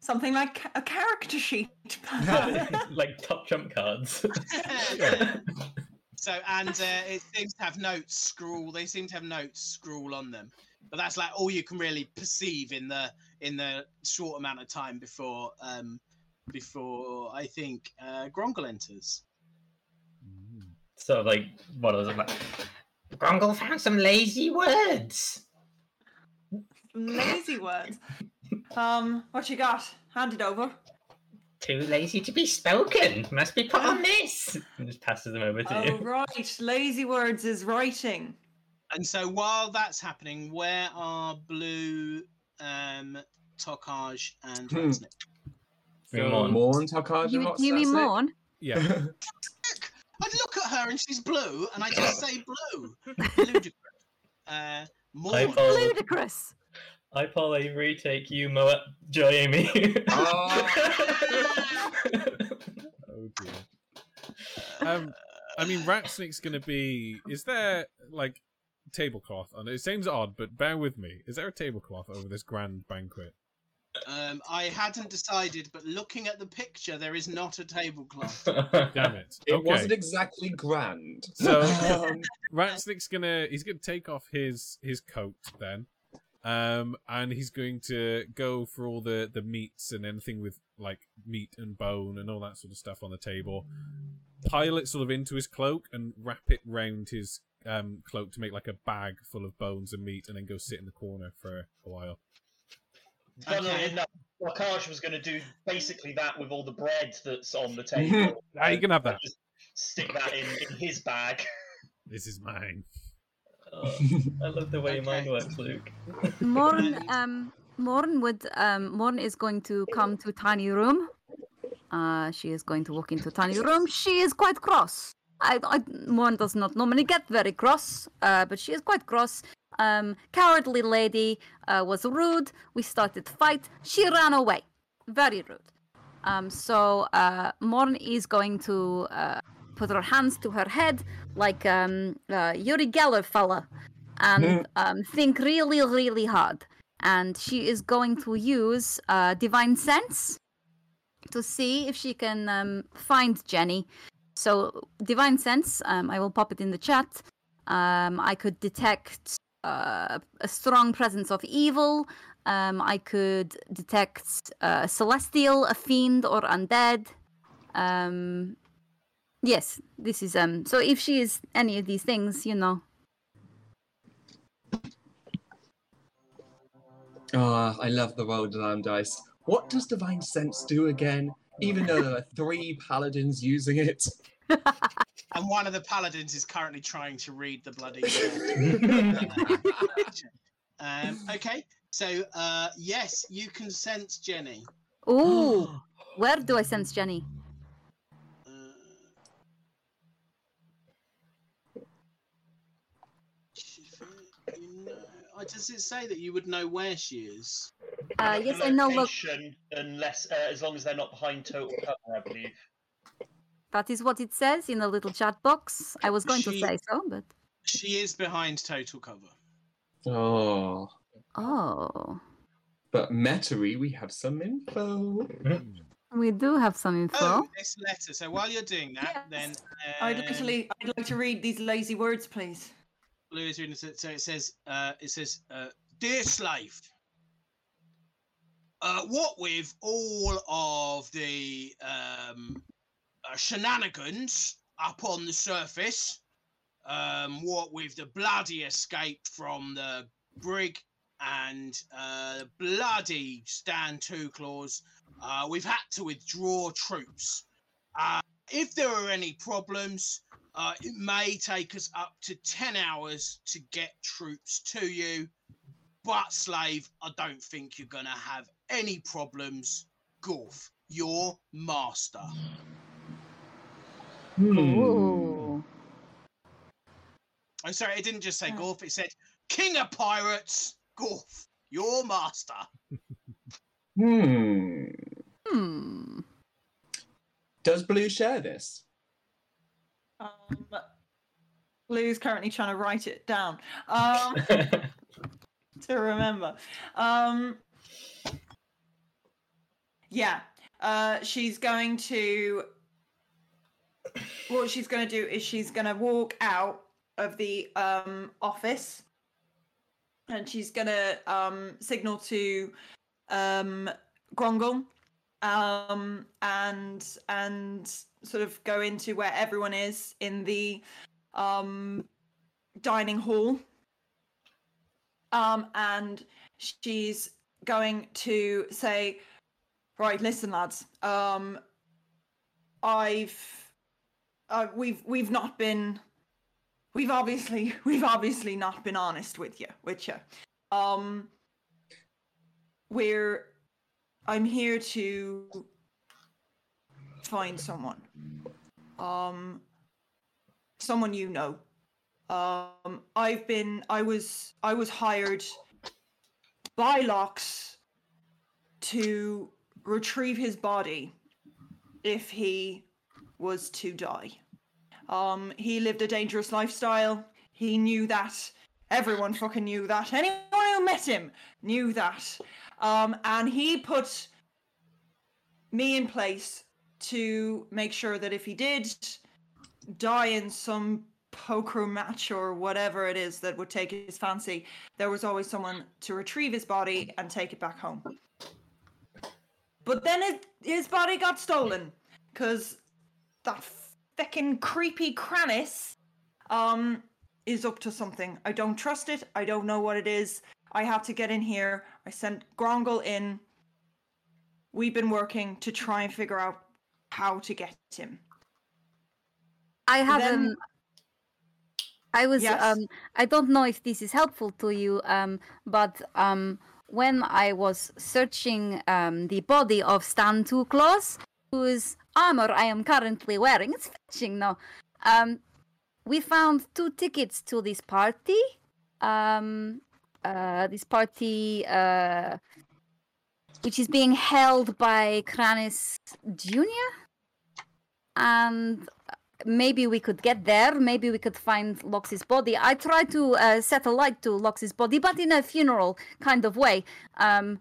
Something like a character sheet. like top trump cards. So and uh, it seems to have notes scroll. They seem to have notes scroll on them, but that's like all you can really perceive in the in the short amount of time before um before I think uh, Grongle enters. Sort of like what was it like? Grongle found some lazy words. Lazy words. Um, what you got? Hand it over. Too lazy to be spoken. Must be put on this. And just passes them over to Oh you. right, lazy words is writing. And so while that's happening, where are Blue, um, Tokaj, and Hmm. Ratsnick? Bring 'em on. Morn, Tokaj, You, and you mean Rotsasik? Morn? Yeah. I'd look at her and she's blue, and I just say blue. Ludicrous. Uh, more. I follow, Ludicrous. I follow a retake you, Moa, Joy Amy. Oh dear. Um, I mean, Ratsnick's gonna be. Is there like tablecloth? And it seems odd, but bear with me. Is there a tablecloth over this grand banquet? Um, I hadn't decided, but looking at the picture, there is not a tablecloth. Damn it. It Okay. wasn't exactly grand. So Um, Ratsnick's gonna he's gonna take off his his coat then. Um and he's going to go for all the the meats and anything with like meat and bone and all that sort of stuff on the table. Pile it sort of into his cloak and wrap it round his um cloak to make like a bag full of bones and meat and then go sit in the corner for a while. Funnily Okay. enough, Wakash was going to do basically that with all the bread that's on the table. Ah, you can have that. Just stick that in, in his bag. This is mine. Oh, I love the way mine Okay. works, Luke. Morn, And- um, Morn would, um, Morn is going to come to tiny room. Uh, she is going to walk into tiny room. She is quite cross. I, I, Morn does not normally get very cross, uh, but she is quite cross. Um, cowardly lady uh, was rude. We started fight. She ran away. Very rude. Um, so uh, Morn is going to uh, put her hands to her head like um, uh, Uri Geller fella and um, think really, really hard. And she is going to use uh, divine sense to see if she can um, find Jenny. So divine sense, um, I will pop it in the chat. Um, I could detect uh, a strong presence of evil. Um, I could detect uh, celestial, a fiend, or undead. Um, yes, this is um. So if she is any of these things, you know, Ah, I love the roll down dice. What does divine sense do again? Even though there are three paladins using it. And one of the paladins is currently trying to read the bloody. um, okay, so uh, yes, you can sense Jenny. Ooh, where do I sense Jenny? Uh, you know, uh, does it say that you would know where she is? Uh, yes, I know. Look, Location, unless uh, as long as they're not behind total cover, I believe. That is what it says in the little chat box. I was going to say so, but She is behind total cover. Oh. oh, But Metairie, we have some info. we do have some info. Oh, this letter. So while you're doing that, then I'd like to um, le- I'd like to read these lazy words, please. Blue is reading it. So it says, uh, it says, uh, dear slave. Uh, what with all of the um, uh, shenanigans up on the surface, um, what with the bloody escape from the brig and uh, bloody Stan Two Claws, uh, we've had to withdraw troops. Uh, if there are any problems, uh, it may take us up to 10 hours to get troops to you. But, slave, I don't think you're going to have any problems. Gorf, your master. Hmm. Ooh. I'm sorry, it didn't just say Oh. Gorf, it said King of Pirates, Gorf, your master. Hmm. Hmm. Does Blue share this? Um, Lou's currently trying to write it down um, to remember. Um, yeah, uh, she's going to. What she's going to do is she's going to walk out of the um, office, and she's going to um, signal to um, Grongle, um, and and sort of go into where everyone is in the um, dining hall. Um, and she's going to say, right, listen, lads. Um, I've, uh, we've, we've not been, we've obviously, we've obviously not been honest with you, with you. Um, we're, I'm here to find someone. Um, someone you know. Um, I've been, I was, I was hired by Lox to retrieve his body if he was to die. Um, he lived a dangerous lifestyle. He knew that. Everyone fucking knew that. Anyone who met him knew that. Um, and he put me in place to make sure that if he did die in some poker match or whatever it is that would take his fancy, there was always someone to retrieve his body and take it back home. But then it, his body got stolen because that feckin' creepy Kranis um, is up to something. I don't trust it. I don't know what it is. I have to get in here. I sent Grongle in. We've been working to try and figure out how to get him. I have Then- um I was Yes. um I don't know if this is helpful to you um but um when I was searching um the body of Stan Two Claws whose armor I am currently wearing it's fetching now um we found two tickets to this party um uh this party uh which is being held by Kranis Jr. and maybe we could get there. Maybe we could find Lox's body. I tried to uh, set a light to Lox's body, but in a funeral kind of way, um,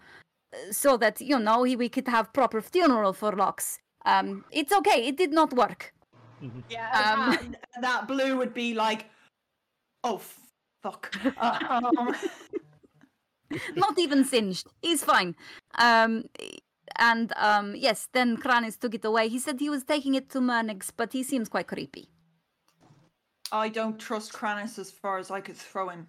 so that you know we could have proper funeral for Lox. Um, it's okay. It did not work. Yeah, Um, that, that blue would be like, oh fuck. Um, not even singed. He's fine. Um, and um, yes, then Kranis took it away. He said he was taking it to Mernix, but he seems quite creepy. I don't trust Kranis as far as I could throw him,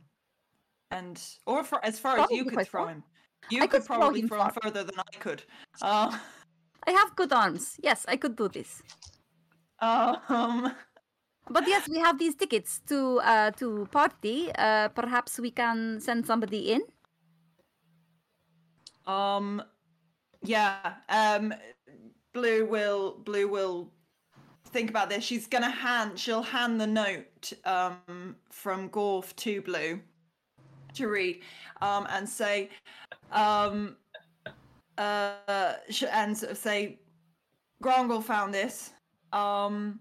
and or for, as far as you could throw far. him. You I could, could throw probably him throw him further than I could. Uh, I have good arms. Yes, I could do this. um, But yes, we have these tickets to uh, to party. Uh, perhaps we can send somebody in. um, yeah. Um, Blue will Blue will think about this. She's gonna hand. She'll hand the note um from Gorf to Blue to read, um, and say, um, uh, and sort of say, Grongle found this. Um,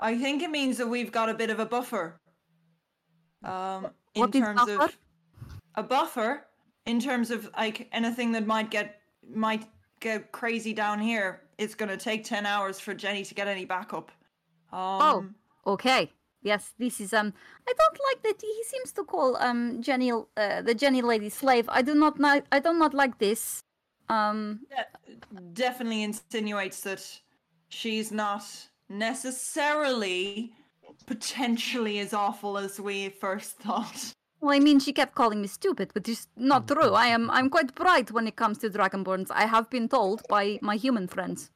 I think it means that we've got a bit of a buffer. Um, in What terms buffer? of a buffer in terms of like anything that might get might go crazy down here. It's gonna take ten hours for Jenny to get any backup. Um, Okay. Yes, this is um. I don't like that he seems to call um Jenny uh, the Jenny lady slave. I do not know. I do not like this. Um. de- definitely insinuates that she's not necessarily potentially as awful as we first thought. Well, I mean, she kept calling me stupid, but it's not true. I am. I'm quite bright when it comes to dragonborns. I have been told by my human friends.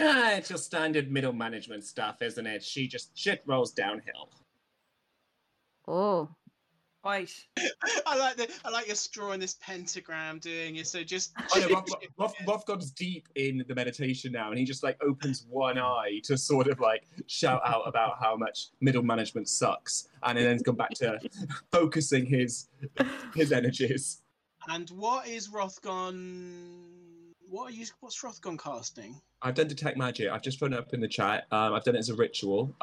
Ah, it's your standard middle management stuff, isn't it? She just shit rolls downhill. Oh. Right. I like the I like your drawing this pentagram doing it. So just I know, Roth, Roth, Rothgon's deep in the meditation now, and he just like opens one eye to sort of like shout out about how much middle management sucks, and then he's come back to focusing his his energies. and what is Rothgon? What are you? What's Rothgon casting? I've done detect magic. I've just thrown it up in the chat. Um, I've done it as a ritual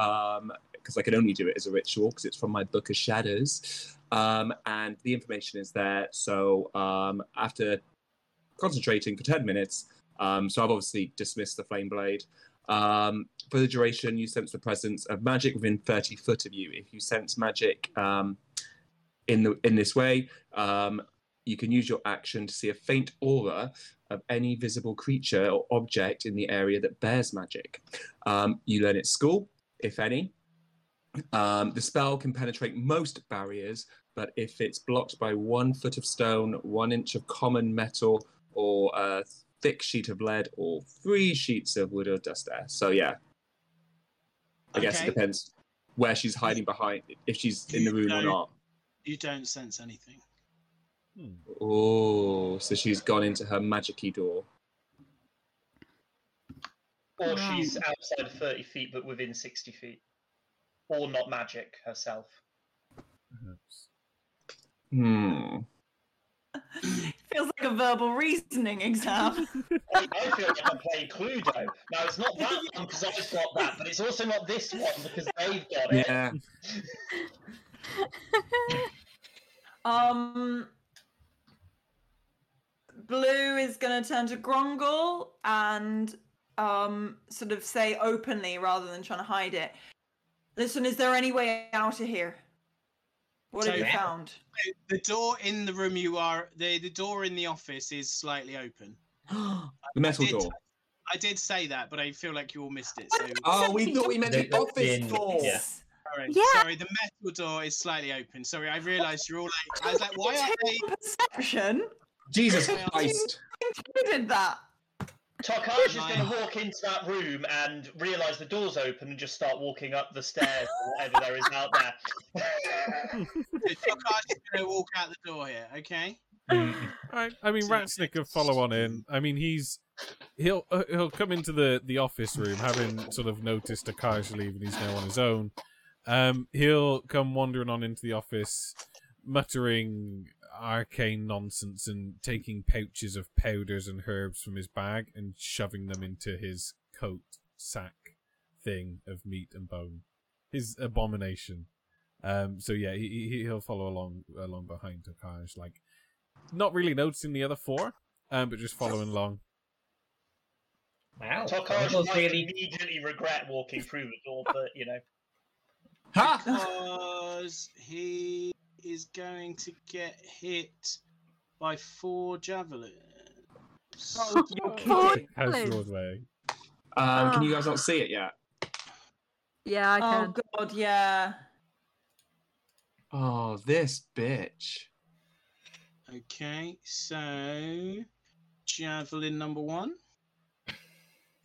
because I can only do it as a ritual because it's from my book of shadows. Um, and the information is there. So um, after concentrating for 10 minutes, um, so I've obviously dismissed the flame blade. Um, for the duration, you sense the presence of magic within 30 foot of you. If you sense magic um, in the in this way, um, you can use your action to see a faint aura of any visible creature or object in the area that bears magic. Um, you learn at school, if any. Um, the spell can penetrate most barriers, but if it's blocked by one foot of stone, one inch of common metal, or a thick sheet of lead, or three sheets of wood or dust air. So, yeah. I guess Okay. it depends where she's hiding behind, if she's in the room or not. You don't sense anything. Hmm. Oh, so she's gone into her magicy door. Or Wow. she's outside 30 feet but within 60 feet. or not magic herself. Perhaps. Hmm. Feels like a verbal reasoning exam. I, I feel like I'm playing Cluedo. Now it's not that one because I've got that, but it's also not this one because they've got it. Yeah. Um, Blue is going to turn to Grongle and um, sort of say openly rather than trying to hide it. Listen, is there any way out of here? What have you found? The door in the room you are, the, the door in the office is slightly open. the metal did- door. I did say that, but I feel like you all missed it. So Oh, we thought we meant the The- office in- door. yeah. sorry. Yeah. Sorry, the metal door is slightly open. Sorry, I realised you're all like, I was like, why aren't they? Perception? Jesus Yeah. Christ. Who did that? Tarkaj is going to walk into that room and realise the door's open and just start walking up the stairs or whatever there is out there. Tokaj is going to walk out the door here. Okay. I, I mean, So- Ratsnick could follow on in. I mean, he's he'll uh, he'll come into the the office room, having sort of noticed Akash leave, and he's now on his own. Um, he'll come wandering on into the office, muttering arcane nonsense and taking pouches of powders and herbs from his bag and shoving them into his coat sack thing of meat and bone. His abomination. Um, so yeah, he, he he'll follow along along behind Tokaj, like not really noticing the other four, um, but just following along. Wow. Tarkaj Grongle's might really immediately regret walking through the door, but you know. Ha! Because he is going to get hit by four javelins. Four How's javelins. yours way? Um, can you guys not see it yet? Yeah, I can. Oh god, yeah. Oh, this bitch. Okay, so javelin number one.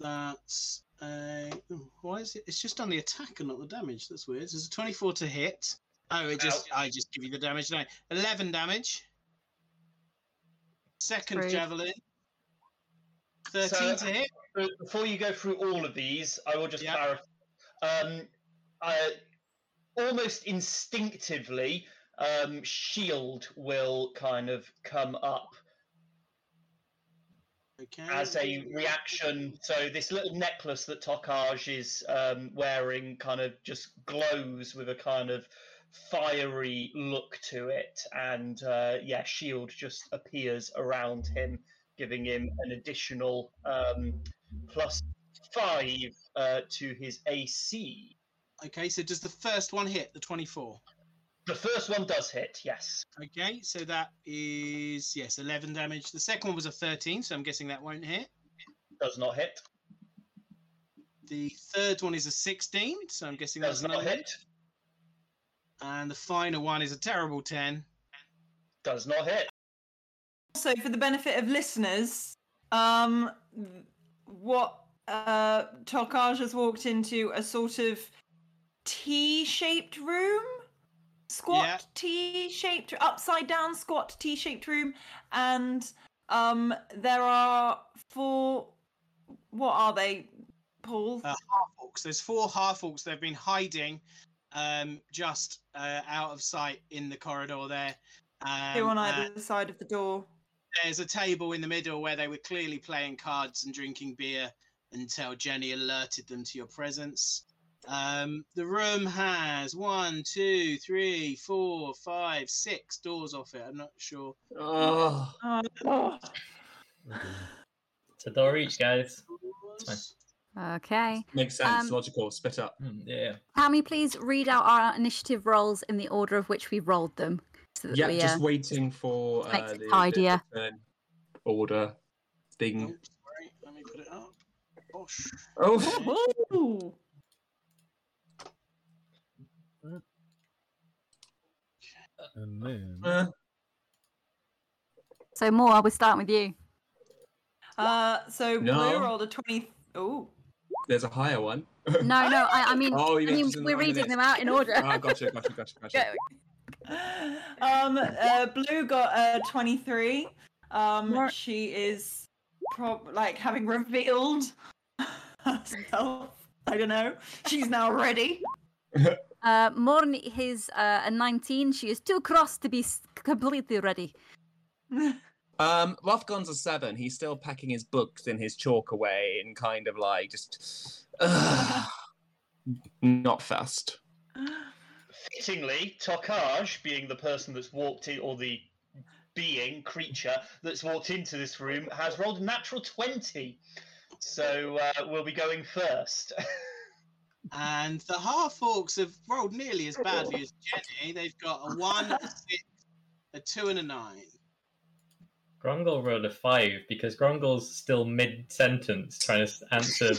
That's a. ooh, why is it? It's just on the attack and not the damage. That's weird. There's a 24 to hit. Oh, it just. I just give you the damage now. 11 damage. Second Rude. javelin. 13 So- to hit. Before you go through all of these, I will just Yeah. clarify. Um, I, almost instinctively, um, shield will kind of come up Okay. as a reaction. So this little necklace that Tokaj is um, wearing kind of just glows with a kind of fiery look to it, and uh, yeah, shield just appears around him, giving him an additional um, plus five uh, to his AC. Okay, so does the first one hit the 24? The first one does hit, yes. Okay, so that is yes, eleven damage. The second one was a thirteen, so I'm guessing that won't hit. Does not hit. The third one is a sixteen, so I'm guessing that's Does not hit. hit. And the final one is a terrible ten. Does not hit. Also, for the benefit of listeners, um, what uh, Tokaj has walked into a sort of T-shaped room, squat Yeah. T-shaped, upside down squat T-shaped room, and um, there are four. What are they, Paul? Uh, half orcs. There's four half orcs. They've been hiding, um, just uh, out of sight in the corridor there. Um, Two on and either side of the door. there's a table in the middle where they were clearly playing cards and drinking beer until Jenny alerted them to your presence. Um, the room has one, two, three, four, five, six doors off it. I'm not sure. Oh. Oh, It's a door each, guys. Doors. Okay. Makes sense. Um, Logical. Spit up. Hmm, Yeah. Tammy, please read out our initiative rolls in the order of which we rolled them. So that Yeah, we, just uh, waiting for uh, the, the, tidier. the turn order Oh, thing. sorry. Let me put it up. Gosh. Oh, Ooh. And then uh, So, more, we're starting with you. Uh, so No. Blue rolled a twenty. Oh, there's a higher one. No, no, I, I mean, Oh, I mean just in the we're the reading list. them out in order. Oh, gotcha, gotcha, gotcha, gotcha. um, uh, Blue got a twenty-three. Um, Right. she is prob like having revealed herself. I don't know. She's now ready. Uh, Morn is uh, a 19. She is too cross to be completely ready. Um, Rothgon's a seven. He's still packing his books in his chalk away and kind of like just ugh, not fast. Fittingly, Tokaj, being the person that's walked in, or the being, creature that's walked into this room, has rolled a natural 20. So uh, we'll be going first. And the half orcs have rolled nearly as badly as Jenny. They've got a one, a six, a two, and a nine. Grongle rolled a five because Grongle's still mid sentence trying to answer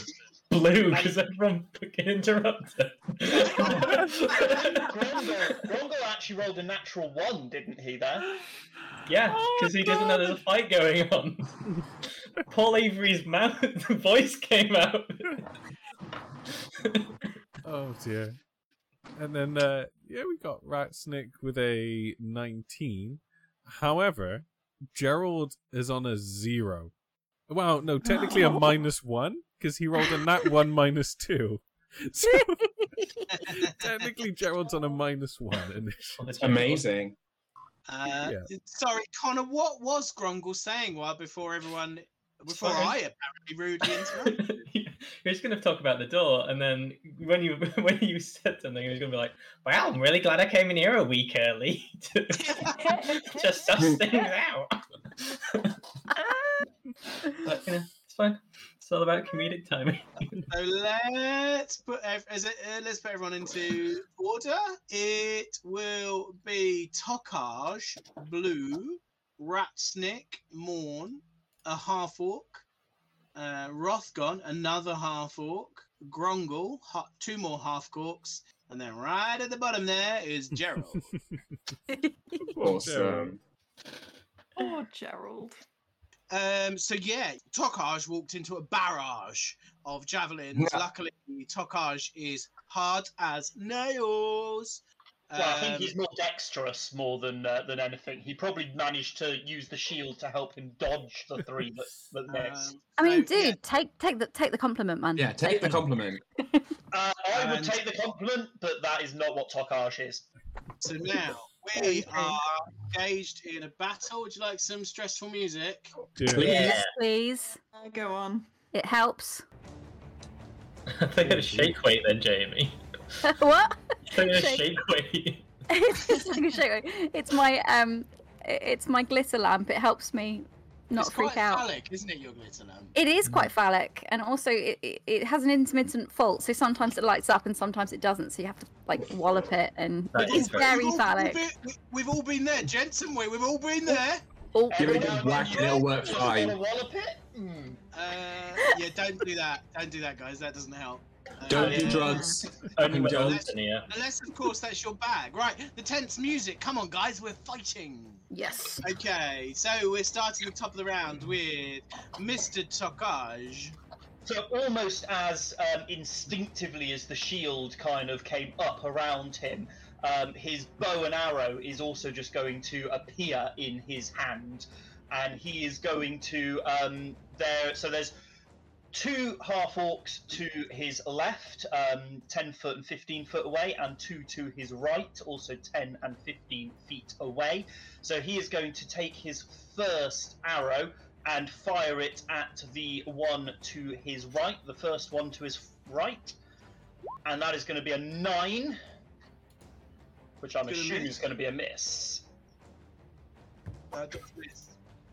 blue because everyone fucking interrupted. Grongle, Grongle actually rolled a natural 1, didn't he, there? yeah, Oh because my he doesn't know God. there's a fight going on. Paul Avery's mouth voice came out. Oh dear. And then uh yeah, we got Ratsnick with a 19. However, Gerald is on a zero. Well, no, technically a minus one because he rolled a nat one minus two. So technically, Gerald's on a minus one initially. Amazing. Uh, Yeah. Sorry, Connor. What was Grongle saying while before everyone, before Sorry. I apparently rudely interrupted? You're just gonna talk about the door, and then when you when you said something, you're gonna be like, "Well, I'm really glad I came in here a week early to just suss things out." but you know, it's fine. It's all about comedic timing. so let's put ev- is it, uh, let's put everyone into order. It will be Tokaj, Blue, Ratsnick, Morn, a half orc, uh, Rothgon, another half orc, Grongle, ha- two more half orcs, and then right at the bottom there is Gerald. Awesome. Oh, Gerald. Um, so yeah, Tokaj walked into a barrage of javelins. Yeah. Luckily, Tokaj is hard as nails. Well, I think Um, he's more dexterous more than uh, than anything. He probably managed to use the shield to help him dodge the three that, that missed. um, I mean, so, yeah, dude, take take the take the compliment, man. Yeah, take the compliment. Uh, I would take the compliment, but that is not what Tokaj is. so now we are engaged in a battle. Would you like some stressful music? Dude, Please. Yes, please. Uh, go on. It helps. I think it's shake weight then, Jamie. what? I think it's Shake- shake weight. it's, like a show. it's my um, it's my glitter lamp. It helps me not it's freak quite out. phallic, isn't it, your glitter lamp? It is quite phallic, and also it, it, it has an intermittent fault. So sometimes it lights up, and sometimes it doesn't. So you have to like wallop it, and That it is is very- very we've all, phallic. We've, been- we've all been there, gents, haven't we? We've all been there. Oh, Give it a Every and whack and it'll work fine. wanna wallop it? Hmm. Uh, yeah, don't do that. Don't do that, guys. That doesn't help. Uh, Don't do drugs. Only when Don't. Elton here. Unless, of course, that's your bag. Right, the tense music. Come on, guys, we're fighting. yes. Okay, so we're starting the top of the round with Mr. Tokaj. So almost as um, instinctively as the shield kind of came up around him, um, his bow and arrow is also just going to appear in his hand, and he is going to um, there. So there's two half orcs to his left, um, 10 foot and 15 foot away, and two to his right, also 10 and 15 feet away. So he is going to take his first arrow and fire it at the one to his right, the first one to his right, and that is going to be a nine, which I'm assuming is going to be a miss. Uh.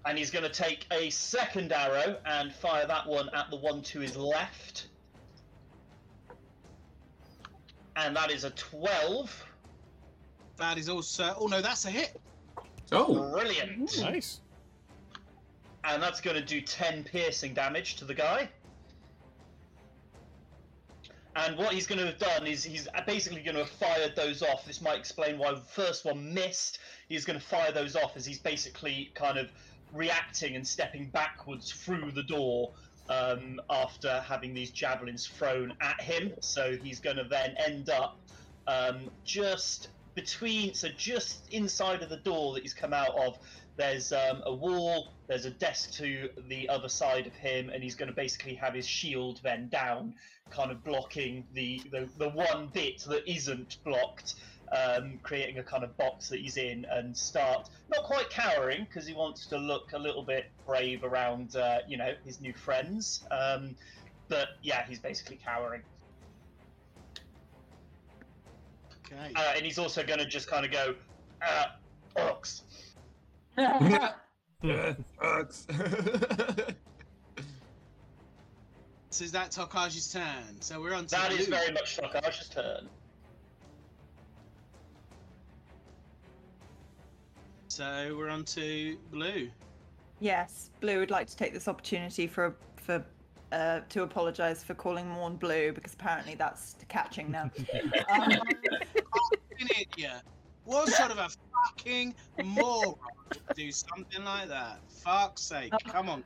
And he's going to take a second arrow and fire that one at the one to his left, and that is a twelve. that is also. Oh no, that's a hit. Oh, Brilliant. nice. and that's going to do 10 piercing damage to the guy. And what he's going to have done is he's basically going to have fired those off. This might explain why the first one missed. He's going to fire those off as he's basically kind of reacting and stepping backwards through the door um, after having these javelins thrown at him. So he's going to then end up um, just between, so just inside of the door that he's come out of, There's um, a wall. There's a desk to the other side of him, and he's going to basically have his shield then down, kind of blocking the the, the one bit that isn't blocked. Um, creating a kind of box that he's in and start not quite cowering because he wants to look a little bit brave around uh, you know his new friends um, but yeah he's basically cowering. Okay. uh, and he's also going to just kind of go uh, orcs So is that Tokaj's turn? So we're on to that is very much Tokaj's turn So we're on to Blue. Yes, Blue would like to take this opportunity for for uh, to apologise for calling Morn Blue because apparently that's catching now. um, idiot. What sort of a fucking moron do something like that? Fuck's sake! Come on,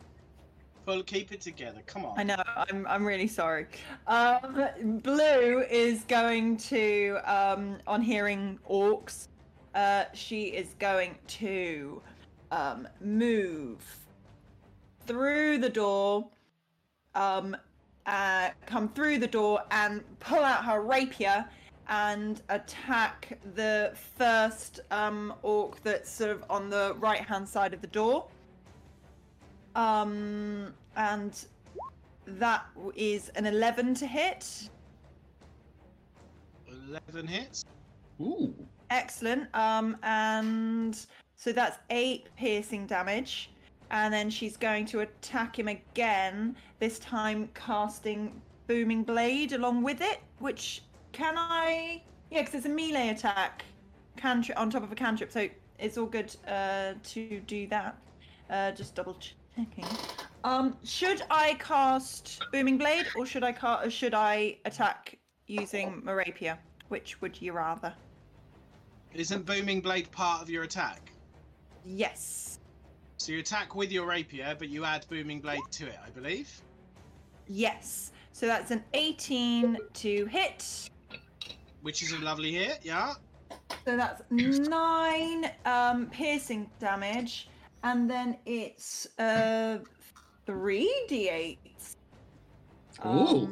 pull, keep it together. Come on. I know. I'm. I'm really sorry. Um, Blue is going to, um, on hearing orcs, uh, she is going to um, move through the door, um, uh, come through the door and pull out her rapier and attack the first um, orc that's sort of on the right hand side of the door. Um, and that is an 11 to hit. Eleven hits. Ooh. Excellent. Um, and so that's eight piercing damage. And then she's going to attack him again, this time casting Booming Blade along with it, which can I. Yeah, because it's a melee attack cantrip on top of a cantrip, so it's all good uh, to do that. Uh, just double checking. Um, should I cast Booming Blade or should I ca- should I attack using my? Which would you rather? Isn't booming blade part of your attack? Yes. So you attack with your rapier, but you add booming blade to it, I believe. Yes. So that's an 18 to hit. Which is a lovely hit, yeah. So that's nine um, piercing damage, and then it's uh, three d8. Ooh.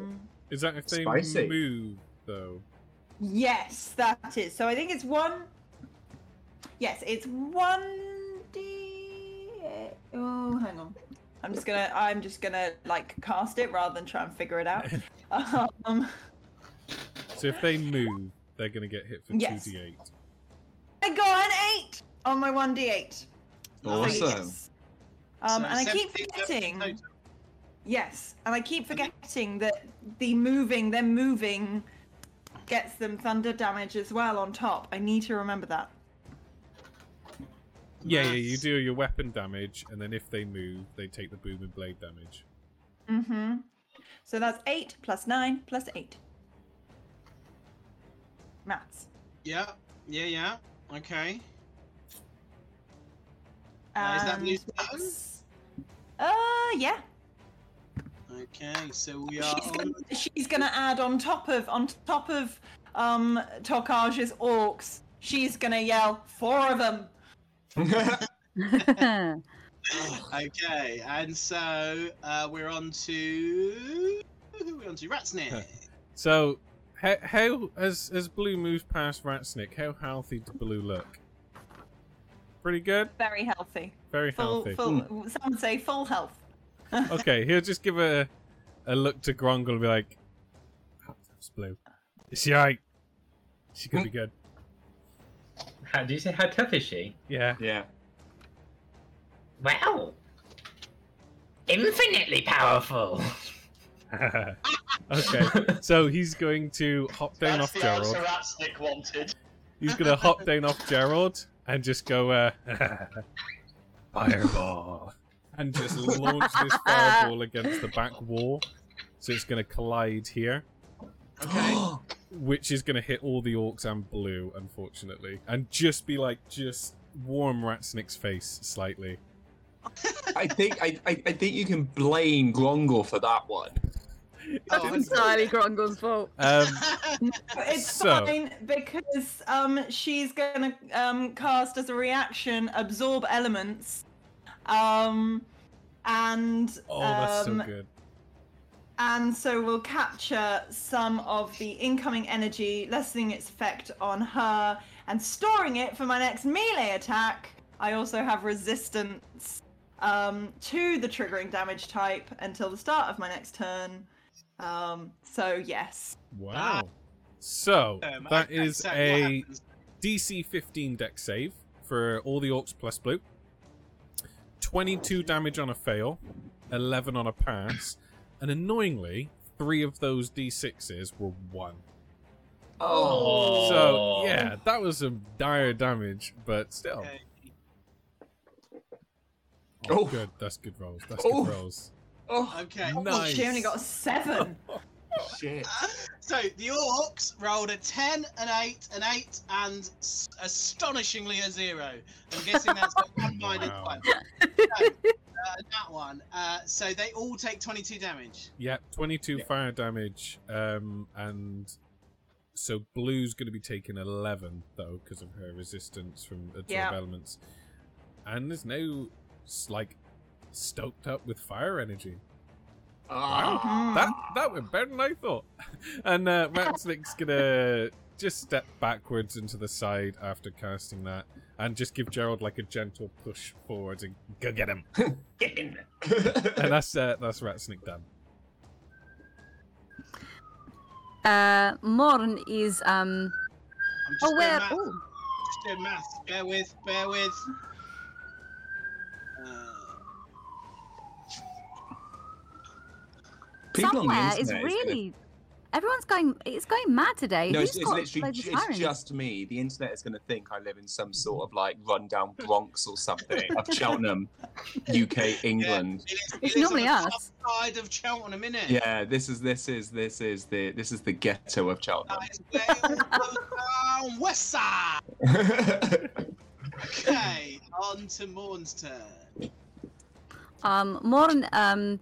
Is that if they Spicy. move though? yes, that is. So I think it's one. Yes, it's one d. Oh, hang on. I'm just gonna. I'm just gonna like cast it rather than try and figure it out. um, So if they move, they're gonna get hit for Yes. two d8. I got an eight on my one d8. Awesome. So, yes. Um, So and I keep forgetting. Yes, and I keep forgetting that the moving, them moving, gets them thunder damage as well on top. I need to remember that. Yeah, yeah, you do your weapon damage, and then if they move, they take the booming blade damage. Mm-hmm. So that's eight plus nine plus eight. Maths. Yeah, yeah, yeah. Okay. Uh, is that And Blue's turn? Uh, yeah. Okay, so we are She's gonna, she's gonna add on top of on top of um Tokaj's orcs. She's gonna yell four of them. Okay, and so uh, we're on to who are on to? Ratsnip. So, how, how as as Blue moves past Ratsnick, how healthy does Blue look? Pretty good. Very healthy. Very Full, healthy. full. Some would say full health. okay, he'll just give a a look to Grongle and be like, "How tough's Blue? Is she alright? She could be good." How do you say? How tough is she? Yeah. yeah. Well, infinitely powerful. okay, so he's going to hop down That's off the answer Gerald. Ratsnick wanted. He's going to hop down off Gerald and just go, uh, fireball, and just launch this fireball against the back wall. So it's going to collide here, Okay. which is going to hit all the orcs and blue, unfortunately, and just be like, just warm Ratsnick's face slightly. I think I, I, I think you can blame Grongle for that one. That's Oh, entirely Grongle's fault. Um, It's So- fine because um she's gonna um cast as a reaction absorb elements, um, and oh, that's um, so good. And so we'll capture some of the incoming energy, lessening its effect on her, and storing it for my next melee attack. I also have resistance um, to the triggering damage type until the start of my next turn. Um, so yes. Wow. So Um, that okay, is so a? DC 15 Dex save for all the orcs plus blue. 22 damage on a fail, 11 on a pass, and annoyingly, three of those d6s were one. Oh. So yeah, that was some dire damage, but still. Okay. Oh, Oh. good. That's good rolls. That's Oh. good rolls. Oh, Okay. Oh, Nice. she only got a seven. shit. So the orcs rolled a 10, an 8, an 8, and s- astonishingly a 0. I'm guessing that's got one minus Wow. one. So, uh, that one. Uh, so they all take 22 damage. Yeah, 22 Yeah. fire damage, um, and so blue's going to be taking 11 though because of her resistance from absorb Yeah. elements, and there's no, like stoked up with fire energy. Ah. That that went better than I thought. And uh, Ratsnick's gonna just step backwards into the side after casting that, and just give Gerald like a gentle push forwards and go get him. Get in And that's uh, that's Ratsnick done. Uh, Morn is um. I'm just Oh, doing math. Oh, Just doing maths. Bear with, bear with. Uh, People on the somewhere is internet gonna- really. Everyone's going. It's going mad today. No, Who's it's, it's literally ju- it's just me. The internet is going to think I live in some sort of like rundown Bronx or something of Cheltenham, UK, England. it is, It's it is normally on the us. top side of Cheltenham, innit? Yeah, this is this is this is the this is the ghetto of Cheltenham. That is where it all goes down, West side. Okay, on to Morn's turn. Um, Morn um,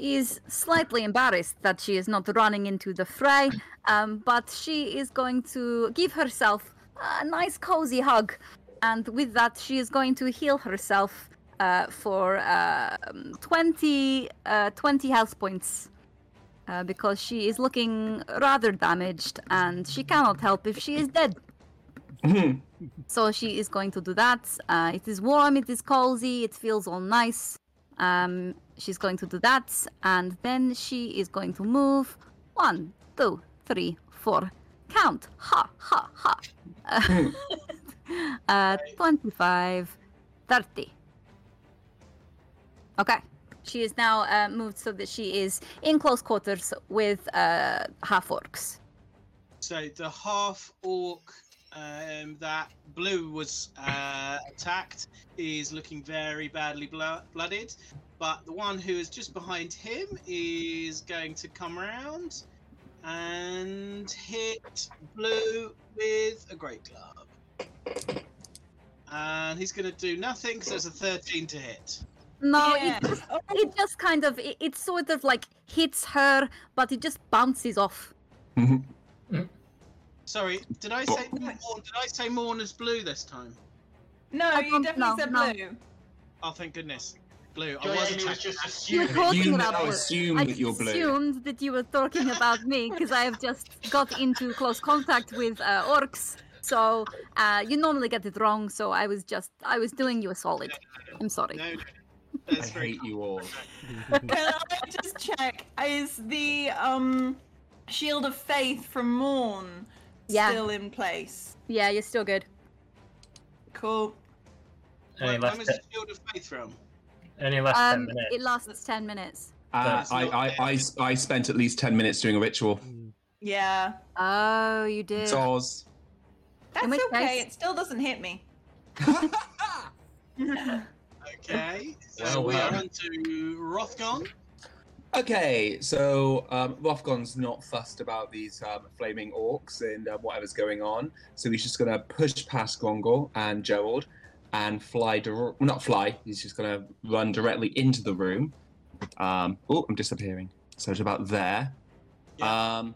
is slightly embarrassed that she is not running into the fray, um, but she is going to give herself a nice cozy hug, and with that, she is going to heal herself uh, for um 20, uh, 20 health points. Uh, because she is looking rather damaged and she cannot help if she is dead. So she is going to do that. Uh, it is warm, it is cozy, it feels all nice. Um, she's going to do that, and then she is going to move. One, two, three, four. Count. Ha, ha, ha. Uh, uh, 25, 30. Okay. She is now uh, moved so that she is in close quarters with uh, half orcs. So the half orc um, that blue was uh, attacked is looking very badly blo- blooded, but the one who is just behind him is going to come around and hit blue with a great club. And he's going to do nothing because there's a 13 to hit. No, Yeah. it, just, it just kind of, it, it sort of like hits her, but it just bounces off. Sorry, did I say Morn? Did I say Morn as blue this time? No, you definitely know, said no. blue. Oh, thank goodness. Blue. I was Amy was attacking. just You were assuming. talking You about now blue. assume I that you're blue. assumed that you were talking about me because I have just got into close contact with uh, orcs. So uh, you normally get it wrong. So I was just, I was doing you a solid. I'm sorry. No, no, I that's very hate you all. Can I just check? Is the um shield of faith from Morn Yeah. still in place? Yeah, you're still good. Cool. Only When, last, when was the Shield of Faith from? Only last 10 Um, minutes. it lasts ten minutes. Uh, I, I, I, I spent at least 10 minutes doing a ritual. Yeah. Oh, you did. Soz. That's okay. case- It still doesn't hit me. Okay, so Well, we are on to Rothgon. Okay, so um, Rothgon's not fussed about these um, flaming orcs and uh, whatever's going on, so he's just going to push past Grongle and Gerald and fly, dir- not fly, he's just going to run directly into the room. Um, oh, I'm disappearing. so it's about there. Um,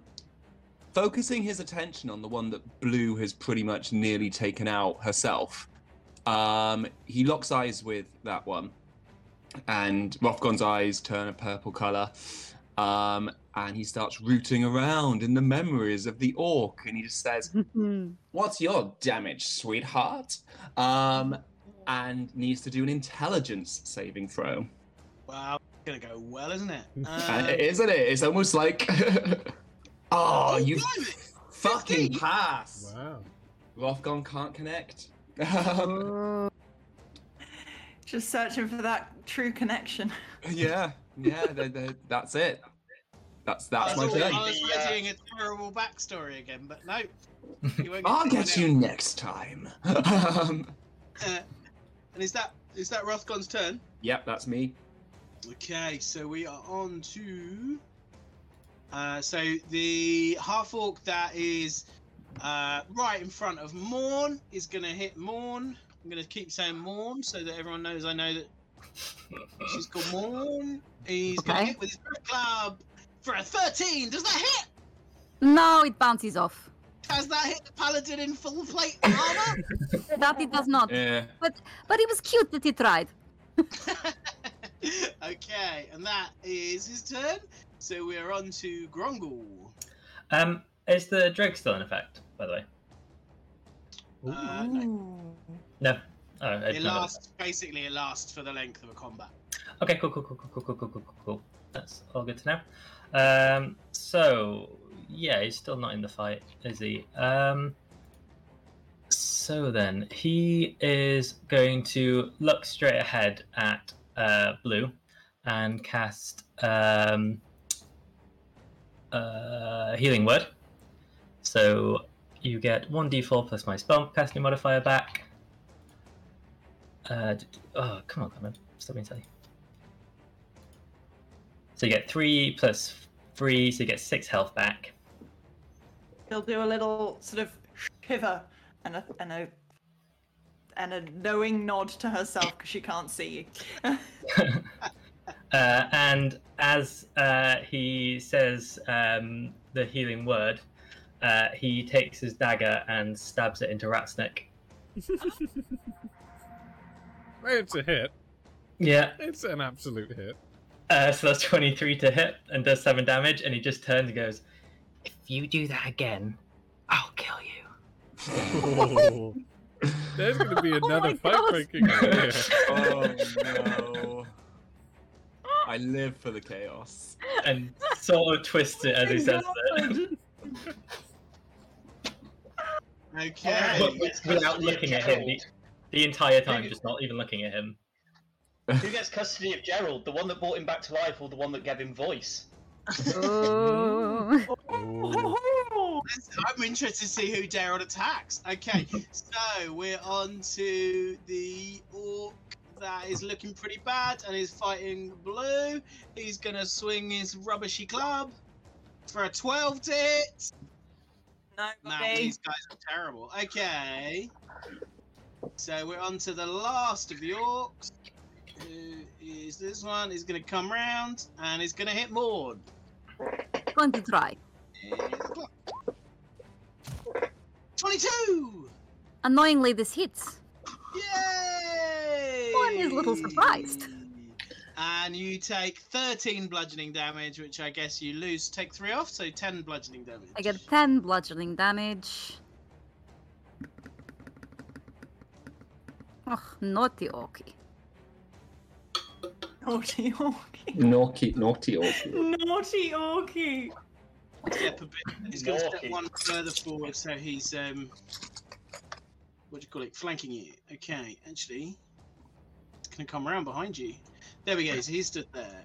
focusing his attention on the one that Blue has pretty much nearly taken out herself. Um, he locks eyes with that one, and Rothgon's eyes turn a purple color. Um, and he starts rooting around in the memories of the orc, and he just says, What's your damage, sweetheart? Um, and needs to do an intelligence saving throw. Wow, gonna go well, isn't it? Um, isn't it? It's almost like, oh, you fucking 15. pass. Wow. Rothgon can't connect. Um, Oh. Just searching for that true connection. yeah, yeah, they- they- that's it. That's that's I my thing. I was The, uh, a terrible backstory again, but no. You I'll get find you next time. um. Uh, and is that is that Rothgon's turn? yep, that's me. Okay, so we are on to. Uh, so the half orc that is uh, right in front of Morn is going to hit Morn. I'm going to keep saying Morn so that everyone knows I know that she's called Morn. He's going to hit with his club for a 13. Does that hit? No, it bounces off. Has that hit the paladin in full plate armor? That it does not. Yeah. But it was cute that he tried. okay, and that is his turn. So we're on to Grongle. Um, is the drug still in effect? By the way, Uh, no. No. Oh, It lasts basically it lasts for the length of a combat. Okay, cool, cool, cool, cool, cool, cool, cool, cool, cool, cool. That's all good to know. Um, so yeah, he's still not in the fight, is he? Um, so then he is going to look straight ahead at uh, Blue and cast um, uh, Healing Word. So you get one d4 plus my spell casting modifier back. Uh, oh, come on, come on, stop being silly. So you get three plus three, so you get six health back. He'll do a little sort of shiver and a and a and a knowing nod to herself because she can't see you. Uh, and as uh, he says um, the healing word, uh, he takes his dagger and stabs it into Ratsnick. It's a hit. Yeah, It's an absolute hit. Uh, so that's 23 to hit and does 7 damage, and he just turns and goes, If you do that again, I'll kill you. There's going to be another my fight God. breaking out here. Oh no. I live for the chaos. And sort of twists it as he says that. Okay. But Yes, without looking at him the, the entire time, just not even looking at him. Who gets custody of Gerald? The one that brought him back to life, or the one that gave him voice? Oh. Ooh. I'm interested to see who Gerald attacks. Okay, so we're on to the orc that is looking pretty bad and is fighting blue. He's gonna swing his rubbishy club for a 12 to hit. No, Man, okay. these guys are terrible. Okay. So we're on to the last of the orcs. Is this one? is going to come round and it's going to hit Maud. Going to try. Here's the clock. 22! Annoyingly, this hits. Yay! One is a little surprised. And you take 13 bludgeoning damage, which I guess you lose. Take 3 off, so 10 bludgeoning damage. I get 10 bludgeoning damage. Oh, naughty orky. Naughty Orky. Naughty, naughty orc. Naughty Orky. step a bit. He's going to step one further forward, so he's um, what do you call it? Flanking you. Okay, actually, it's going to come around behind you. There we go. So he stood there.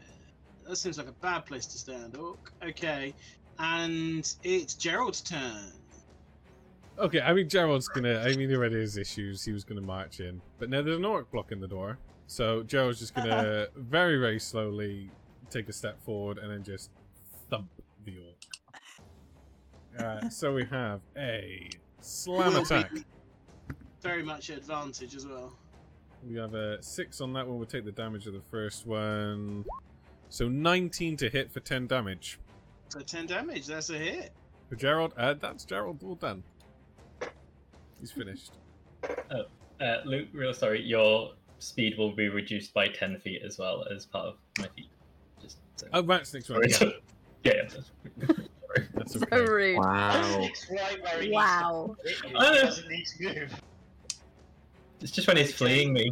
That seems like a bad place to stand, Orc. Okay, and it's Gerald's turn. Okay, I mean Gerald's gonna. I mean, he already has issues. He was gonna march in, but now there's an orc blocking the door, so Gerald's just gonna very, very slowly take a step forward and then just thump the orc. Uh, so we have a slam attack. Very much advantage as well. We have a six on that one. We'll take the damage of the first one. So 19 to hit for 10 damage. For 10 damage, that's a hit. For Gerald, uh, that's Gerald all done. He's finished. Uh, Luke, real sorry, your speed will be reduced by 10 feet as well as part of my feet. Just so. Oh, Ratsnick's Sorry. right. yeah, yeah. that's- Sorry. That's So rude. Wow. It's right where Wow. needs to hit you. I He know. doesn't need to move. It's just when he's fleeing me.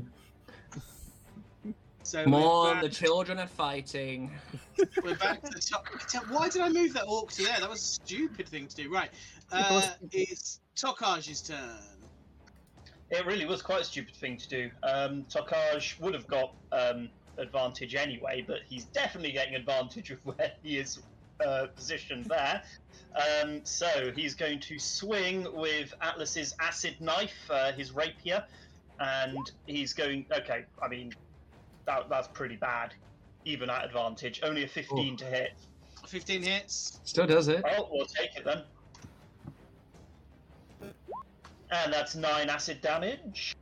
So More, we're the children are fighting. we're back to the top. Why did I move that orc to there? That was a stupid thing to do. Right. Uh, it's Tokaj's turn. It really was quite a stupid thing to do. Um, Tokaj would have got um, advantage anyway, but he's definitely getting advantage of where he is uh, positioned there. Um, so he's going to swing with Atlas's acid knife, uh, his rapier, and he's going. Okay, I mean, that, that's pretty bad, even at advantage. Only a 15 to hit. 15 hits. Still does it. Oh, we'll take it then. And that's nine acid damage.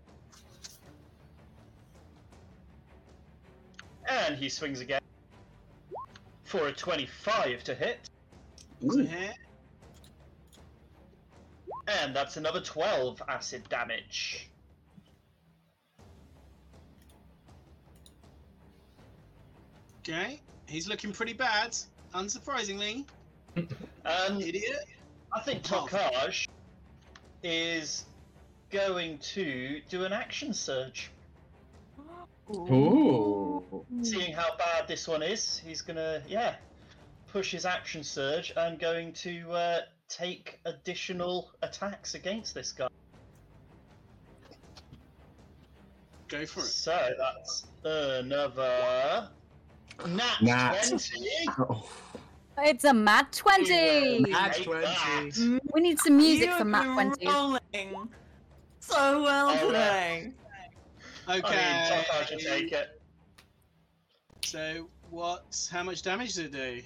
And he swings again for a 25 to hit. That's hit. And that's another 12 acid damage. Okay. He's looking pretty bad, unsurprisingly. Um, Idiot. I think Tokaj is going to do an action surge. Ooh. Seeing how bad this one is, he's gonna, yeah, push his action surge and going to uh, take additional attacks against this guy. Go for it. So that's another nat, Nat. 20. Oh. It's a Nat 20! Nat 20. We need some music You've from Nat 20. rolling so well Oh, yeah. today. I mean, Okay. Tokaj will take it. So, what? How much damage does it do?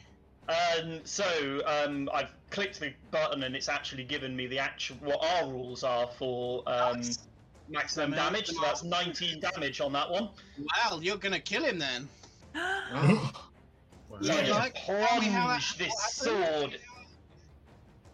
Um, so um, I've clicked the button and it's actually given me the actual what our rules are for um, maximum Maximum damage. So that's 19 damage on that one. Wow, you're gonna kill him then. Wow. So I Yeah, just like, tell me how that- plunge this sword.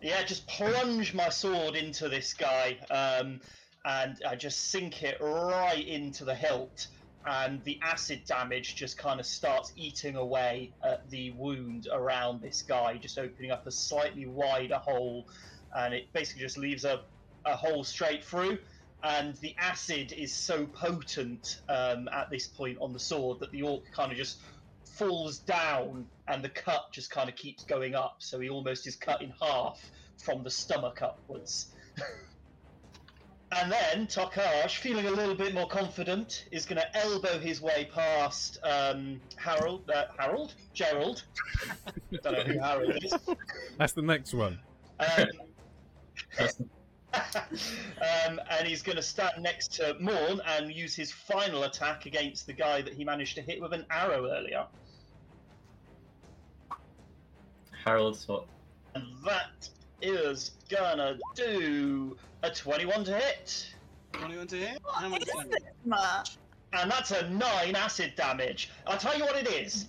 Yeah, just plunge my sword into this guy, um, and I just sink it right into the hilt. And the acid damage just kind of starts eating away at the wound around this guy, just opening up a slightly wider hole, and it basically just leaves a, a hole straight through. And the acid is so potent um, at this point on the sword that the orc kind of just falls down and the cut just kind of keeps going up so he almost is cut in half from the stomach upwards and then Tokaj, feeling a little bit more confident, is going to elbow his way past um, Harold, uh, Harold, Gerald. Don't know who Harold is. That's the next one. Um, um, and he's going to stand next to Morn and use his final attack against the guy that he managed to hit with an arrow earlier. Harold's what? And that is gonna do a 21 to hit. 21 to hit? How much What is damage? this, Matt? And that's a 9 acid damage. I'll tell you what it is.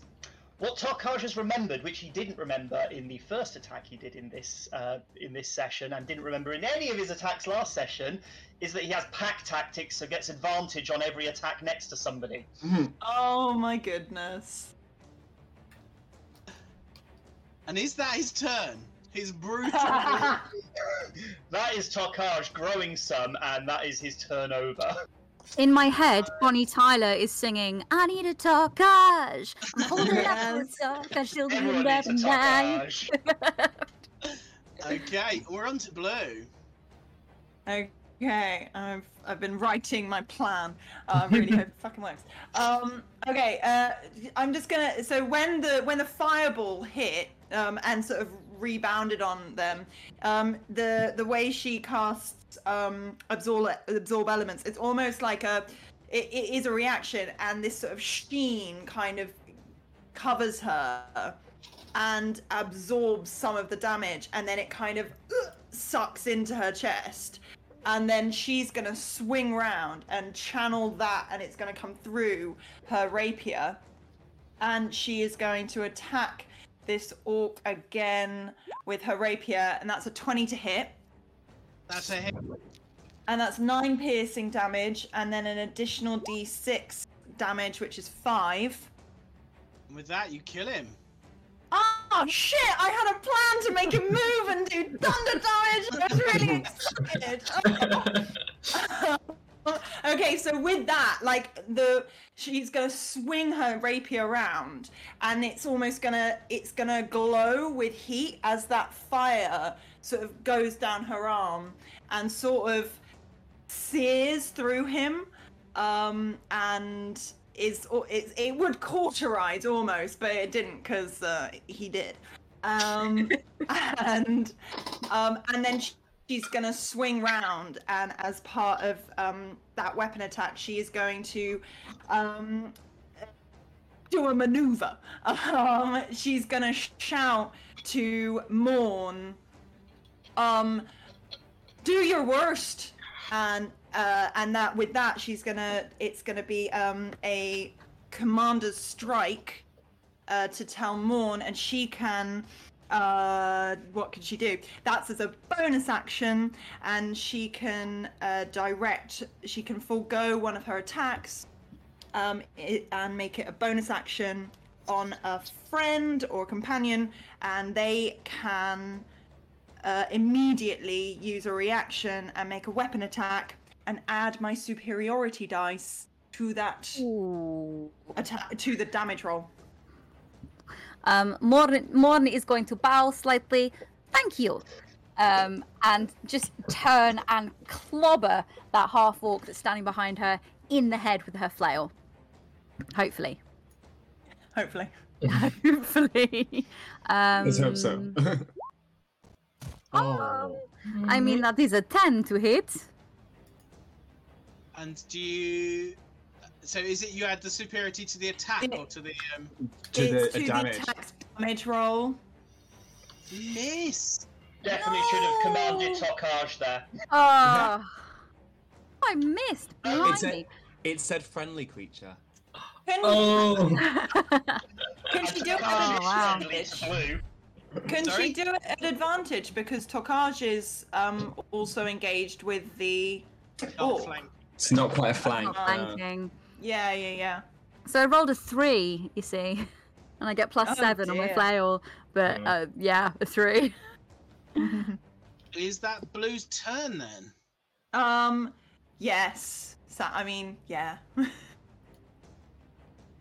What Tokaj has remembered, which he didn't remember in the first attack he did in this uh, in this session, and didn't remember in any of his attacks last session, is that he has pack tactics, so gets advantage on every attack next to somebody. Oh my goodness. And is that his turn? His brutal. that is Tokaj growing some, and that is his turnover. In my head, Bonnie Tyler is singing, I need a Tokaj. I'm holding up for a Yes. Tokaj till the Everyone end needs a night. Okay, we're on to blue. Okay, I've I've been writing my plan. Uh, I really hope it fucking works. Um, okay, uh, I'm just gonna. So when the when the fireball hit um, and sort of rebounded on them, um, the the way she casts um, absorb absorb elements, it's almost like a it, it is a reaction, and this sort of sheen kind of covers her and absorbs some of the damage, and then it kind of uh, sucks into her chest. And then she's gonna swing round and channel that, and it's gonna come through her rapier. and she is going to attack this orc again with her rapier, and that's a 20 to hit. That's a hit. And that's nine piercing damage, and then an additional d6 damage, which is five. With that, you kill him. Oh shit! I had a plan to make him move and do thunder damage. I was really excited. okay, so with that, like the she's gonna swing her rapier around, and it's almost gonna it's gonna glow with heat as that fire sort of goes down her arm and sort of sears through him, um, and is it, it would cauterize almost, but it didn't because uh, he did. Um, and um, and then she, she's gonna swing round, and as part of um, that weapon attack, she is going to um, do a maneuver. Um, she's gonna shout to Morn, um, "Do your worst!" and uh, and that with that she's gonna it's gonna be um, a commander's strike uh, to tell Morn, and she can uh what can she do that's as a bonus action and she can uh direct she can forego one of her attacks um it, and make it a bonus action on a friend or companion and they can uh, immediately use a reaction and make a weapon attack and add my superiority dice to that Ooh. attack to the damage roll Um, Morn, Morn is going to bow slightly. Thank you. Um, and just turn and clobber that half orc that's standing behind her in the head with her flail. Hopefully. hopefully Hopefully. Um, Let's hope so. oh. I mean, that is a 10 to hit. And do you? So is it you add the superiority to the attack Yeah. or to the um? to it's the to damage. the attack's damage roll Miss. Definitely should have commanded Tokaj there. Oh. I missed. It's a- Blimey. It said friendly creature. can, Oh, can she do it Oh, at wow. advantage Blue. Can Sorry? she do it at advantage because Tokaj is um also engaged with the Oh, flank. It's not quite a flank. Not uh, flanking. Yeah, yeah, yeah. So I rolled a three, you see, and I get plus Oh, seven on my dear. flail. But Mm. uh, yeah, a three. Is that Blue's turn then? um, yes. So, I mean, yeah.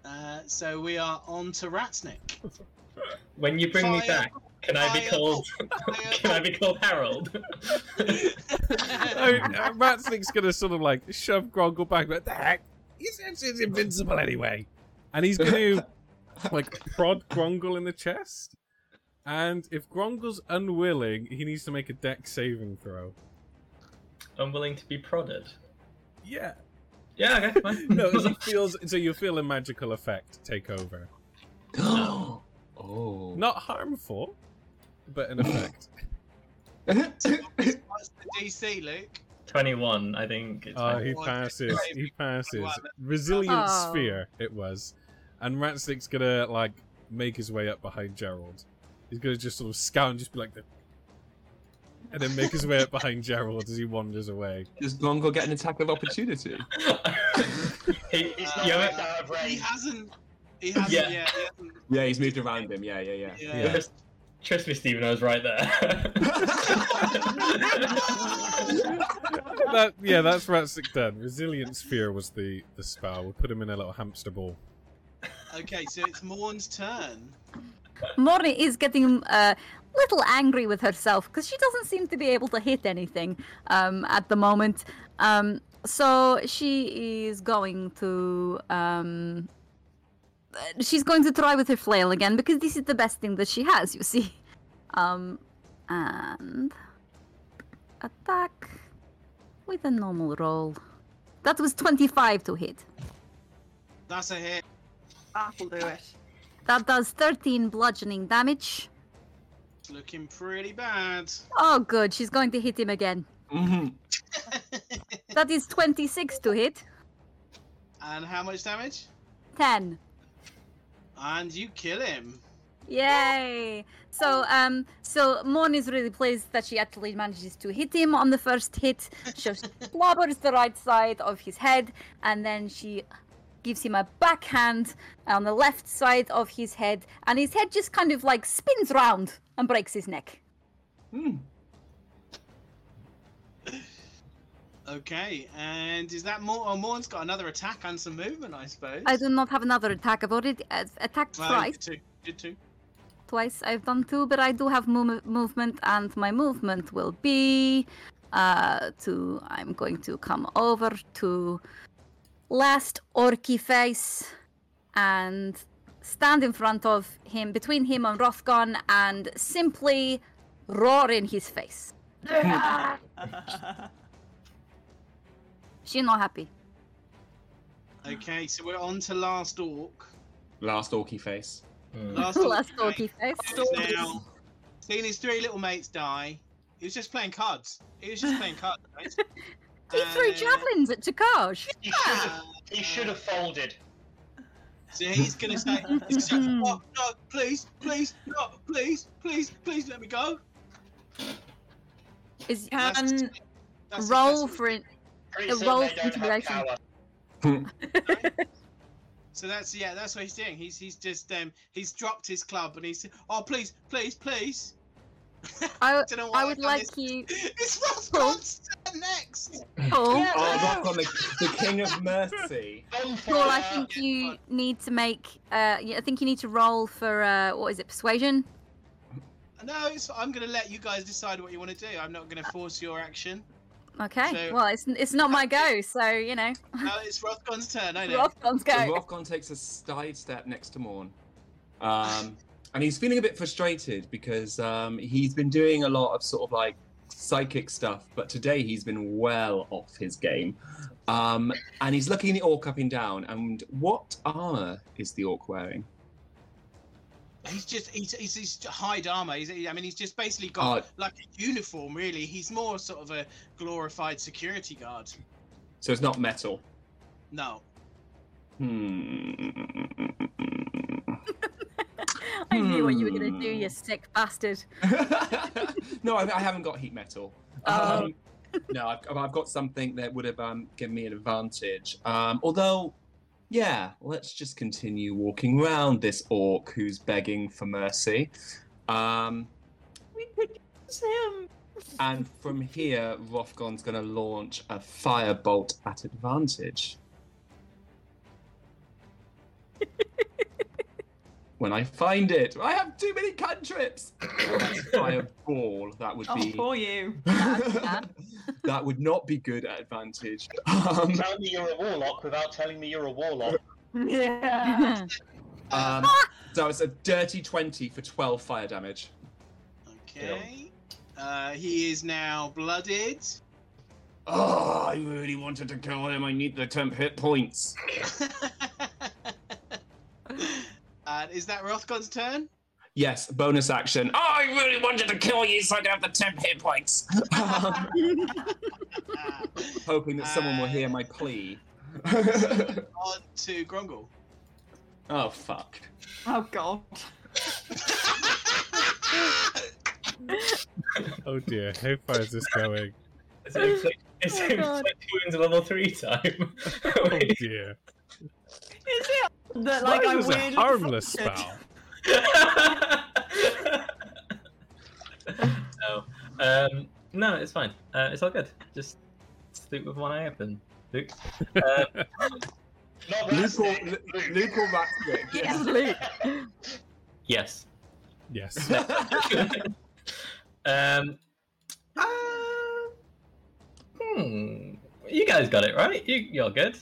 Uh, so we are on to Ratsnick. when you bring me back, can I be called? Fire. Can I be called Harold? I mean, uh, Ratsnick's gonna sort of like shove Grongle back, but the heck, he's, he's invincible anyway. And he's gonna like prod Grongle in the chest. And if Grongle's unwilling, he needs to make a Dex saving throw. Unwilling to be prodded. Yeah. Yeah, okay, fine. No, he feels so you feel a magical effect take over. oh. Not harmful, but an effect. What's the DC, Luke? 21, I think. It's Oh, fine. he passes. He passes. Resilient Oh. sphere it was, and Ratsnick's gonna like make his way up behind Gerald. He's gonna just sort of scout and just be like, the... and then make his way up behind Gerald as he wanders away. Does Grongle get an attack of opportunity? he, It's Uh, not ever- out He hasn't. He hasn't. Yeah. Yeah. he hasn't, Yeah, he's moved around him. Yeah, yeah, yeah. yeah. Trust, trust me, Stephen, I was right there. that yeah, that's Ratsnick done. Resilience sphere was the the spell. We'll put him in a little hamster ball. Okay, so it's Morn's turn. Morny is getting a little angry with herself because she doesn't seem to be able to hit anything um, at the moment. Um, so she is going to. Um, she's going to try with her flail again because this is the best thing that she has, you see. Um, and. Attack with a normal roll. That was 25 to hit. That's a hit. That'll do it. That does 13 bludgeoning damage. It's looking pretty bad. Oh, good. She's going to hit him again. hmm That is 26 to hit. and how much damage? 10. And you kill him. Yay! So, um, so Mon is really pleased that she actually manages to hit him on the first hit. She just slobbers the right side of his head, and then she gives him a backhand on the left side of his head, and his head just kind of like spins round and breaks his neck. Hmm. Okay, and is that more? Oh, Morn's got another attack and some movement, I suppose. I do not have another attack. I've already uh, attacked Well, twice. Did two. Did two. twice I've done two, but I do have mov- movement, and my movement will be uh, to. I'm going to come over to last Orky face and stand in front of him, between him and Rothgon, and simply roar in his face. She's not happy. Okay, so we're on to last orc. Last orky face. Hmm. Last orc. last okay, Orky face. is now seeing his three little mates die. He was just playing cards. He was just playing cards, right? He threw Uh, javelins at Tokaj. He should have. He should have folded. So he's gonna say, he's gonna say oh, no, please, please, no, please, please, please let me go. Is That's- Can That's roll successful. for it. Pretty A certain roll they don't have power. So that's yeah, that's what he's doing. He's he's just um he's dropped his club and he's oh please, please, please. I, Don't know I I've would done like this. you. It's Rothgon's turn next. Paul, Yeah. Oh, Rockon, the, the king of mercy. Paul, I think you need to make. Uh, yeah, I think you need to roll for uh, what is it? Persuasion. No, it's, I'm gonna let you guys decide what you want to do. I'm not gonna force your action. Okay. So- well, it's it's not my go, so you know. No, it's Rothgon's turn. I know. Rothgon's So go. Rothgon takes a side step next to Morn. Um, and he's feeling a bit frustrated because um, he's been doing a lot of sort of like psychic stuff, but today he's been well off his game. Um, and he's looking the orc up and down. And what armor is the orc wearing? He's just he's, he's, he's hide armor. He's, I mean, he's just basically got Oh. like a uniform. Really, he's more sort of a glorified security guard. So it's not metal. No. Hmm. I knew what you were gonna do, you sick bastard. no, I, I haven't got heat metal. Oh. Um, no, I've, I've got something that would have um, given me an advantage. Um, although, yeah, let's just continue walking around this orc who's begging for mercy. Um, we could use him? and from here, Rothgon's going to launch a firebolt at advantage. when I find it, I have too many cantrips. That's fireball. That would Oh, be. for you. that would not be good at advantage. Um, Tell me you're a warlock without telling me you're a warlock. Yeah. um, so it's a dirty 20 for 12 fire damage. Okay. Uh, he is now blooded. Oh, I really wanted to kill him. I need the temp hit points. and is that Rothgon's turn? Yes, bonus action. Oh, I really wanted to kill you so I could have the temp hit points. Hoping that someone will hear my plea. On to Grongle. oh, fuck. Oh god. Oh dear, how far is this going? It's inflict, it's Oh, God. inflict wounds level three time. Oh dear. Is it that like Why I is this a harmless spell? no, um, no, it's fine. Uh, it's all good. Just sleep with one eye open. Luke. Not Luke or, Luke. Luke or Ratwick? yes, Luke. yes. Yes. um, uh, hmm. You guys got it right. You, you're good.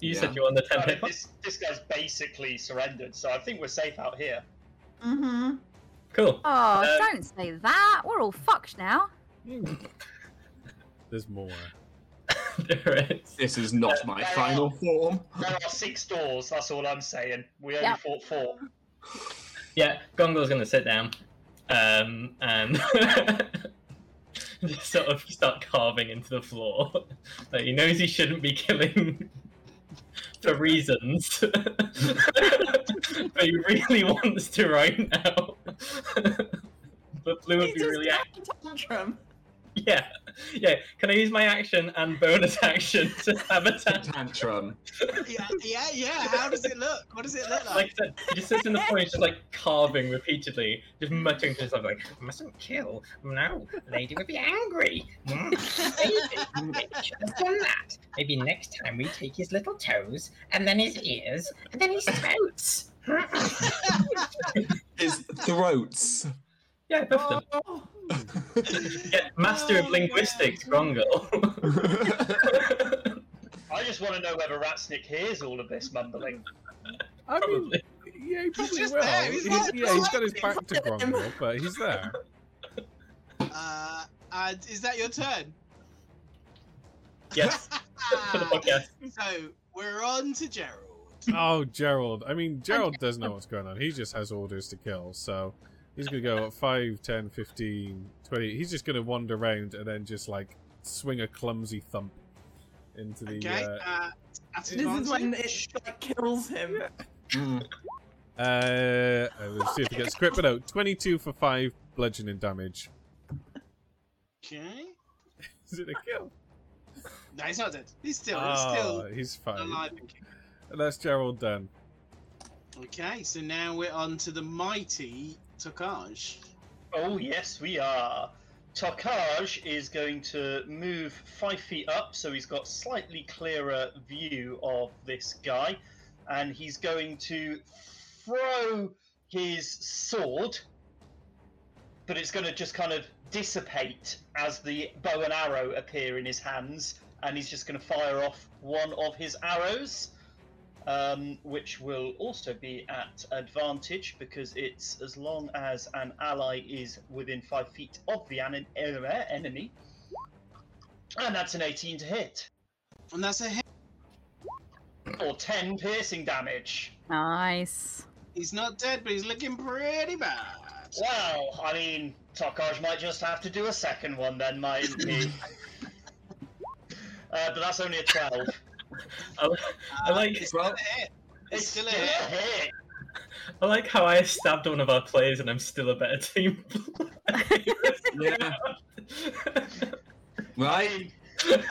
You Yeah. said you were on the I ten mean, hit this, this guy's basically surrendered, so I think we're safe out here. Mm-hmm. Cool. Oh, Uh, don't say that. We're all fucked now. There's more. there is. This is not my Uh, final form. There are six doors, that's all I'm saying. We only Yep. fought four. Yeah, Grongle's gonna sit down, um, and just sort of start carving into the floor. like he knows he shouldn't be killing for reasons, but he really wants to right now. but Blue would be really got a tantrum. Yeah, yeah. Can I use my action and bonus action to have a tantrum? Tantrum. yeah, yeah, yeah. How does it look? What does it look Like like? I said, he just sits in the corner, just like carving repeatedly, just muttering to himself like, I "Mustn't kill. No, lady would be angry. Mm, maybe, maybe should have done that. Maybe next time we take his little toes, and then his ears, and then his throats. His throats. Yeah, both of them. Oh, Yeah, master of linguistics, Grongle. I just want to know whether Ratsnick hears all of this mumbling. I mean, Probably. yeah, he probably just will. there, he's He's- like- yeah, he's got his back to front of him. Gromwell, but he's there. Uh, and is that your turn? yes, for the podcast. so we're on to Gerald. Oh, Gerald. I mean, Gerald does know what's going on. He just has orders to kill, so he's going to go at 5, 10, 15, 20. He's just going to wander around and then just, like, swing a clumsy thump into the. Okay. Uh, Uh, this is when advantage. it like kills him. Mm. uh, uh, let's see if he gets crit, but no, 22 for 5 bludgeoning damage. Okay. Is it a kill? No, he's not dead. He's still, oh, he's still he's fine. alive and kicking. And that's Gerald done. Okay, so now we're on to the mighty Tokaj. Oh, yes, we are. Tokaj is going to move five feet up, so he's got slightly clearer view of this guy, and he's going to throw his sword, but it's going to just kind of dissipate as the bow and arrow appear in his hands, and he's just going to fire off one of his arrows. Um, which will also be at advantage because it's as long as an ally is within five feet of the an- enemy. And that's an 18 to hit. And that's a hit. Or 10 piercing damage. Nice. He's not dead, but he's looking pretty bad. Well, I mean, Tokaj might just have to do a second one then, mightn't he? uh, but that's only a 12. I, I Uh, like It's still a hit. It's, still a hit. hit. I like how I stabbed one of our players and I'm still a better team. Yeah. Right?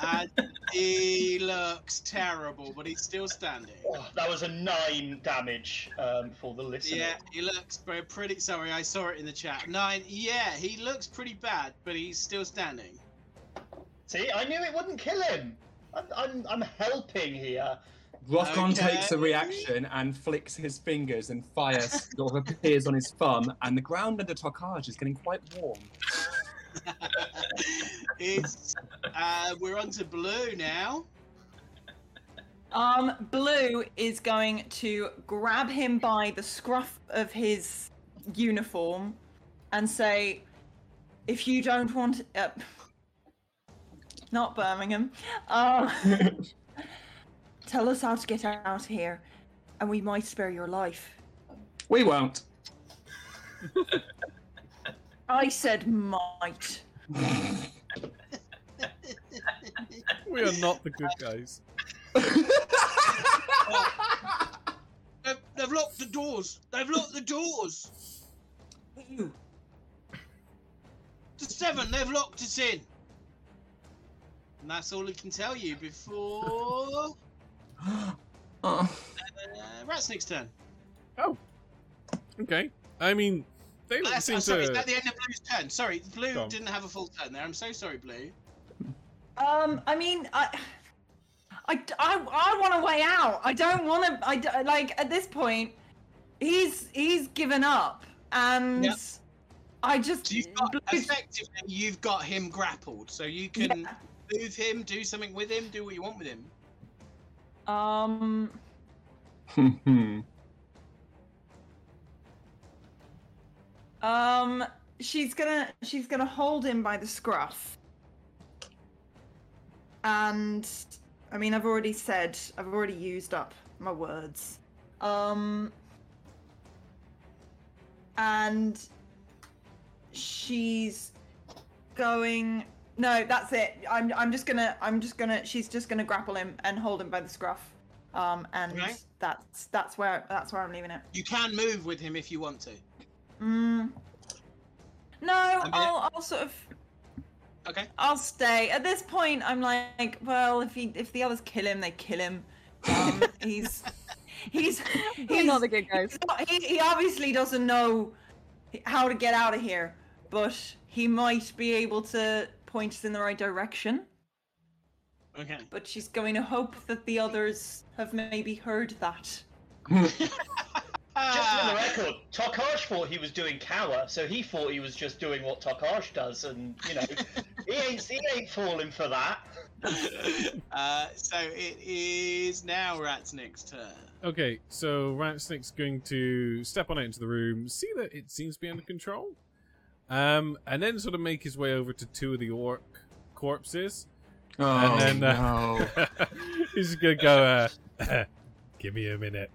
And he looks terrible, but he's still standing. Oh, that was a 9 damage um, for the listener. Yeah, he looks very pretty. Sorry, I saw it in the chat. Nine. Yeah, he looks pretty bad, but he's still standing. See, I knew it wouldn't kill him. I'm, I'm, I'm helping here. Rothgon Okay. takes a reaction and flicks his fingers, and fire sort of appears on his thumb, and the ground under Tokaj is getting quite warm. it's uh, we're on to blue now. Um, Blue is going to grab him by the scruff of his uniform and say, "If you don't want, uh, not Birmingham, uh, tell us how to get out here, and we might spare your life." We won't. I said might. We are not the good guys. They've, they've locked the doors. They've locked the doors. Ooh. The seven. They've locked us in. And that's all he can tell you before Oh. uh, Ratsnick's turn. Oh. Okay. I mean, they don't that's, seem uh, sorry, is that the end of Blue's turn? Sorry, Blue Go didn't have a full turn there. I'm so sorry, Blue. Um, I mean, I, I, I, I want a way out. I don't want to. I d- like at this point, he's he's given up, and Yep. I just So you've got effectively you've got him grappled, so you can Yeah. Move him, do something with him, do what you want with him. um. Um, she's gonna she's gonna hold him by the scruff. And I mean, I've already said I've already used up my words. Um, and she's going. No, that's it. I'm I'm just gonna I'm just gonna she's just gonna grapple him and hold him by the scruff. Um, and Right. that's that's where that's where I'm leaving it. You can move with him if you want to. Mm. No, I mean- I'll I'll sort of Okay. I'll stay. At this point, I'm like, well, if he if the others kill him, they kill him. Um, he's he's He's he's not the good guys. he's not- he, he obviously doesn't know how to get out of here, but he might be able to point us in the right direction. Okay. But she's going to hope that the others have maybe heard that. Just for the record, Tokaj thought he was doing cower, so he thought he was just doing what Tokaj does, and you know, he ain't he ain't falling for that. uh, so it is now Ratsnick's turn. Okay, so Ratsnick's going to step on out into the room, see that it seems to be under control, um, and then sort of make his way over to two of the orc corpses. Oh, and then uh, no. he's gonna go, uh, "Give me a minute,"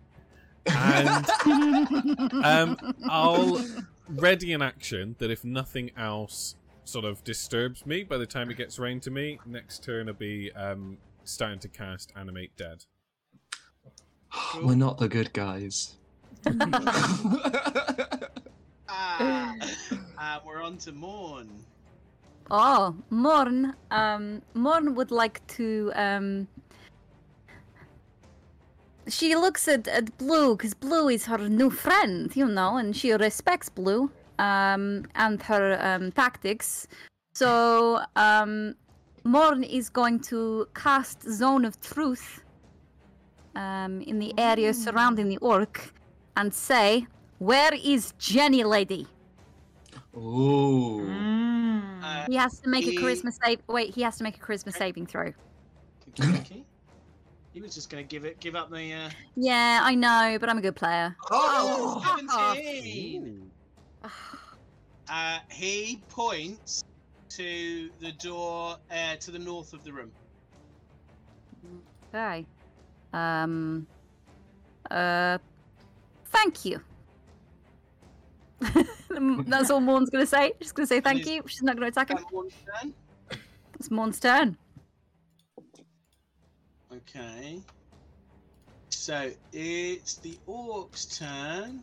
and um, I'll ready an action that if nothing else sort of disturbs me by the time it gets rain to me, next turn I'll be um, starting to cast animate dead. We're not the good guys. Ah, uh, we're on to Morn. Oh, Morn. Um, Morn would like to. Um, she looks at, at Blue because Blue is her new friend, you know, and she respects Blue um, and her um, tactics. So, um, Morn is going to cast Zone of Truth um, in the area surrounding the orc and say, Where is Jenny Lady? Ooh. Mm. Uh, He has to make a He- charisma save. Wait, he has to make a charisma saving throw. okey-dokey. he was just going to give it, give up the. Uh... Yeah, I know, but I'm a good player. Oh, Oh. 17. Uh, he points to the door uh, to the north of the room. Okay. Um. Uh. Thank you. That's all Morn's gonna say. She's gonna say thank you. She's not gonna attack him. And Morn's turn. It's Morn's turn. Okay. So it's the orc's turn.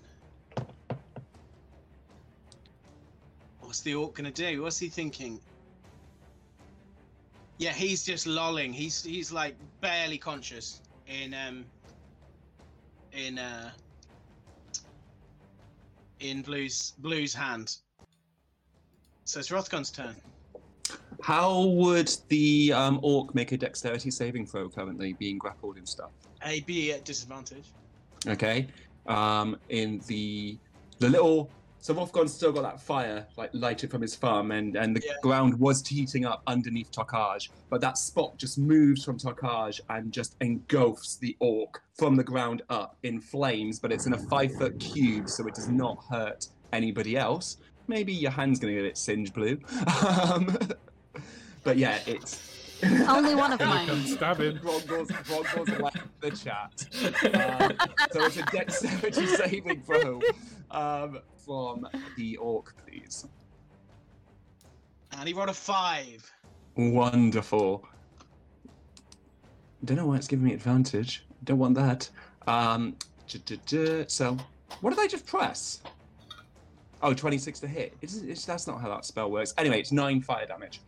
What's the orc gonna do? What's he thinking? Yeah, he's just lolling. He's he's like barely conscious in um in uh in Blue's Blue's hand. So it's Rothgon's turn. How would the um, orc make a dexterity saving throw currently being grappled and stuff? A B at disadvantage. Okay. Um, in the the little so Rothgon's still got that fire like lighted from his farm, and and the Yeah. ground was heating up underneath Tokaj, but that spot just moves from Tokaj and just engulfs the orc from the ground up in flames. But it's in a five foot cube, so it does not hurt anybody else. Maybe your hand's gonna get a bit singed blue. um, but yeah, it's. Only one of Gonna mine. come stabbing. Brogdor's, Brogdor's left the chat. Um, so it's a dexterity saving throw um, from the orc, please. And he rolled a five. Wonderful. Don't know why it's giving me advantage. Don't want that. Um, so, what did I just press? Oh, 26 to hit. It's, it's, that's not how that spell works. Anyway, it's 9 fire damage.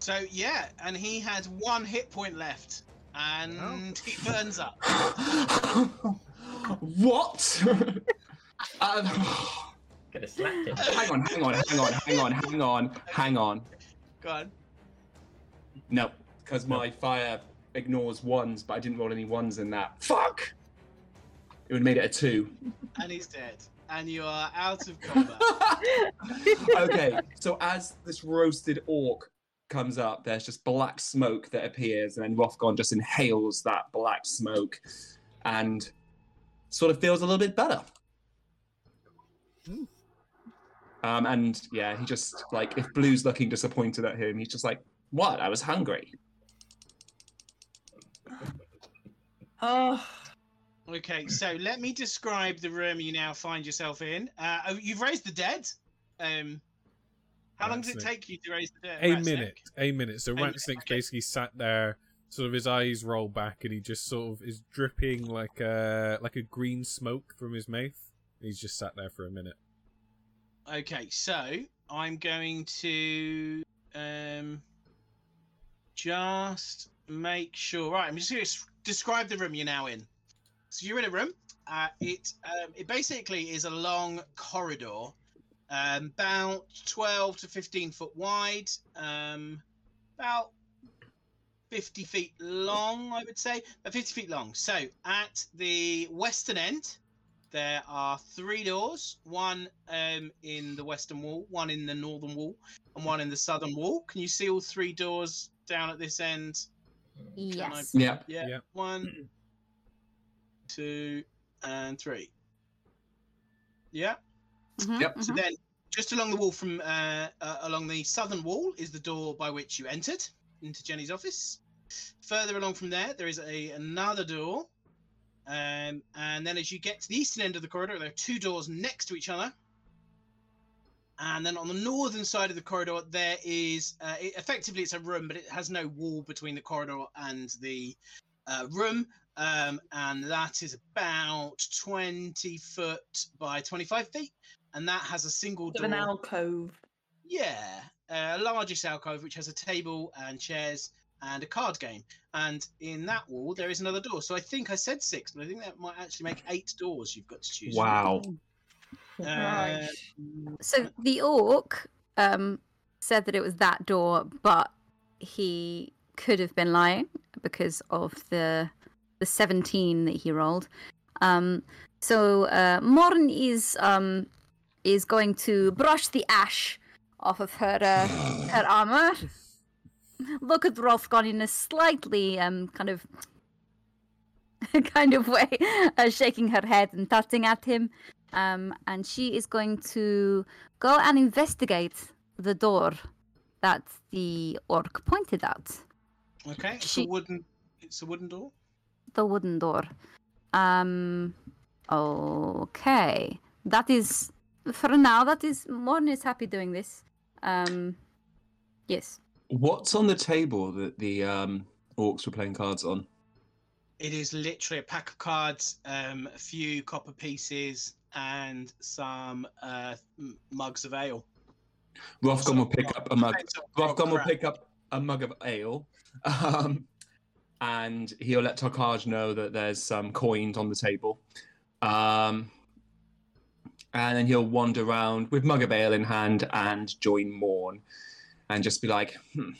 So yeah, and he has one hit point left, and Oh. he burns up. what? um, Could have slapped him. hang on, hang on, hang on, hang on, hang on, hang on. Go on. No, because my fire ignores ones, but I didn't roll any ones in that. Fuck! It would have made it a two. And he's dead. And you are out of combat. okay, so as this roasted orc comes up, there's just black smoke that appears, and then Rothgon just inhales that black smoke and sort of feels a little bit better. Um, and yeah, he just like if Blue's looking disappointed at him, he's just like, "What? I was hungry." Oh, okay, so let me describe the room you now find yourself in. Uh, oh, you've raised the dead. Um, how long does it take you to raise the dead? A Ratsnick? minute. A minute. So minute, Ratsnick's okay. basically sat there sort of his eyes roll back and he just sort of is dripping like a like a green smoke from his mouth. He's just sat there for a minute. Okay, so I'm going to um just make sure. Right, I'm just going to describe the room you're now in. So you're in a room. Uh, it um, it basically is a long corridor, um, about 12 to 15 foot wide, um, about 50 feet long, I would say, about 50 feet long. So at the western end, there are three doors one um, in the western wall, one in the northern wall, and one in the southern wall. Can you see all three doors down at this end? Can I- Yes. Yeah. Yeah. Yeah. One, two, and three. Yeah. Mhm, Yep. So mhm. then, just along the wall from uh, uh, along the southern wall is the door by which you entered into Jenny's office. Further along from there, there is a another door, um, and then as you get to the eastern end of the corridor, there are two doors next to each other. And then on the northern side of the corridor, there is uh, it, effectively it's a room, but it has no wall between the corridor and the uh, room. Um, and that is about 20 foot by 25 feet. And that has a single door. of an alcove. Yeah, a largest alcove which has a table and chairs and a card game. And in that wall, there is another door. So I think I said six, but I think that might actually make eight doors you've got to choose. from. Wow. Uh, Right. So the orc um, said that it was that door, but he could have been lying because of the the seventeen that he rolled. Um, so uh, Morn is um, is going to brush the ash off of her uh, her armor. Look at Rothgon in a slightly um, kind of kind of way, uh, shaking her head and touching at him. Um, and she is going to go and investigate the door that the orc pointed out. Okay, it's She- a wooden. It's a wooden door. The wooden door. Um. Okay. That is for now. That is Morn is happy doing this. Um. Yes. What's on the table that the um, orcs were playing cards on? It is literally a pack of cards, um, a few copper pieces, and some uh, m- mugs of ale. Rothgon will pick up a mug. Depends on Rothgon will pick up a mug of ale, um, and he'll let Tokaj know that there's some coins on the table. Um, and then he'll wander around with mug of ale in hand and join Morn, and just be like, hmm,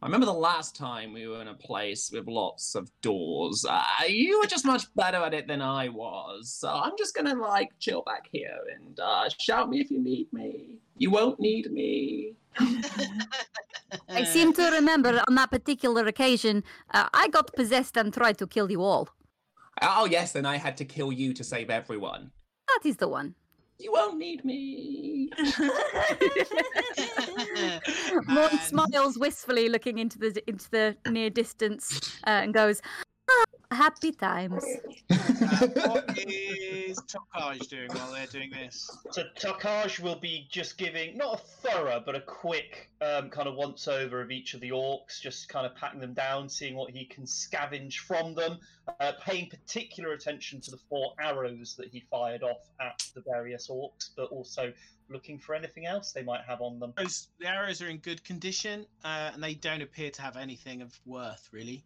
"I remember the last time we were in a place with lots of doors. Uh, you were just much better at it than I was. So I'm just gonna like chill back here and uh, shout me if you need me. You won't need me." I seem to remember on that particular occasion, uh, I got possessed and tried to kill you all. Oh yes, and I had to kill you to save everyone. That is the one. You won't need me. Morn smiles wistfully, looking into the into the near distance, uh, and goes, "Ah, "Happy times." Uh, what is Tokaj doing while they're doing this? So Tokaj will be just giving not a thorough but a quick um, kind of once over of each of the orcs, just kind of patting them down, seeing what he can scavenge from them, uh, paying particular attention to the four arrows that he fired off at the various orcs, but also looking for anything else they might have on them. Those- The arrows are in good condition, uh, and they don't appear to have anything of worth, really.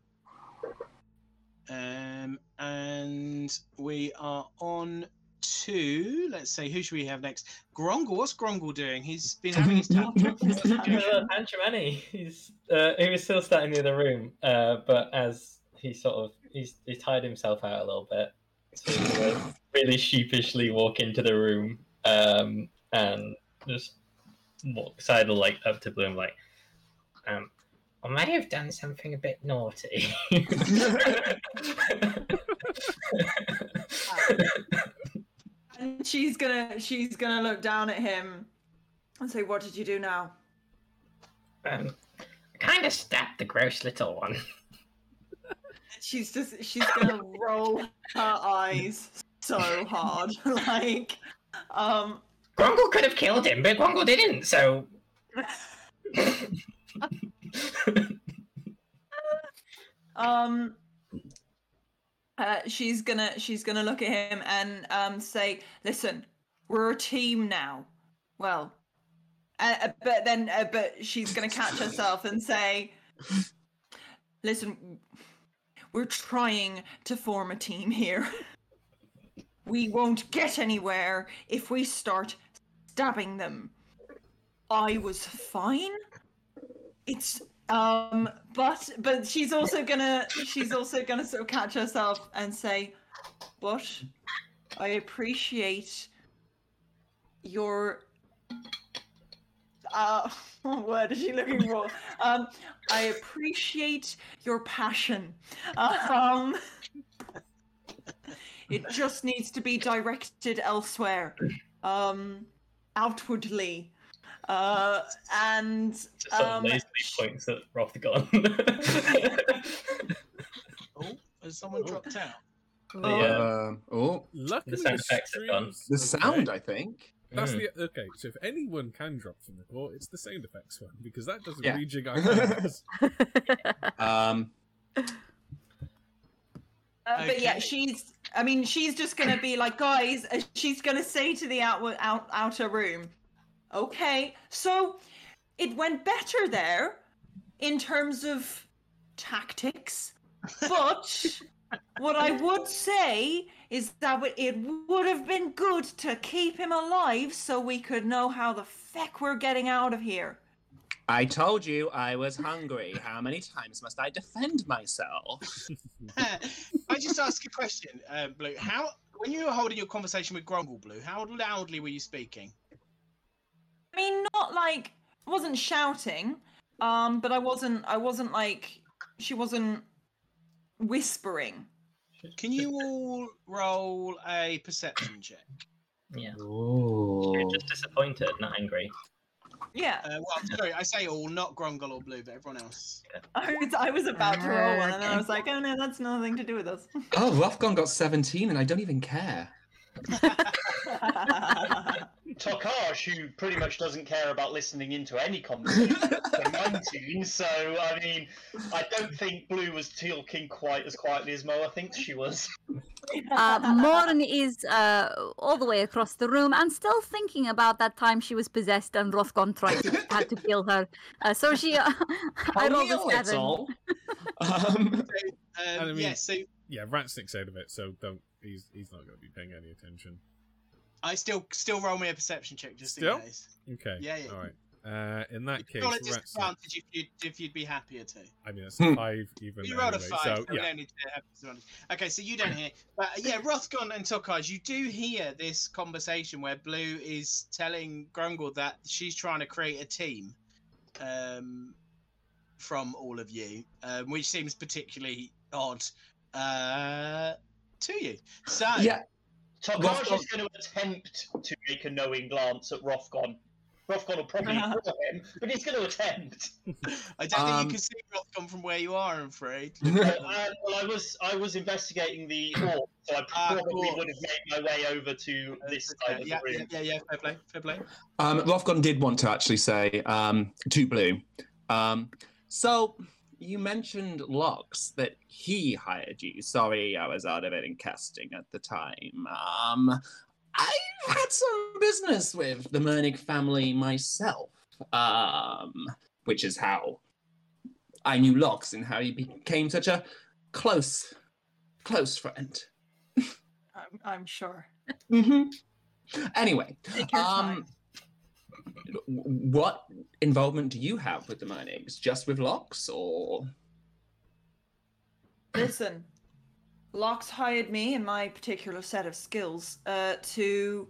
Um, and we are on to let's say who should we have next? Grongle. What's Grongle doing? He's been having his tap. Uh, Antromani, he's uh, he was still standing in the other room, uh, but as he sort of he's he's tired himself out a little bit, so he's uh, really sheepishly walk into the room um, and just walk sidle like up to Bloom like, um, I may have done something a bit naughty. And she's gonna she's gonna look down at him and say, "What did you do now?" um, I kind of stabbed the gross little one. She's just she's gonna roll her eyes so hard, like, um, Grongle could have killed him, but Grongle didn't, so. um, uh, she's gonna she's gonna look at him and um say, "Listen, we're a team now." Well, uh, uh, but then uh, but she's gonna catch herself and say, "Listen, we're trying to form a team here. We won't get anywhere if we start stabbing them. I was fine. It's um but but she's also gonna she's also gonna sort of catch herself and say, But I appreciate your uh what word is she looking for? Um I appreciate your passion. Um it just needs to be directed elsewhere. Um outwardly. Uh and Just sort of um lazily points at Rothgon. Oh, has someone dropped out? Yeah. Um, oh, Luckily, sound effects are done. the sound, okay. I think. That's Mm. the okay. So if anyone can drop from the core, it's the sound effects one because that doesn't Yeah. rejig our. Um, Uh, But yeah, she's. I mean, she's just gonna be like, guys. uh, She's gonna say to the out, out outer room, "Okay, so it went better there in terms of tactics, but what I would say is that it would have been good to keep him alive so we could know how the feck we're getting out of here." I told you I was hungry. How many times must I defend myself? I just ask a question, uh, Blue. How, when you were holding your conversation with Grumble, Blue, how loudly were you speaking? I mean, not like I wasn't shouting, um, but I wasn't. I wasn't like she wasn't whispering. Can you all roll a perception check? yeah. Ooh. You're just disappointed, not angry. Yeah, Uh, well, sorry, I say all, not Grumble or Blue, but everyone else. I was. I was about to roll one, and then I was like, "Oh no, that's nothing to do with us." Oh, Rothgon got 17 and I don't even care. Tokaj, who pretty much doesn't care about listening into any conversation, 19. So, I mean, I don't think Blue was talking quite as quietly as Moa thinks she was. uh, Morn is uh, all the way across the room and still thinking about that time she was possessed and Rothgon tried to had to kill her. Uh, so she, uh, I rolled Only a seven. little. um, Um, I mean- yeah, so yeah, Ratsnick's out of it, so don't. He's he's not going to be paying any attention. I still still roll me a perception check just Still? in case. Okay. Yeah, yeah. All right. Uh, in that case, Roll a disadvantage if you'd, if you'd be happier to. I mean, it's five even. You rolled a anyway, five, So so yeah, don't to. Okay, so you don't hear. But yeah, Rothgon and Tokaj, you do hear this conversation where Blue is telling Grongle that she's trying to create a team um, from all of you, um, which seems particularly odd uh, to you. So yeah, Tokaj Rothgon- is going to attempt to make a knowing glance at Rothgon. Rothgon will probably ignore him, but he's going to attempt. I don't think Um, you can see Rothgon from where you are, I'm afraid. Uh, and, well, I was I was investigating the orb, so I Ah, probably cool. would have made my way over to this side of the yeah, room. yeah, yeah, yeah, fair play, fair play. Um, Rothgon did want to actually say um, to Blue. Um, so you mentioned Locks that he hired you. Sorry, I was out of it in casting at the time. Um, I've had some business with the Mernig family myself, um, which is how I knew Locks and how he became such a close, close friend. I'm, I'm sure. hmm Anyway, um, what involvement do you have with the Mernigs? Just with Locks, or Listen, Locks hired me and my particular set of skills uh, to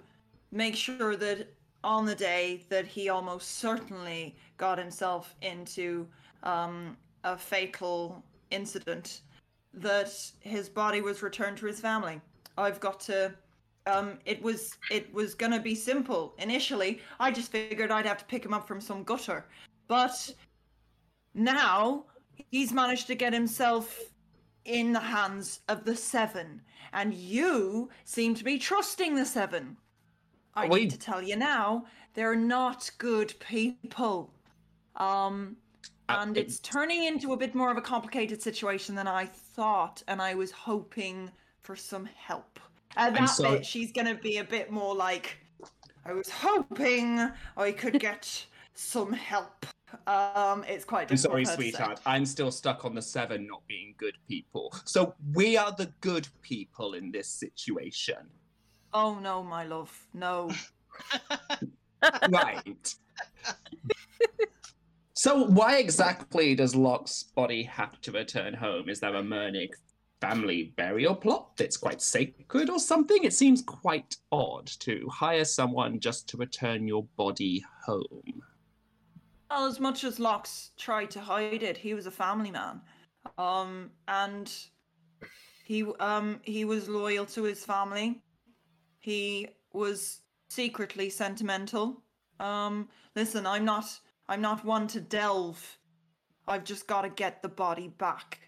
make sure that on the day that he almost certainly got himself into um, a fatal incident, that his body was returned to his family. I've got to. Um, it was it was gonna be simple initially. I just figured I'd have to pick him up from some gutter, but now he's managed to get himself in the hands of the Seven, and you seem to be trusting the Seven. I We- need to tell you now, they're not good people. Um, Uh, and it- it's turning into a bit more of a complicated situation than I thought, and I was hoping for some help. At that sorry- bit, she's gonna be a bit more like, I was hoping I could get some help. Um, it's quite I'm sorry, sweetheart. I'm still stuck on the seven not being good people. So we are the good people in this situation. Oh no, my love, no. right. so why exactly does Locke's body have to return home? Is there a Mernig family burial plot that's quite sacred or something? It seems quite odd to hire someone just to return your body home. Well, as much as Locks tried to hide it, he was a family man, um, and he um he was loyal to his family. He was secretly sentimental. Um, listen, I'm not I'm not one to delve. I've just got to get the body back.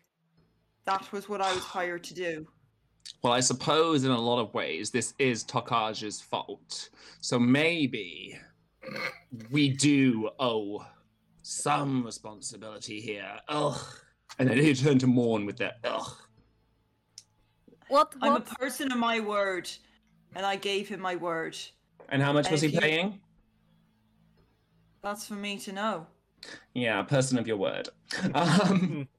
That was what I was hired to do. Well, I suppose in a lot of ways this is Tokaj's fault. So maybe we do owe some responsibility here. Ugh. And then he turned to Morn with that. Ugh. What? I'm a person of my word, and I gave him my word. And how much was he If you- paying? That's for me to know. Yeah, a person of your word. Um,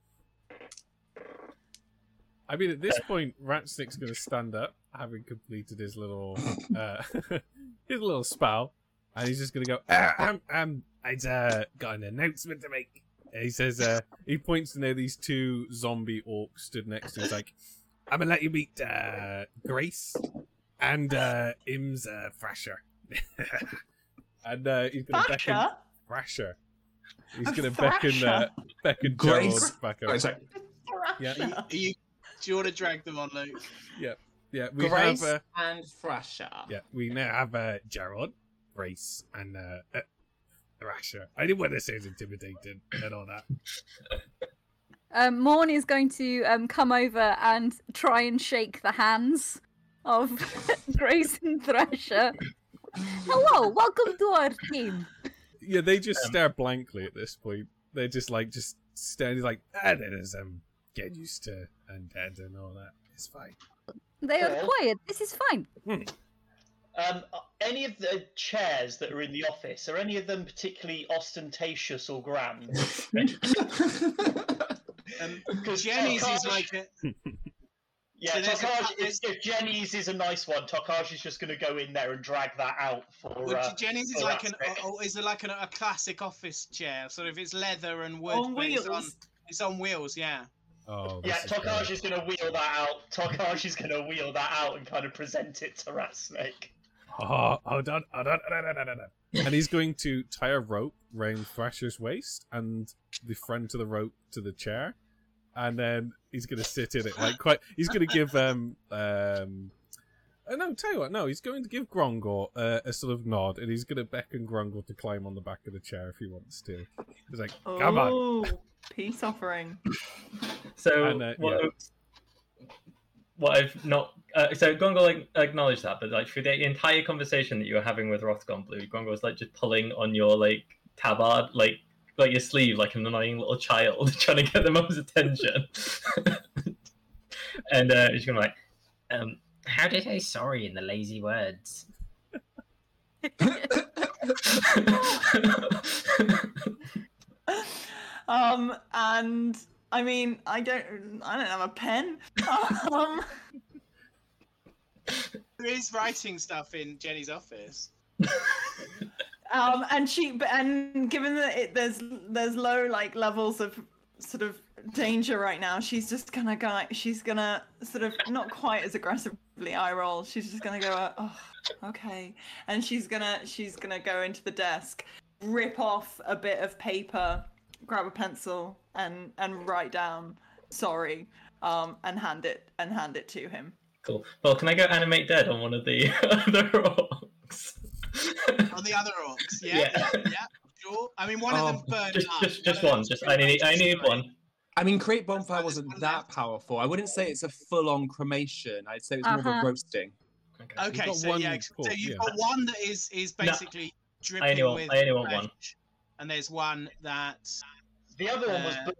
I mean, at this point, Ratsnick's going to stand up, having completed his little uh, his little spell, and he's just going to go. "Ah, um, um, I've uh, got an announcement to make. And he says, uh, he points to now these two zombie orcs stood next to him. He's like, I'm gonna let you meet uh, Grace and uh, Im's uh, Thrasher. and uh, he's gonna beckon Basha? Thrasher. He's Oh, gonna beckon uh, beckon Grace- Gerald back oh, up. sorry. Yeah, Are you, are you, do you want to drag them on, Luke? Yeah, we Grace have. Uh, and Thrasher. Yeah, we now have uh, Gerald, Grace, and uh, uh, Thrasher. I didn't want to say it's intimidating and all that. Um, Morn is going to um, come over and try and shake the hands of Grace and Thrasher. Hello, welcome to our team. Yeah, they just stare blankly at this point. They're just like, just staring, like, ah, that is, um, get used to undead and all that. It's fine. They are quiet. This is fine. Um, any of the chairs that are in the office are any of them particularly ostentatious or grand? Um, Because Jenny's is like a, yeah, so there's a- if, if Jenny's is a nice one, Tokaj is just going to go in there and drag that out for. well, Uh, Jenny's is oh, like an that's oh, is it like an, a classic office chair? Sort of, it's leather and wood, On but it's on wheels. it's on wheels. Yeah. Oh, yeah, this is great. Tokaj is going to wheel that out. Tokaj is going to wheel that out and kind of present it to Ratsnick. Oh, hold on, hold on, hold on, hold on. And he's going to tie a rope round Thrasher's waist and the front of the rope to the chair, and then he's going to sit in it like quite. He's going to give um um. Uh, no, tell you what. No, he's going to give Grongor uh, a sort of nod, and he's going to beckon Grongor to climb on the back of the chair if he wants to. He's like, "Come on!" Oh, peace offering. So And, uh, what, yeah. what I've not uh, so Grongle like, acknowledged that, but like through the entire conversation that you were having with Rothgon Blue, Grongle was like just pulling on your like tabard, like like your sleeve, like an annoying little child trying to get the mum's attention. and uh, he's gonna like, um, how did I say sorry in the lazy words? um, and I mean, I don't, I don't have a pen. Um, There is writing stuff in Jenny's office. um, and she, and given that it, there's there's low like levels of sort of danger right now, she's just gonna go. She's gonna sort of not quite as aggressively eye roll. She's just gonna go, uh, oh, okay, and she's gonna she's gonna go into the desk, rip off a bit of paper, grab a pencil, and and write down sorry, um, and hand it and hand it to him. cool. Well, can I go animate dead on one of the other orcs? On the other orcs. Yeah. Yeah. Yeah. yeah, Sure. I mean, one of Oh, them burned just up. just just one. Just I need I need destroyed. one. I mean, Create Bonfire wasn't that powerful. I wouldn't say it's a full-on cremation. I'd say it's more of Uh-huh. a roasting. Okay. Okay, got so one yeah, port, so you've yeah. got one that is is No, basically dripping I only want with I only want one. and there's one that The other one was Uh,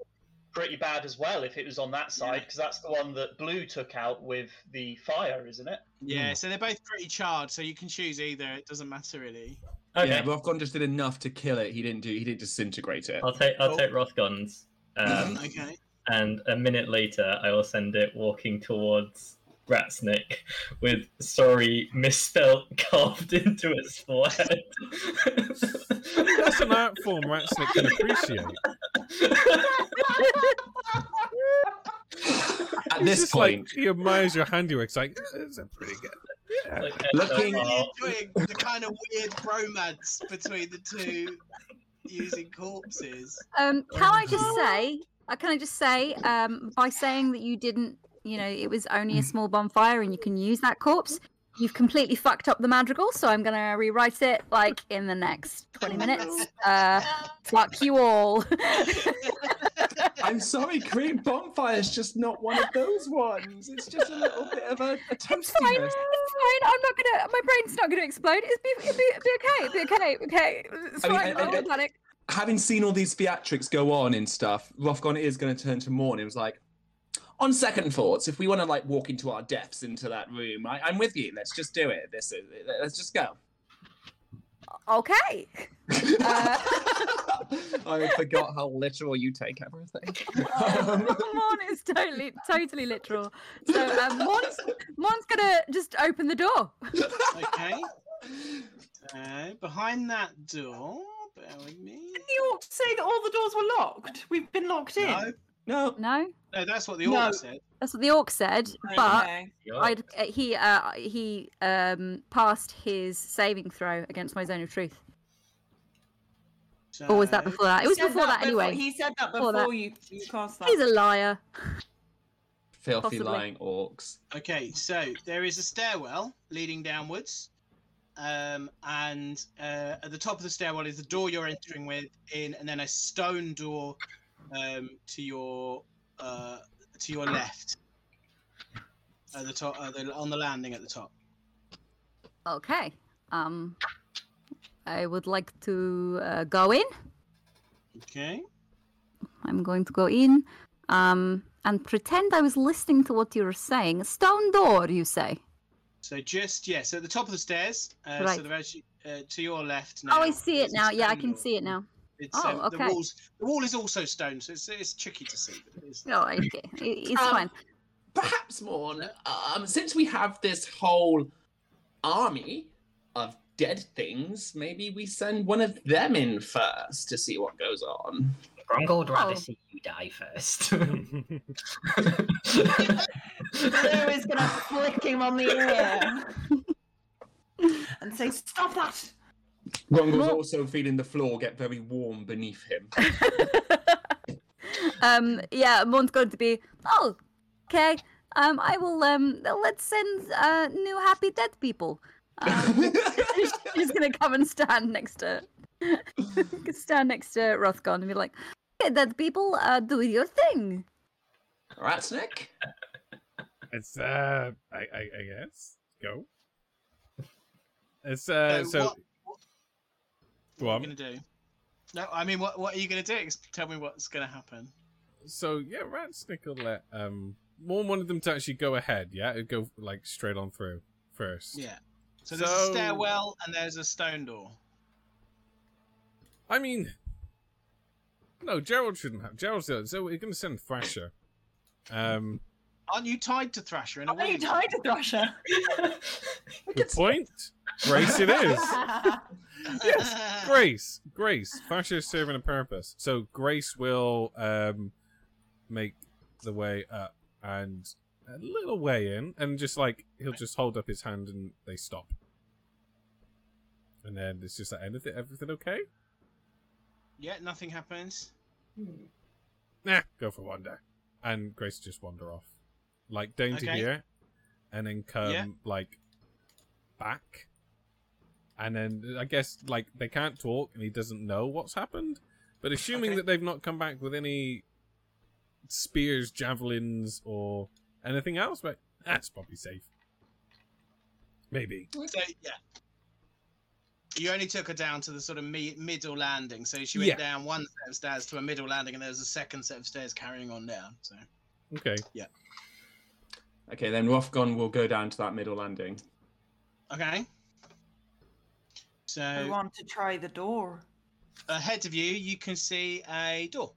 pretty bad as well if it was on that side, Yeah. because that's the one that blue took out with the fire, isn't it? Yeah, so they're both pretty charred, so you can choose either. It doesn't matter really. Okay, Yeah, Rothgon just did enough to kill it. He didn't do. He didn't disintegrate it. I'll take I'll Cool. take Rothgon's. Um, Okay. and a minute later, I will send it walking towards Ratsnick with "sorry" misspelt carved into its forehead. That's an art form Ratsnick can appreciate. At He's this just point, like, he admires your handiwork. It's like, "This is pretty good. Yeah. Like, Looking- uh, Really the kind of weird bromance between the two using corpses. Um, can I just say? Uh, can I just say? Um, by saying that you didn't, you know, it was only a small bonfire and you can use that corpse. You've completely fucked up the madrigal, so I'm gonna rewrite it like in the next 20 minutes. Uh, fuck you all. I'm sorry, Green Bonfire is just not one of those ones. It's just a little bit of a, a It's fine. It's fine. I'm not gonna. My brain's not gonna explode. It's be, it'll be, it'll be okay. It'll be okay. Okay. It's I mean, fine. I- I- panic. Having seen all these theatrics go on and stuff, Rothgon is going to turn to Morn. It was like, on second thoughts, if we want to like walk into our depths into that room, I, I'm with you. Let's just do it. This is, let's just go. Okay. Uh, I forgot how literal you take everything. Um, Morn is totally, totally literal. So um, Morn's, Morn's gonna just open the door. Okay. Uh, behind that door, bear with me. Didn't the say that all the doors were locked? We've been locked in. No, no, No, no, that's what the No. orc said. that's what the orc said. But Okay. I'd, uh, he uh, he um, passed his saving throw against my zone of truth. Or was that before that? It was He said before that, before- anyway. He said that Before before, that. you, you cast that. He's a liar. filthy Possibly. lying orcs. Okay, so there is a stairwell leading downwards, um, and uh, at the top of the stairwell is the door you're entering with in, and then a stone door um, to your uh, to your left. At the top, uh, the, on the landing at the top. Okay. Um, I would like to uh, go in. Okay. I'm going to go in. Um, and pretend I was listening to what you were saying. Stone door, you say? So just yeah, so at the top of the stairs, uh, Right. so the very, uh, to your left. Now. Oh, I see it now. Yeah, I can door. see it now. It's, Oh, um, okay. The walls, the wall is also stone, so it's, it's tricky to see. But it is. Oh, okay. It's Um, fine. Perhaps, Morn, um, since we have this whole army of dead things, maybe we send one of them in first to see what goes on. Grongo would rather Oh. see you die first. Blue is gonna flick him on the ear and say, "Stop that!" Rongo's Mor- also feeling the floor get very warm beneath him. um, yeah, Morn's going to be. Oh, okay. Um, I will. Um, let's send uh new happy dead people. Um, she's gonna come and stand next to stand next to Rothgon and be like, "Okay, dead people, uh, do your thing." Ratsnick? It's uh, I, I, I guess go. It's uh, So so what- go What are on. you gonna do? No, I mean, what what are you gonna do? Tell me what's gonna happen. So yeah, Ratsnick will let um more wanted them to actually go ahead. Yeah, It'd go like straight on through first. Yeah. So there's a stairwell and there's a stone door. I mean, no, Gerald shouldn't have. Gerald's the so we're going to send Thrasher. Um, Aren't you tied to Thrasher in a Are you tied to Thrasher? good point. Grace, it is. Yes, Grace, Grace. Thrasher's serving a purpose. So Grace will um make the way up and a little way in, and just like he'll just hold up his hand and they stop. And then it's just like anything, everything okay? Yeah, nothing happens. Nah, go for day. And Grace just wander off. Like down to Okay. here and then come Yeah. like back. And then I guess like they can't talk and he doesn't know what's happened. But assuming Okay. that they've not come back with any spears, javelins, or anything else, but that's probably safe. Maybe. So yeah. You only took her down to the sort of me- middle landing, so she went Yeah. down one set of stairs to a middle landing, and there was a second set of stairs carrying on down. So Okay. Yeah. Okay, then Rothgon will go down to that middle landing. okay. I So want to try the door. ahead of you, you can see a door.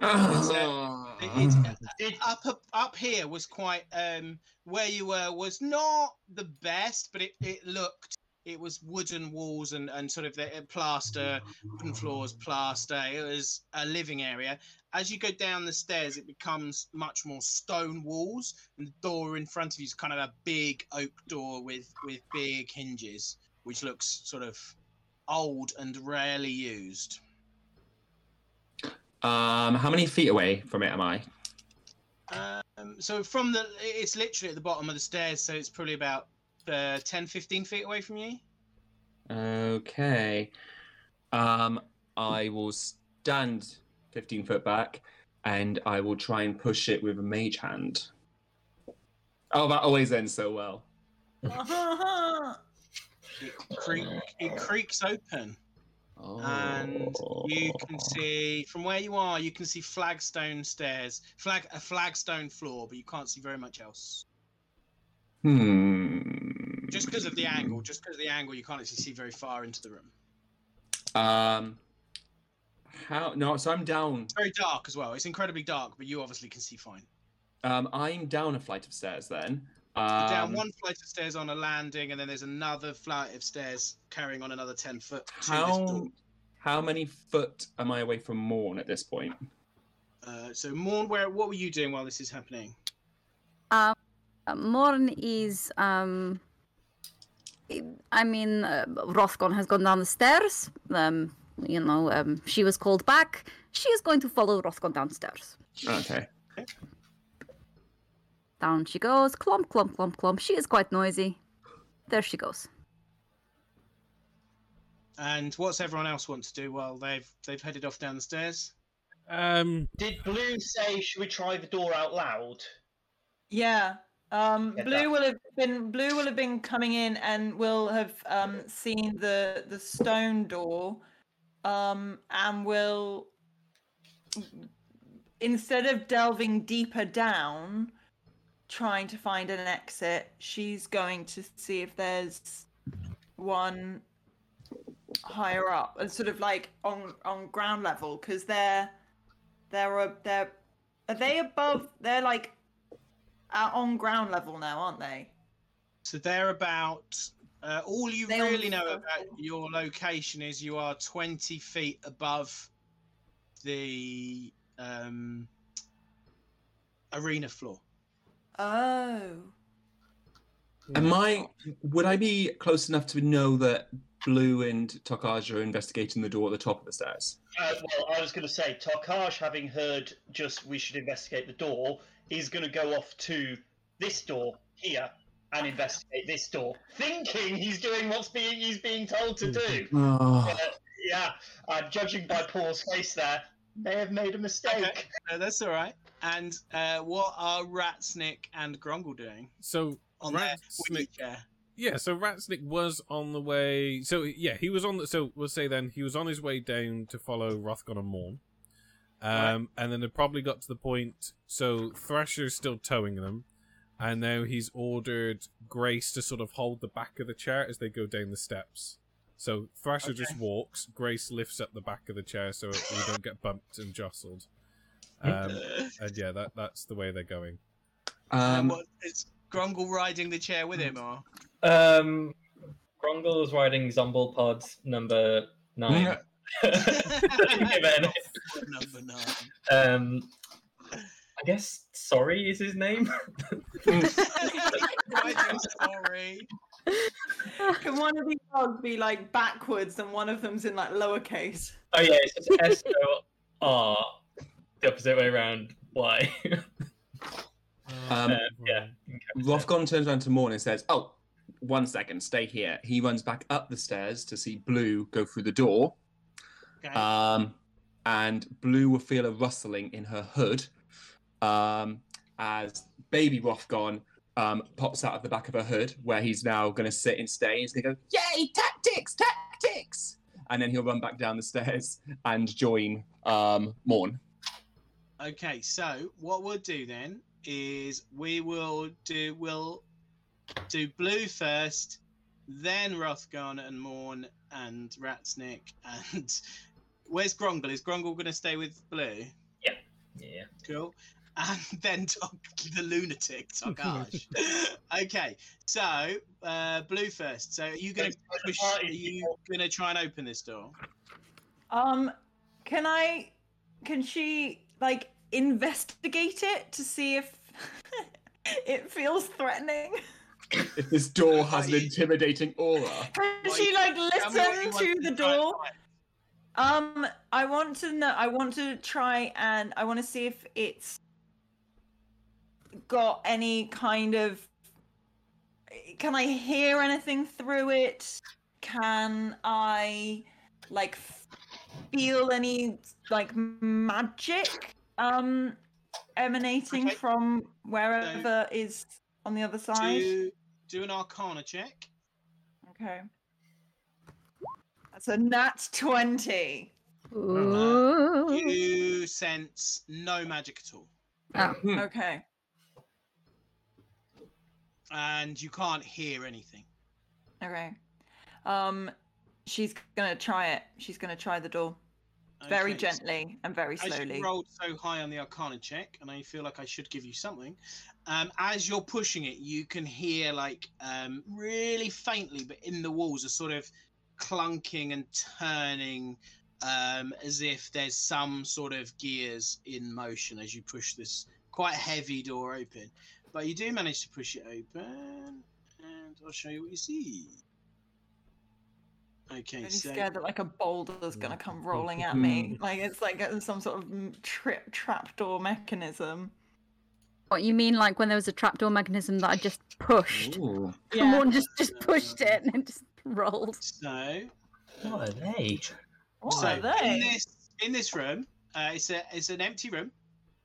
Ah. It- it- up, up up here was quite um where you were was not the best but it, it looked it was wooden walls and and sort of the uh, plaster wooden floors plaster it was a living area as you go down the stairs it becomes much more stone walls and the door in front of you is kind of a big oak door with with big hinges which looks sort of old and rarely used Um, how many feet away from it am I? Um, so from the, it's literally at the bottom of the stairs, so it's probably about uh, 10, 15 feet away from you. Okay. Um, I will stand 15 foot back and I will try and push it with a mage hand. Oh, that always ends so well. It, creak, it creaks open, Oh. and you can see from where you are, you can see flagstone stairs, flag a flagstone floor, but you can't see very much else. Hmm. Just because of the angle, just because of the angle, you can't actually see very far into the room. Um. How? No. So I'm down. It's very dark as well. It's incredibly dark, but you obviously can see fine. Um. I'm down a flight of stairs then. You're down Um, one flight of stairs on a landing, and then there's another flight of stairs carrying on another ten foot. to this How? door. How many foot am I away from Morn at this point? Uh, so Morn, where what were you doing while this is happening? Um, Morn is um. I mean, uh, Rothgon has gone down the stairs. Um, you know, um, she was called back. She is going to follow Rothgon downstairs. Okay. Down she goes. Clump, clump, clump, clump. She is quite noisy. There she goes. And what's everyone else want to do while they've they've headed off down the stairs? Um, did Blue say, should we try the door out loud? Yeah. Um, Blue that- will have been Blue will have been coming in and will have um, seen the the stone door, um, and will instead of delving deeper down, trying to find an exit, she's going to see if there's one higher up and sort of like on on ground level because they're they're a, they're are they above they're like on ground level now aren't they So they're about. Uh, all you They really know about your location is you are twenty feet above the um, arena floor. Oh Am I? Would I be close enough to know that Blue and Tokaj are investigating the door at the top of the stairs? Uh, well, I was going to say, Tokaj, having heard just we should investigate the door, is going to go off to this door here and investigate this door, thinking he's doing what's being he's being told to do. Oh. Uh, yeah, uh, judging by Paul's face there, may have made a mistake. Okay. Uh, that's all right. And uh, what are Ratsnick and Grongle doing so on their Ratsnick, chair? yeah, so Ratsnick was on the way. So yeah, he was on the. So we'll say then he was on his way down to follow Rothgon and Morn. Um, Right. and then it probably got to the point. So Thrasher's still towing them, and now he's ordered Grace to sort of hold the back of the chair as they go down the steps. So Thrasher just walks. Grace lifts up the back of the chair so we don't get bumped and jostled. Um, and yeah, that that's the way they're going. and Um, what, is Grongle riding the chair with him, or Um, Grongle is riding Zomble Pods number nine. Given. number nine? um, I guess sorry is his name. I'm sorry. can one of these dogs be like backwards and one of them's in like lowercase Oh yeah, it's just S O R, the opposite way around. Why? Um, Uh, yeah. Rothgon turns around to Morn and says, "Oh, one second, stay here." He runs back up the stairs to see Blue go through the door. Okay. Um, and Blue will feel a rustling in her hood um, as baby Rothgon um, pops out of the back of her hood where he's now going to sit and stay. He's going to go, "Yay, tactics, tactics!" And then he'll run back down the stairs and join um, Morn. Okay, so what we'll do then is we will do we'll do blue first, then Rothgon and Morn and Ratsnick and where's Grongle? Is Grongle gonna stay with blue? Yeah. Yeah. Cool. And then Tok- the lunatic Tokaj. okay, so uh, blue first. So are you gonna push? Are you gonna try and open this door? Um, can I? Can she like investigate it to see if it feels threatening? If this door has an intimidating aura, Can Well, she like Tell me what you listen to the door? Um, I want to know. I want to try and I want to see if it's got any kind of. Can I hear anything through it? Can I like feel any like magic um emanating Okay. from wherever is on the other side? Do do an Arcana check. Okay. That's a nat 20. Ooh. You sense no magic at all, Oh. Okay. and you can't hear anything. Okay. Um she's going to try it. She's going to try the door very Okay, so- gently and very As slowly. you rolled so high on the Arcana check, and I feel like I should give you something. Um, as you're pushing it, you can hear like um, really faintly, but in the walls, a sort of clunking and turning, um, as if there's some sort of gears in motion as you push this quite heavy door open. But you do manage to push it open, and I'll show you what you see. Okay, really so scared that like a boulder's going to come rolling at me. Like it's like uh, some sort of mm, trip trapdoor mechanism. What you mean, like when there was a trapdoor mechanism that I just pushed? Ooh. Come on, just just pushed it and it just rolled. so What are they? What so are they? in this in this room, uh, it's a it's an empty room.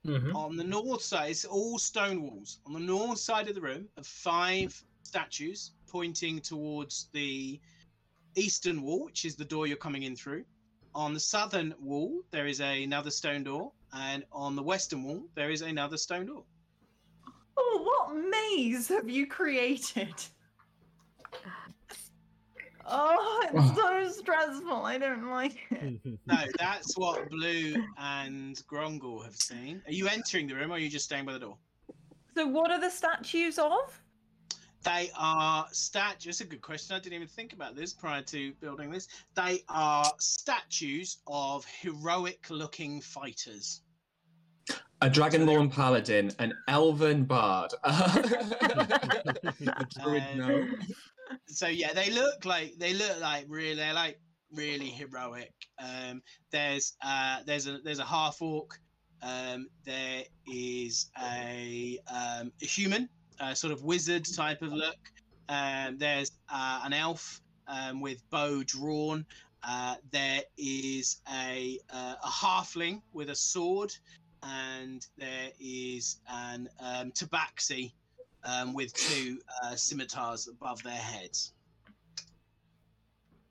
Mm-hmm. On the north side, it's all stone walls. On the north side of the room are five statues pointing towards the eastern wall, which is the door you're coming in through. On the southern wall, there is another stone door, and on the western wall, there is another stone door. Oh, what maze have you created? Oh, it's so stressful. I don't like it. No, that's what Blue and Grongle have seen. Are you entering the room, or are you just staying by the door? So, what are the statues of? They are statues. That's a good question. I didn't even think about this prior to building this. They are statues of heroic-looking fighters. A Dragonborn paladin, an elven bard. druid no. So yeah, they look like they look like really they're like really heroic. Um, there's uh, there's a there's a half orc. Um, there is a um, a human, a sort of wizard type of look. Um, there's uh, an elf um, with bow drawn. Uh, there is a uh, a halfling with a sword, and there is an um, tabaxi um, with two uh, scimitars above their heads.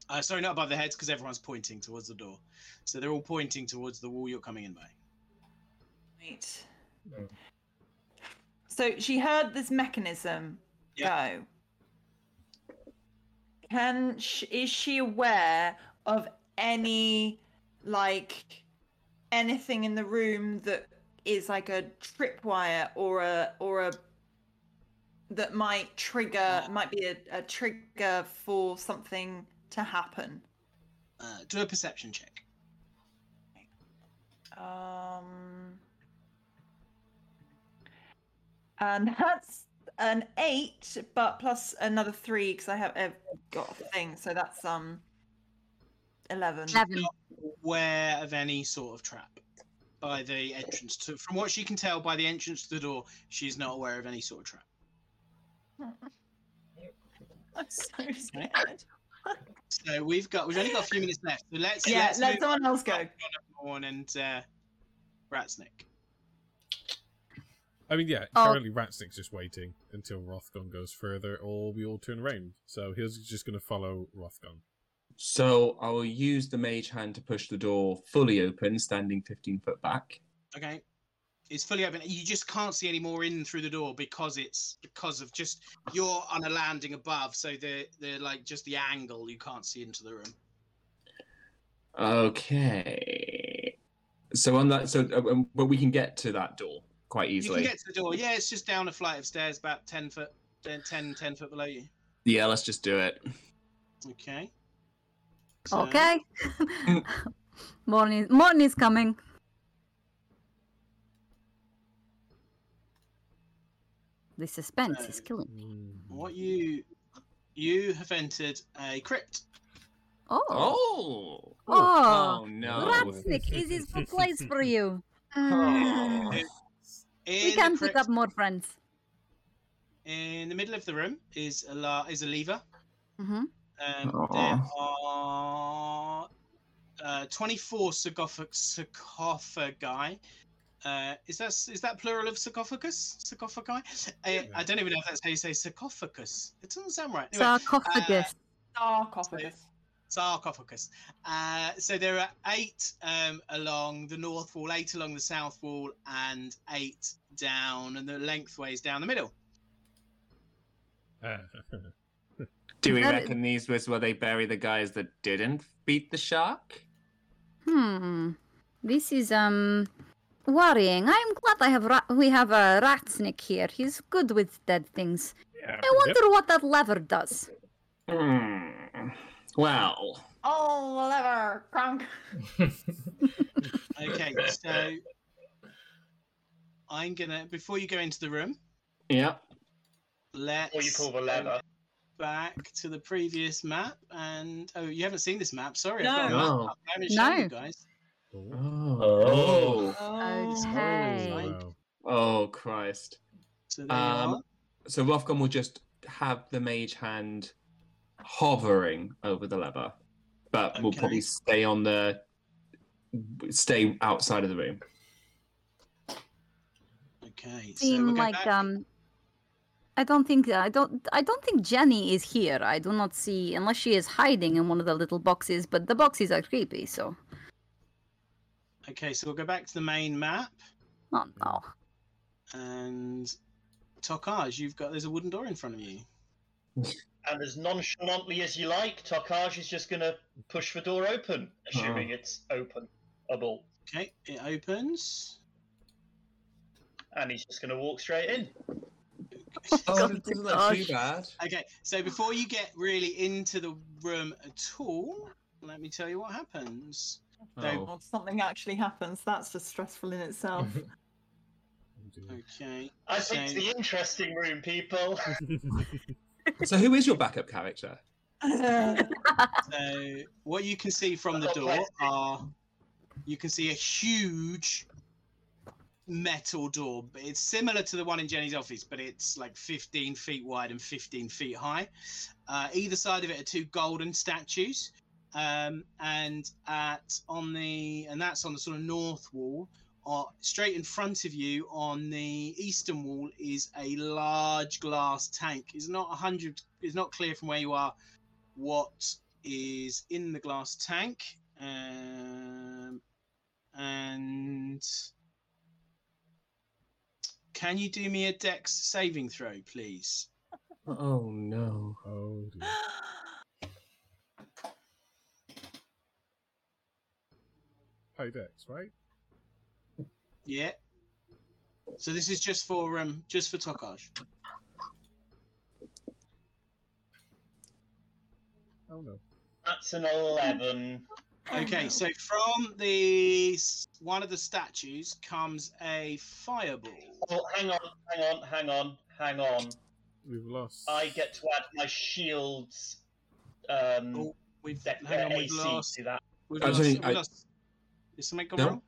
Uh, sorry, not above their heads because everyone's pointing towards the door. So they're all pointing towards the wall you're coming in by. Right. Mm. So she heard this mechanism go. Can sh- is she aware of any like anything in the room that is like a tripwire or a or a that might trigger might be a, a trigger for something to happen? Uh, do a perception check. Um, and that's an eight, but plus another three because I have I've got a thing. So that's um eleven. Eleven. Aware of any sort of trap by the entrance to. From what she can tell by the entrance to the door, she's not aware of any sort of trap. I'm so scared. So we've got we've only got a few minutes left. So let's Yeah, let's let move someone else go. on and uh, Ratsnick. I mean, yeah, Oh. currently Ratsnick's just waiting until Rothgon goes further, or we all turn around. So he's just going to follow Rothgon. So I will use the mage hand to push the door fully open, standing 15 foot back. Okay. It's fully open. You just can't see any more in through the door because it's because of just you're on a landing above, so the the like just the angle you can't see into the room. Okay. So on that, so uh, um, but we can get to that door quite easily. You can get to the door. Yeah, it's just down a flight of stairs, about ten foot, 10, 10, 10 foot below you. Yeah, let's just do it. Okay. So- Okay. morning, morning is coming. The suspense is killing me. What you you have entered a crypt. Oh, Oh. Oh, Oh no. Ratsnick, is this a place for you? Oh. In we the can pick up more friends. in the middle of the room is a la- is a lever. hmm Um, Aw. there are uh, 24 sarcophag- sarcophagi. Uh, is that is that plural of sarcophagus? Sarcophagi? I, I don't even know if that's how you say sarcophagus. It doesn't sound right. Anyway, Sarcophagus. Sarcophagus. Sarcophagus. Uh, so there are eight um, along the north wall, eight along the south wall, and eight down and the lengthways down the middle. Do we That- reckon these was where they bury the guys that didn't beat the shark? Hmm. This is um worrying. I'm glad I have ra- we have a Ratsnick here. He's good with dead things. yeah. I wonder what that lever does. Hmm. Well, Oh, lever, crunk. Okay, so I'm gonna before you go into the room, yeah. let's Or you pull the go lever. back to the previous map and oh you haven't seen this map sorry No. I've got a map No. I haven't shown you guys Oh. Oh. Oh. Okay. wow. Oh Christ. so there Um, so Rothgon will just have the mage hand hovering over the lever, but will probably stay on the stay outside of the room. okay so Seem we'll like back. um I don't think I don't I don't think Jenny is here. I do not see unless she is hiding in one of the little boxes, but the boxes are creepy, so okay so we'll go back to the main map oh no. and Tokaj you've got there's a wooden door in front of you And as nonchalantly as you like, Tokaj is just going to push the door open, assuming oh. it's open. Able. okay it opens And he's just going to walk straight in. Oh, God, doesn't look too bad. okay so before you get really into the room at all let me tell you what happens Oh. Well, something actually happens. That's just stressful in itself. okay I think so- the interesting room, people. So who is your backup character? So what you can see from the door are you can see a huge metal door. But It's similar to the one in Jenny's office, but it's like 15 feet wide and 15 feet high. Uh, either side of it are two golden statues, um, and at on the and that's on the sort of north wall. Or straight in front of you on the eastern wall is a large glass tank. It's not a hundred. It's not clear from where you are what is in the glass tank. Um, and can you do me a dex saving throw, please? Oh no. oh dear. High dex, right? Yeah. So this is just for um just for Tokaj. Oh no. That's an 11. Okay, so from the one of the statues comes a fireball. Oh, hang on, hang on, hang on, hang on. We've lost. I get to add my shield's um, Oh, We've deck, hang on, we've AC lost. to that. We've I lost, think we've I- lost. Is something gone No. wrong?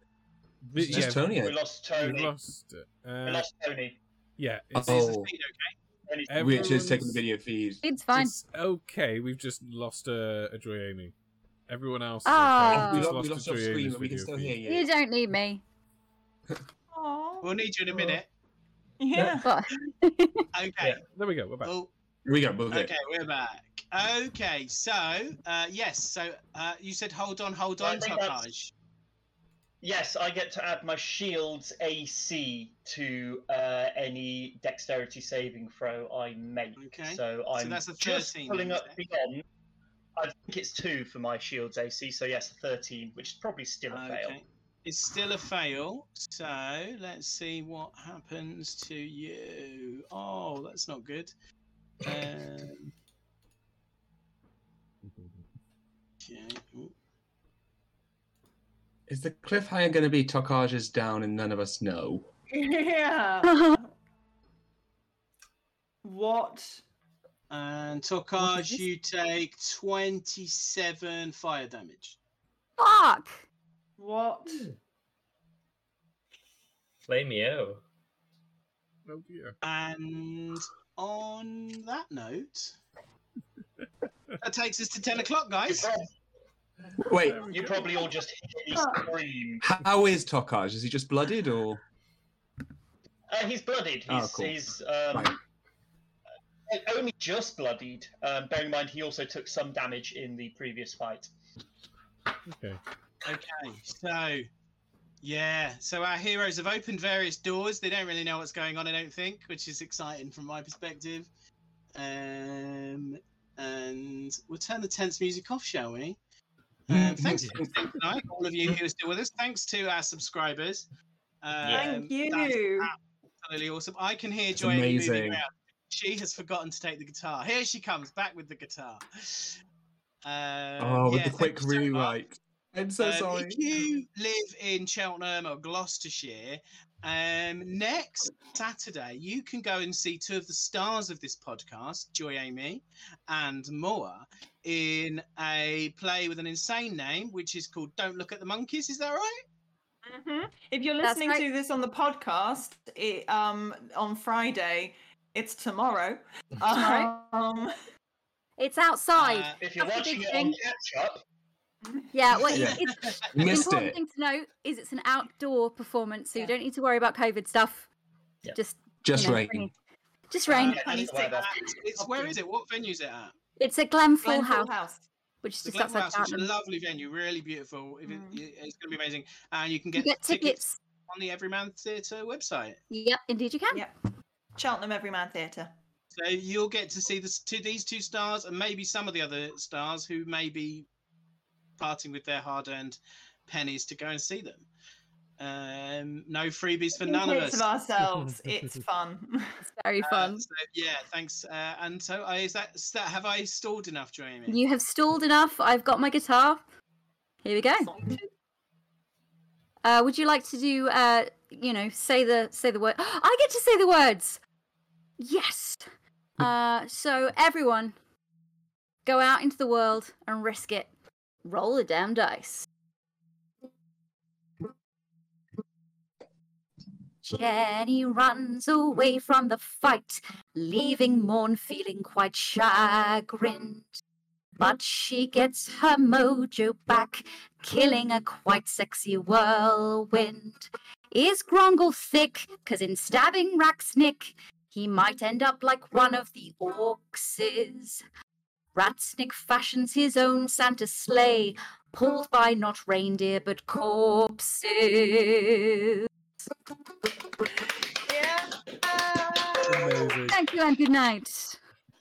The- It's just yeah, Tony. We lost Tony. We've Tony. lost it. We Uh, lost Tony. yeah, it's, Oh. Is the feed okay? Tony's- Which is taking the video feed. It's fine. it's okay. We've just lost a, a Joy Amy. Everyone else. is Ah. okay. We, We've lo- we lost your a Joy screen, but we can still hear You you. don't need me. Aw. We'll need you in a Oh. minute. Yeah. But Okay. Yeah. There we go. We're back. Oh, Here we go. We're good. okay, we're back. Okay, so uh, yes, so uh, you said hold on, hold on, think that's- Tokaj. Yes, I get to add my shield's AC to uh, any dexterity saving throw I make. Okay, So I'm that's a just pulling up is it? beyond. I think it's two for my shield's AC, so yes, 13, which is probably still a fail. Okay. It's still a fail. So let's see what happens to you. Oh, that's not good. Um, okay. ooh. Is the cliffhanger going to be Tokaj is down and none of us know? Yeah. what? And What is Tokaj, you take 27 fire damage. fuck. What? Flameo. Oh dear. And on that note, that takes us to 10 o'clock, You, guys. prob- Wait, you probably all just hear me scream. how is Tokaj? Is he just blooded or? Uh, he's bloodied. He's, Oh, cool. he's um, Right. uh, only just bloodied. Um, bearing in mind he also took some damage in the previous fight. Okay. Okay, so yeah, so our heroes have opened various doors. They don't really know what's going on, I don't think, which is exciting from my perspective. Um, and we'll turn the tense music off, shall we? Um, thanks for listening tonight, all of you who are still with us. Thanks to our subscribers. Um, Thank you. That's absolutely awesome. I can hear Joy moving amazing. around. She has forgotten to take the guitar. Here she comes, back with the guitar. Um, Oh, with yeah, the quick thank you so rewrite. I'm so Um, sorry. If you live in Cheltenham or Gloucestershire, um, next Saturday you can go and see two of the stars of this podcast, Joy Amy and Moa, in a play with an insane name, which is called "Don't Look at the Monkeys." Is that right? hmm If you're listening right. to this on the podcast, it, um, on Friday, it's tomorrow. Tomorrow? Um, It's outside. Uh, If you're That's watching big it on thing. catch up, yeah, well, Yeah. It's, it's, the missed important it. thing to note is it's an outdoor performance, so Yeah. you don't need to worry about COVID stuff. Yeah. Just Just you know, rain. Just rain. Uh, Yeah, and just it's, the weather. at- it's where is it? What venue is it at? It's a Glenfall Glenfall House, House. which is The just Glenfall House, which is a lovely venue, really beautiful. If it, Mm. It's going to be amazing, and you can You get, get tickets tickets. on the Everyman Theatre website. Yep, indeed you can. Yep. Cheltenham Everyman Theatre. So you'll get to see this, to these two stars and maybe some of the other stars who may be parting with their hard-earned pennies to go and see them. Um, no freebies for none of us. of ourselves. It's fun. It's very Uh, fun. so, yeah, thanks. Uh, and so, uh, is that, is that have I stalled enough, Jamie? You have stalled enough. I've got my guitar. Here we go. Uh, would you like to do? Uh, you know, say the say the word. I get to say the words. Yes. Uh, so everyone, go out into the world and risk it. Roll the damn dice. Jenny runs away from the fight, leaving Morn feeling quite chagrined. But she gets her mojo back, killing a quite sexy whirlwind. Is Grongle thick? Cause in stabbing Ratsnick, he might end up like one of the orcses. Ratsnick fashions his own Santa sleigh, pulled by not reindeer but corpses. Yeah. Amazing. Thank you and good night.